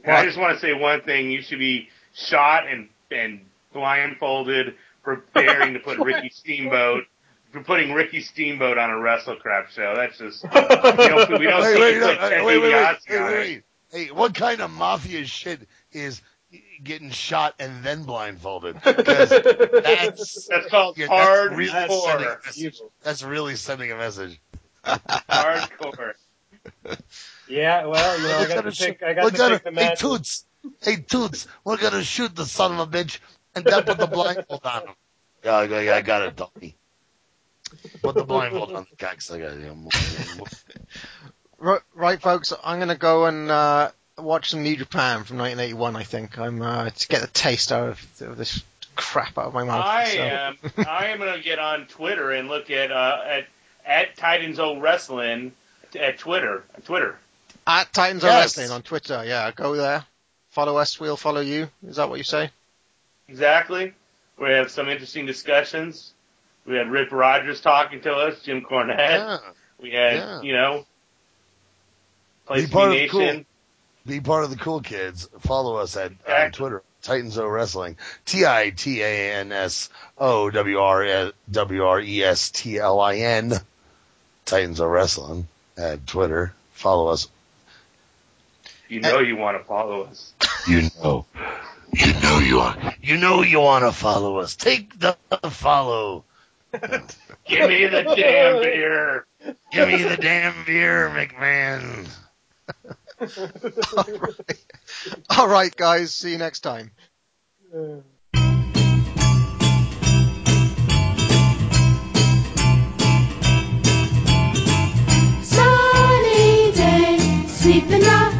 And I just want to say one thing: you should be shot and and blindfolded, preparing to put Ricky Steamboat, for putting Ricky Steamboat on a WrestleCrap show. That's just we don't we don't Wait, see wait, no, like Ted wait, wait, wait, wait, wait, wait. Hey, what kind of mafia shit is getting shot and then blindfolded? 'Cause that's That's called yeah, that's hardcore. really sending a message. That's really sending a message. Hardcore. Yeah, well, you know, I We're got gonna to pick. shoot- I got to gonna- pick the hey. Toots, hey Toots, we're gonna shoot the son of a bitch and then put the blindfold on him. Yeah, I got, I got it, dummy. Put the blindfold on the cocksucker. Right, right, folks. I'm gonna go and uh, watch some New Japan from 1981. I think I'm uh, to get the taste out of, of this crap out of my mouth. I so. am. I am going to get on Twitter and look at uh, at at Titans O Wrestling at Twitter. Twitter. At Titans of Yes. Wrestling on Twitter. Yeah, go there. Follow us. We'll follow you. Is that what you say? Exactly. We have some interesting discussions. We had Rip Rogers talking to us, Jim Cornette. Yeah. We had, Yeah. you know, Place Be part Nation. cool. Be part of the cool kids. Follow us at uh, on Twitter. Titans O Wrestling. T I T A N S O W R W R E S T L I N. Titans O Wrestling at Twitter. Follow us. You know you want to follow us. You know. You know you are. You know you want to follow us. Take the follow. Give me the damn beer. Give me the damn beer, McMahon. All right, guys. See you next time. Sunny day, sweeping the